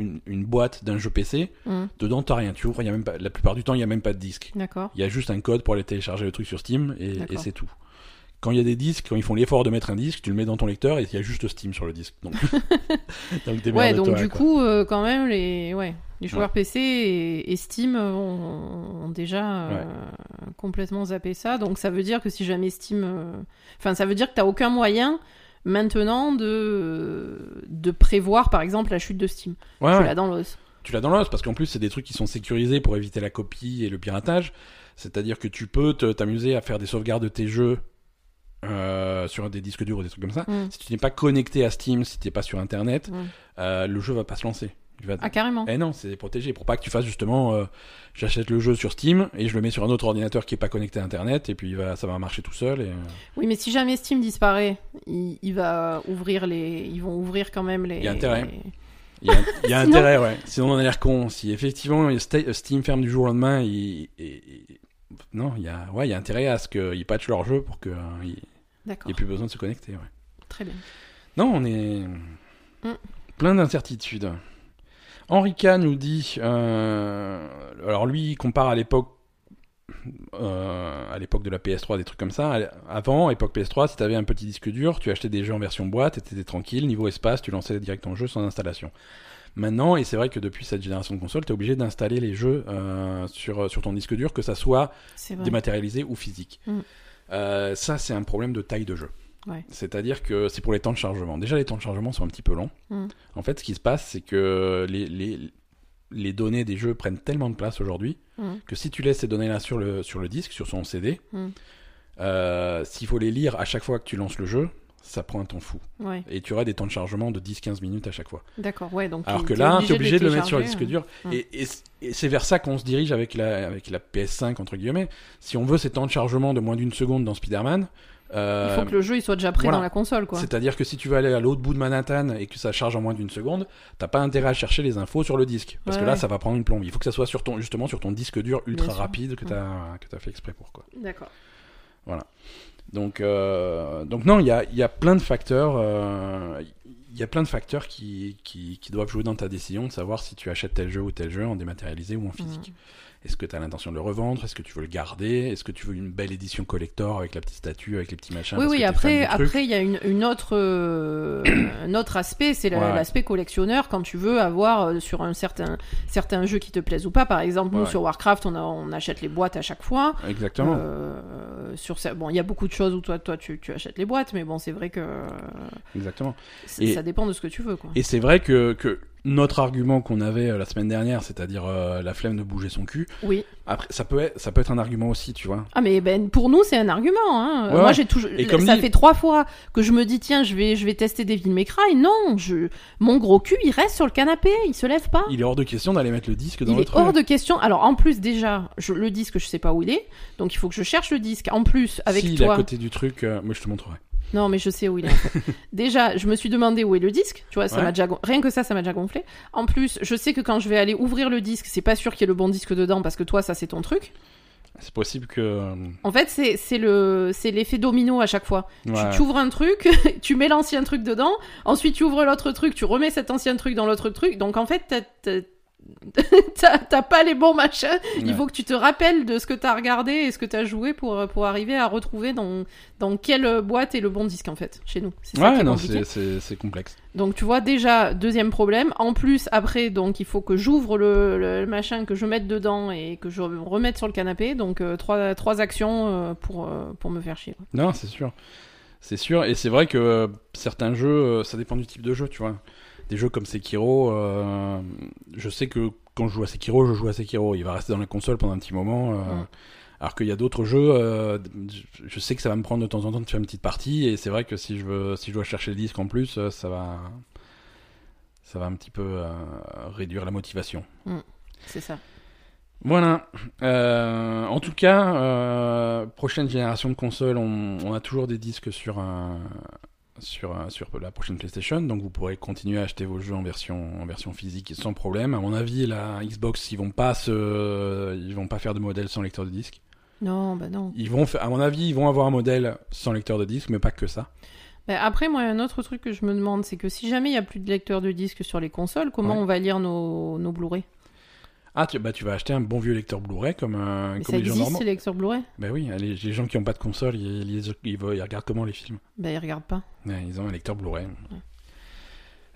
une, une boîte d'un jeu PC Mm. dedans t'as rien tu ouvres il y a même pas la plupart du temps il y a même pas de disque D'accord. il y a juste un code pour aller télécharger le truc sur Steam et c'est tout quand il y a des disques quand ils font l'effort de mettre un disque tu le mets dans ton lecteur et il y a juste Steam sur le disque donc, Ouais, donc du quoi. coup, euh, quand même, les, ouais, les joueurs PC et, et Steam ont, ont déjà euh, complètement zappé ça. Donc ça veut dire que si jamais Steam. euh, Enfin, ça veut dire que t'as aucun moyen maintenant de, de prévoir, par exemple, la chute de Steam. Ouais, Tu l'as dans l'os. tu l'as dans l'os parce qu'en plus c'est des trucs qui sont sécurisés pour éviter la copie et le piratage. C'est-à-dire que tu peux t'amuser à faire des sauvegardes de tes jeux euh, sur des disques durs ou des trucs comme ça. Mm. Si tu n'es pas connecté à Steam, si tu n'es pas sur Internet, Mm. euh, le jeu va pas se lancer. Il va... Ah, carrément. Eh non, c'est protégé pour pas que tu fasses justement, euh, j'achète le jeu sur Steam et je le mets sur un autre ordinateur qui est pas connecté à Internet et puis il va, ça va marcher tout seul. Et... Oui, mais si jamais Steam disparaît, il, il va ouvrir les. Ils vont ouvrir quand même les. Il y a intérêt. les- Il y a, il y a Sinon- intérêt, ouais. Sinon on a l'air con. Si effectivement Steam ferme du jour au lendemain, il, non, il y a, ouais, il y a intérêt à ce qu'ils patchent leur jeu pour n'y D'accord. ait plus besoin de se connecter. Ouais. Très bien. Non, on est Mm. plein d'incertitudes. Henrika nous dit, euh, alors lui, il compare à l'époque, euh, à l'époque de la PS3, des trucs comme ça. Avant, époque PS3, si tu avais un petit disque dur, tu achetais des jeux en version boîte, et t'étais tranquille, niveau espace, tu lançais direct ton jeu sans installation. Maintenant, et c'est vrai que depuis cette génération de consoles, tu es obligé d'installer les jeux euh, sur, sur ton disque dur, que ça soit dématérialisé ou physique. Mm. Euh, ça, c'est un problème de taille de jeu. Ouais. C'est-à-dire que c'est pour les temps de chargement. Déjà, les temps de chargement sont un petit peu longs. Mm. En fait, ce qui se passe, c'est que les, les, les données des jeux prennent tellement de place aujourd'hui Mm. que si tu laisses ces données-là sur le, sur le disque, sur son CD, Mm. euh, s'il faut les lire à chaque fois que tu lances le jeu, ça prend un temps fou. Ouais, Et tu auras des temps de chargement de 10-15 minutes à chaque fois. d'accord. Ouais, donc Alors que là, tu es obligé de le mettre sur le disque dur. Et, et c- et c'est vers ça qu'on se dirige avec la, avec la PS5, entre guillemets. Si on veut ces temps de chargement de moins d'une seconde dans Spider-Man, euh, Il faut que le jeu il soit déjà prêt voilà. dans la console, quoi. c'est-à-dire que si tu veux aller à l'autre bout de Manhattan et que ça charge en moins d'une seconde, t'as pas intérêt à chercher les infos sur le disque. Parce Ouais, que là, ouais. ça va prendre une plombe. Il faut que ça soit sur ton, justement sur ton disque dur ultra rapide que t'as t'as fait exprès pour. Quoi. D'accord. Donc, euh, donc non, il y a, y a plein de facteurs. Il y a plein de facteurs qui, qui, qui doivent jouer dans ta décision de savoir si tu achètes tel jeu ou tel jeu en dématérialisé ou en physique. Est-ce que tu as l'intention de le revendre? Est-ce que tu veux le garder? Est-ce que tu veux une belle édition collector avec la petite statue, avec les petits machins? Oui, oui, après, après, il y a une, une autre, euh, un autre aspect, c'est Ouais. l'aspect collectionneur quand tu veux avoir euh, sur un certain, certains jeux qui te plaisent ou pas. Par exemple, nous, Ouais. sur Warcraft, on, a- on achète les boîtes à chaque fois. Exactement. Euh, sur ça, bon, il y a beaucoup de choses où toi, toi, tu, tu achètes les boîtes, mais bon, c'est vrai que Exactement. Et- ça dépend de ce que tu veux, quoi. Et c'est vrai que, que notre argument qu'on avait euh, la semaine dernière, c'est-à-dire euh, la flemme de bouger son cul, Oui. après, ça peut, être, ça peut être un argument aussi, tu vois. Ah mais ben pour nous c'est un argument. Hein. Ouais, Moi j'ai toujours. Et comme ça dit- fait trois fois que je me dis tiens je vais je vais tester Devil May Cry. Non, je mon gros cul il reste sur le canapé, il se lève pas. Il est hors de question d'aller mettre le disque dans Il le est truc. hors de question. Alors en plus déjà je, le disque je sais pas où il est, donc il faut que je cherche le disque. En plus avec S'il est à toi. côté du truc, euh, moi je te montrerai. Non mais je sais où il est. déjà je me suis demandé où est le disque. Tu vois ça Ouais. m'a déjà rien que ça ça m'a déjà gonflé. En plus je sais que quand je vais aller ouvrir le disque c'est pas sûr qu'il y ait le bon disque dedans parce que toi ça c'est ton truc. C'est possible que. euh, En fait c'est le c'est l'effet domino à chaque fois. ouais. Tu ouvres un truc, tu mets l'ancien truc dedans, ensuite tu ouvres l'autre truc, tu remets cet ancien truc dans l'autre truc. Donc en fait, t'as- pas les bons machins. Il faut que tu te rappelles de ce que t'as regardé et ce que t'as joué pour, pour arriver à retrouver dans, dans quelle boîte est le bon disque en fait, chez nous. C'est Ouais, non, c'est- c'est c'est complexe. Donc tu vois déjà deuxième problème. En plus après donc il faut que j'ouvre le, le machin que je mette dedans et que je remette sur le canapé. Donc euh, trois trois actions euh, pour euh, pour me faire chier. quoi. Non, c'est sûr. C'est sûr, et c'est vrai que euh, certains jeux, euh, ça dépend du type de jeu, tu vois. Des jeux comme Sekiro, euh, je sais que quand je joue à Sekiro, je joue à Sekiro. Il va rester dans la console pendant un petit moment. euh, Mm. Alors qu'il y a d'autres jeux, euh, je- sais que ça va me prendre de temps en temps de faire une petite partie, et c'est vrai que si je veux, si je dois chercher le disque en plus, ça va, ça va un petit peu réduire la motivation. C'est ça. Voilà. Euh, en tout cas, euh, prochaine génération de consoles, on, on a toujours des disques sur un, sur un- sur la prochaine PlayStation, donc vous pourrez continuer à acheter vos jeux en version en version physique sans problème. À mon avis, la Xbox, ils vont pas se, ils vont pas faire de modèle sans lecteur de disque. Non bah non. Ils vont, à mon avis, ils vont avoir un modèle sans lecteur de disque, mais pas que ça. Ben, après, moi, un autre truc que je me demande, c'est que si jamais il n'y a plus de lecteur de disque sur les consoles, comment Ouais. on va lire nos, nos Blu-ray? Ah, tu, bah, tu vas acheter un bon vieux lecteur Blu-ray comme, un, comme ça les gens existe, normands. ces lecteurs Blu-ray? Bah oui, les, les gens qui n'ont pas de console, ils, ils, ils- ils regardent comment les films? Ben, ils regardent pas. Ouais, ils ont un lecteur Blu-ray.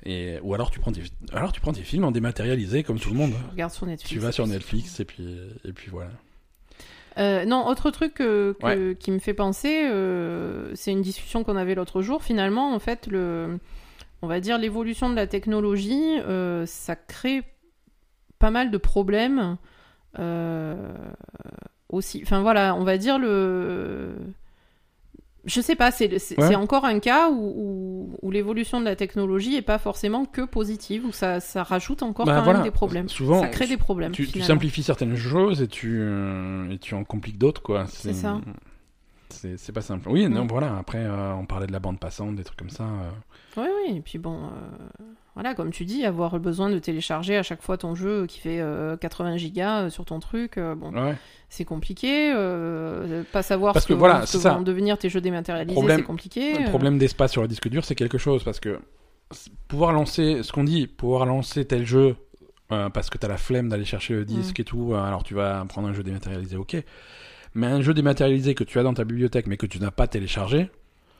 Et, ou alors tu prends des, alors tu prends des films en dématérialisé comme tout le monde. Regarde sur Netflix. Tu vas sur Netflix et puis et puis voilà. Euh, non, autre truc que- que- Ouais. qui me fait penser, euh, c'est une discussion qu'on avait l'autre jour. Finalement, en fait, le, on va dire l'évolution de la technologie, euh, ça crée pas mal de problèmes euh, aussi. Enfin voilà, on va dire le. Je sais pas, c'est Ouais. encore un cas où, où, où l'évolution de la technologie est pas forcément que positive, où ça, ça rajoute encore Bah, quand voilà. même des problèmes. Souvent, ça crée des problèmes. Tu, tu simplifies certaines choses et tu euh, et tu en compliques d'autres quoi. C'est ça. C'est pas simple. Oui, non, Mm. voilà. Après, euh, on parlait de la bande passante, des trucs comme ça. euh. Oui, oui, et puis bon, voilà, comme tu dis, avoir besoin de télécharger à chaque fois ton jeu qui fait euh, 80 gigas euh, sur ton truc, euh, bon, Ouais. c'est compliqué. euh, pas savoir Parce ce que que, voilà, ce que ça. vont devenir tes jeux dématérialisés, c'est compliqué. Le euh. problème d'espace sur le disque dur, c'est quelque chose parce que pouvoir lancer, ce qu'on dit, pouvoir lancer tel jeu euh, parce que t'as la flemme d'aller chercher le disque Mm. et tout, euh, alors tu vas prendre un jeu dématérialisé, ok. Mais un jeu dématérialisé que tu as dans ta bibliothèque mais que tu n'as pas téléchargé,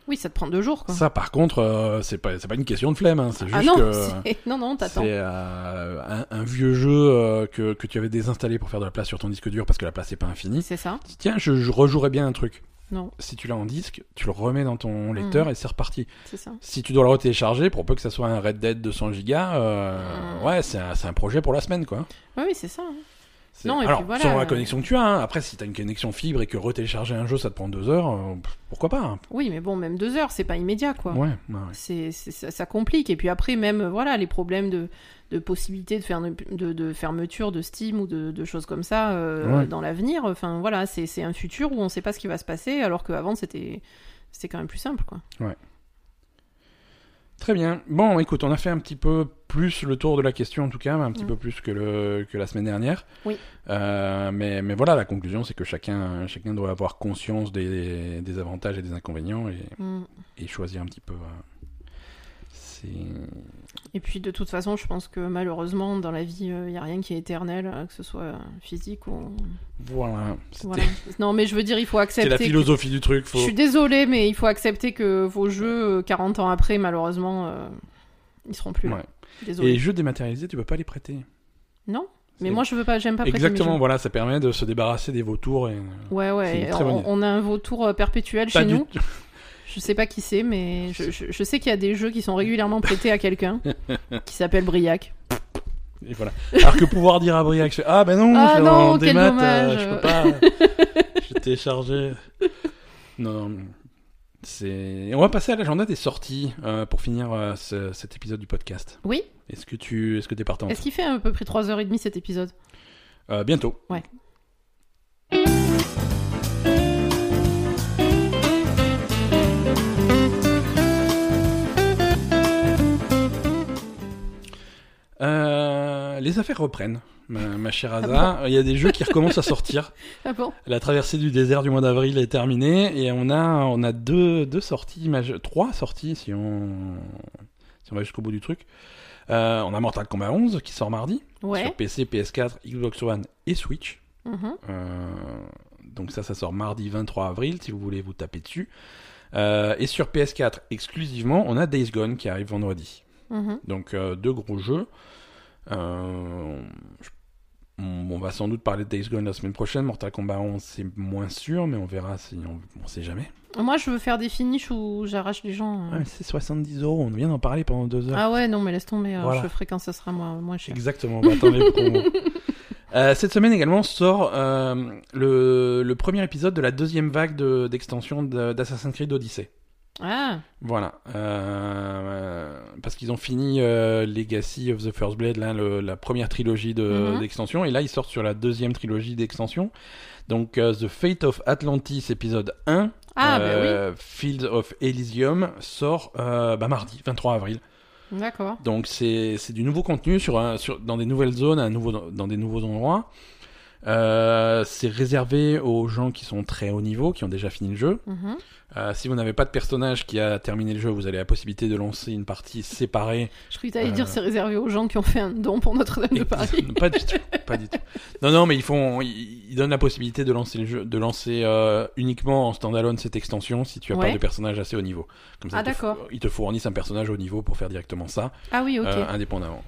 Oui, ça te prend deux jours, quoi. Ça, par contre, euh, c'est pas, pas une question de flemme. Hein. C'est juste ah non, que non, non, t'attends. c'est euh, un, un vieux jeu euh, que, que tu avais désinstallé pour faire de la place sur ton disque dur parce que la place n'est pas infinie. C'est ça Tiens, je, je rejouerais bien un truc. Non, Si tu l'as en disque, tu le remets dans ton lecteur et c'est reparti. c'est ça. Si tu dois le retélécharger, pour peu que ça soit un Red Dead 200 Go, euh, Mm. ouais, c'est un, c'est un projet pour la semaine, quoi. Oui, oui, c'est ça. hein. Non, et Alors, puis voilà. selon la connexion que tu as, hein. après, si tu as une connexion fibre et que retélécharger un jeu, ça te prend deux heures, euh, pourquoi pas hein. Oui, mais bon, même deux heures, c'est pas immédiat, quoi. Ouais, ouais, ouais. C'est, ça, ça complique. Et puis après, même, euh, voilà, les problèmes de, de possibilité de, faire, de, de fermeture de Steam ou de, de choses comme ça euh, Ouais. dans l'avenir. Enfin, voilà, c'est, un futur où on sait pas ce qui va se passer, alors qu'avant, c'était, c'était quand même plus simple, quoi. Très bien. Bon, écoute, on a fait un petit peu plus le tour de la question, en tout cas, un petit Mm. peu plus que, le, que la semaine dernière. Oui. Euh, mais, mais voilà, la conclusion, c'est que chacun, chacun doit avoir conscience des, des avantages et des inconvénients et, Mm. et choisir un petit peu. euh, c'est... Et puis, de toute façon, je pense que malheureusement, dans la vie, il n'y a rien qui est éternel, euh, que ce soit physique ou. Voilà. Non, mais je veux dire, il faut c'est accepter. la que- philosophie du truc. Faut... Je suis désolée, mais il faut accepter que vos jeux, euh, 40 ans après, malheureusement, euh, ils seront plus. Ouais. Désolée. Et les jeux dématérialisés, tu peux pas les prêter. Non Mais C'est- moi, je veux pas, j'aime pas Exactement, voilà, ça permet de se débarrasser des vautours. Et... Ouais, C'est ouais. On, on a un vautour euh, perpétuel chez du nous. Je sais pas qui c'est, mais je, je- je sais qu'il y a des jeux qui sont régulièrement prêtés à quelqu'un qui s'appelle Briac. Et voilà. Alors que pouvoir dire à Briac, je fais, ah ben non, Ah je non, quel démat, euh, dommage. je peux pas. je t'ai chargé. Non, non. C'est. On va passer à l'agenda des sorties euh, pour finir euh, ce- cet épisode du podcast. Oui Est-ce que tu, est-ce que t'es partant? Est-ce qu'il fait à peu près 3h30 cet épisode? Euh, Bientôt. Ouais. Euh, les affaires reprennent, ma, ma chère Asa. Il y a des jeux qui recommencent à sortir. Ah bon La traversée du désert du mois d'avril est terminée et on a, on a deux, deux sorties, trois sorties si on, si on va jusqu'au bout du truc. Euh, on a Mortal Kombat 11 qui sort mardi Ouais. sur PC, PS4, Xbox One et Switch. Mhm. Euh, donc ça, ça sort mardi 23 avril si vous voulez vous taper dessus. Et sur PS4 exclusivement, on a Days Gone qui arrive vendredi. Mhm. Donc euh, deux gros jeux. Euh, on, va sans doute parler de Days Gone la semaine prochaine. Mortal Kombat 11 c'est moins sûr, mais on verra si on, on sait jamais. Moi, je veux faire des finishes où j'arrache les gens. euh. Ah, mais c'est 70 euros. On vient d'en parler pendant deux heures. Ah ouais, non, mais laisse tomber. euh, Voilà. Je ferai quand ce sera moins, moins cher. Exactement. Les promos. Euh, cette semaine également sort euh, le, le premier épisode de la deuxième vague de- d'extension de- d'Assassin's Creed Odyssey. Ah, Voilà, Euh, parce qu'ils ont fini euh, Legacy of the First Blade, là, le- la première trilogie de- Mhm. d'extension, et là ils sortent sur la deuxième trilogie d'extension. Donc euh, The Fate of Atlantis épisode 1, ah euh, Fields of Elysium sort bah, mardi 23 avril. D'accord. Donc c'est du nouveau contenu sur, un- sur dans des nouvelles zones, un nouveau, dans des nouveaux endroits. C'est réservé aux gens qui sont très haut niveau, qui ont déjà fini le jeu. Mhm. Euh, si vous n'avez pas de personnage qui a terminé le jeu, vous avez la possibilité de lancer une partie séparée. Je croyais que t'allais Euh. dire c'est réservé aux gens qui ont fait un don pour Notre-Dame de Paris. pas du tout, pas du tout. Non, non, mais ils font, ils, donnent la possibilité de lancer le jeu, de lancer euh, uniquement en standalone cette extension si tu as pas Ouais. de personnage assez haut niveau. Comme ça, Ah, d'accord. Ils te fournissent un personnage haut niveau pour faire directement ça, Ah oui, ok. euh, indépendamment.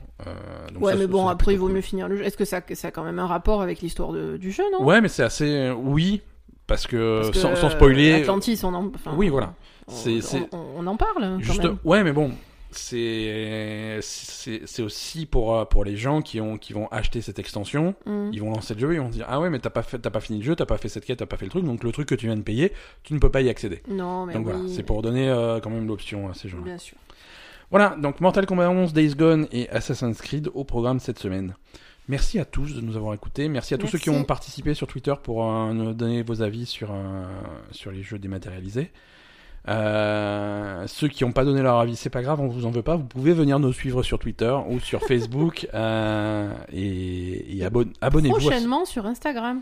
Donc ouais, ça, mais bon, après, il vaut mieux finir le jeu. Est-ce que ça, ça a quand même un rapport avec l'histoire du jeu, non? Ouais, mais c'est assez, oui, parce que, Parce que, sans, sans spoiler. Atlantis, on en, enfin, Oui, voilà. on- en parle, quand Juste, même. ouais, mais bon, c'est c'est aussi pour euh, pour les gens qui ont qui vont acheter cette extension. Mm. Ils vont lancer le jeu et vont se dire ah ouais mais t'as pas fait t'as pas fini le jeu, t'as pas fait cette quête, t'as pas fait le truc, donc le truc que tu viens de payer, tu ne peux pas y accéder. Non, mais donc oui, voilà, c'est pour donner euh, quand même l'option à ces gens-là. Bien sûr. Voilà, donc Mortal Kombat 11, Days Gone et Assassin's Creed au programme cette semaine. Merci à tous de nous avoir écoutés. Merci à tous ceux qui ont participé sur Twitter pour euh, nous donner vos avis sur, euh, sur les jeux dématérialisés. Euh, ceux qui n'ont pas donné leur avis, c'est pas grave, on vous en veut pas. Vous pouvez venir nous suivre sur Twitter ou sur Facebook et, et abonne- abonnez-vous. à Prochainement sur Instagram.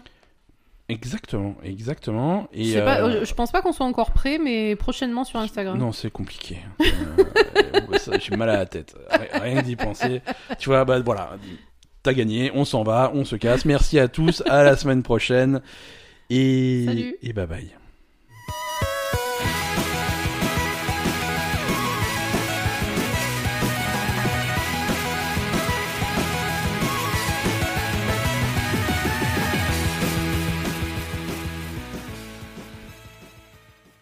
Exactement, exactement. Et, je, sais pas, euh, je pense pas qu'on soit encore prêt, mais prochainement sur Instagram. Non, c'est compliqué. Euh, J'ai mal à la tête. Rien- d'y penser. Tu vois, bah voilà. T'as gagné, on s'en va, on se casse. Merci à tous, à la semaine prochaine. Et, Salut. et bye bye.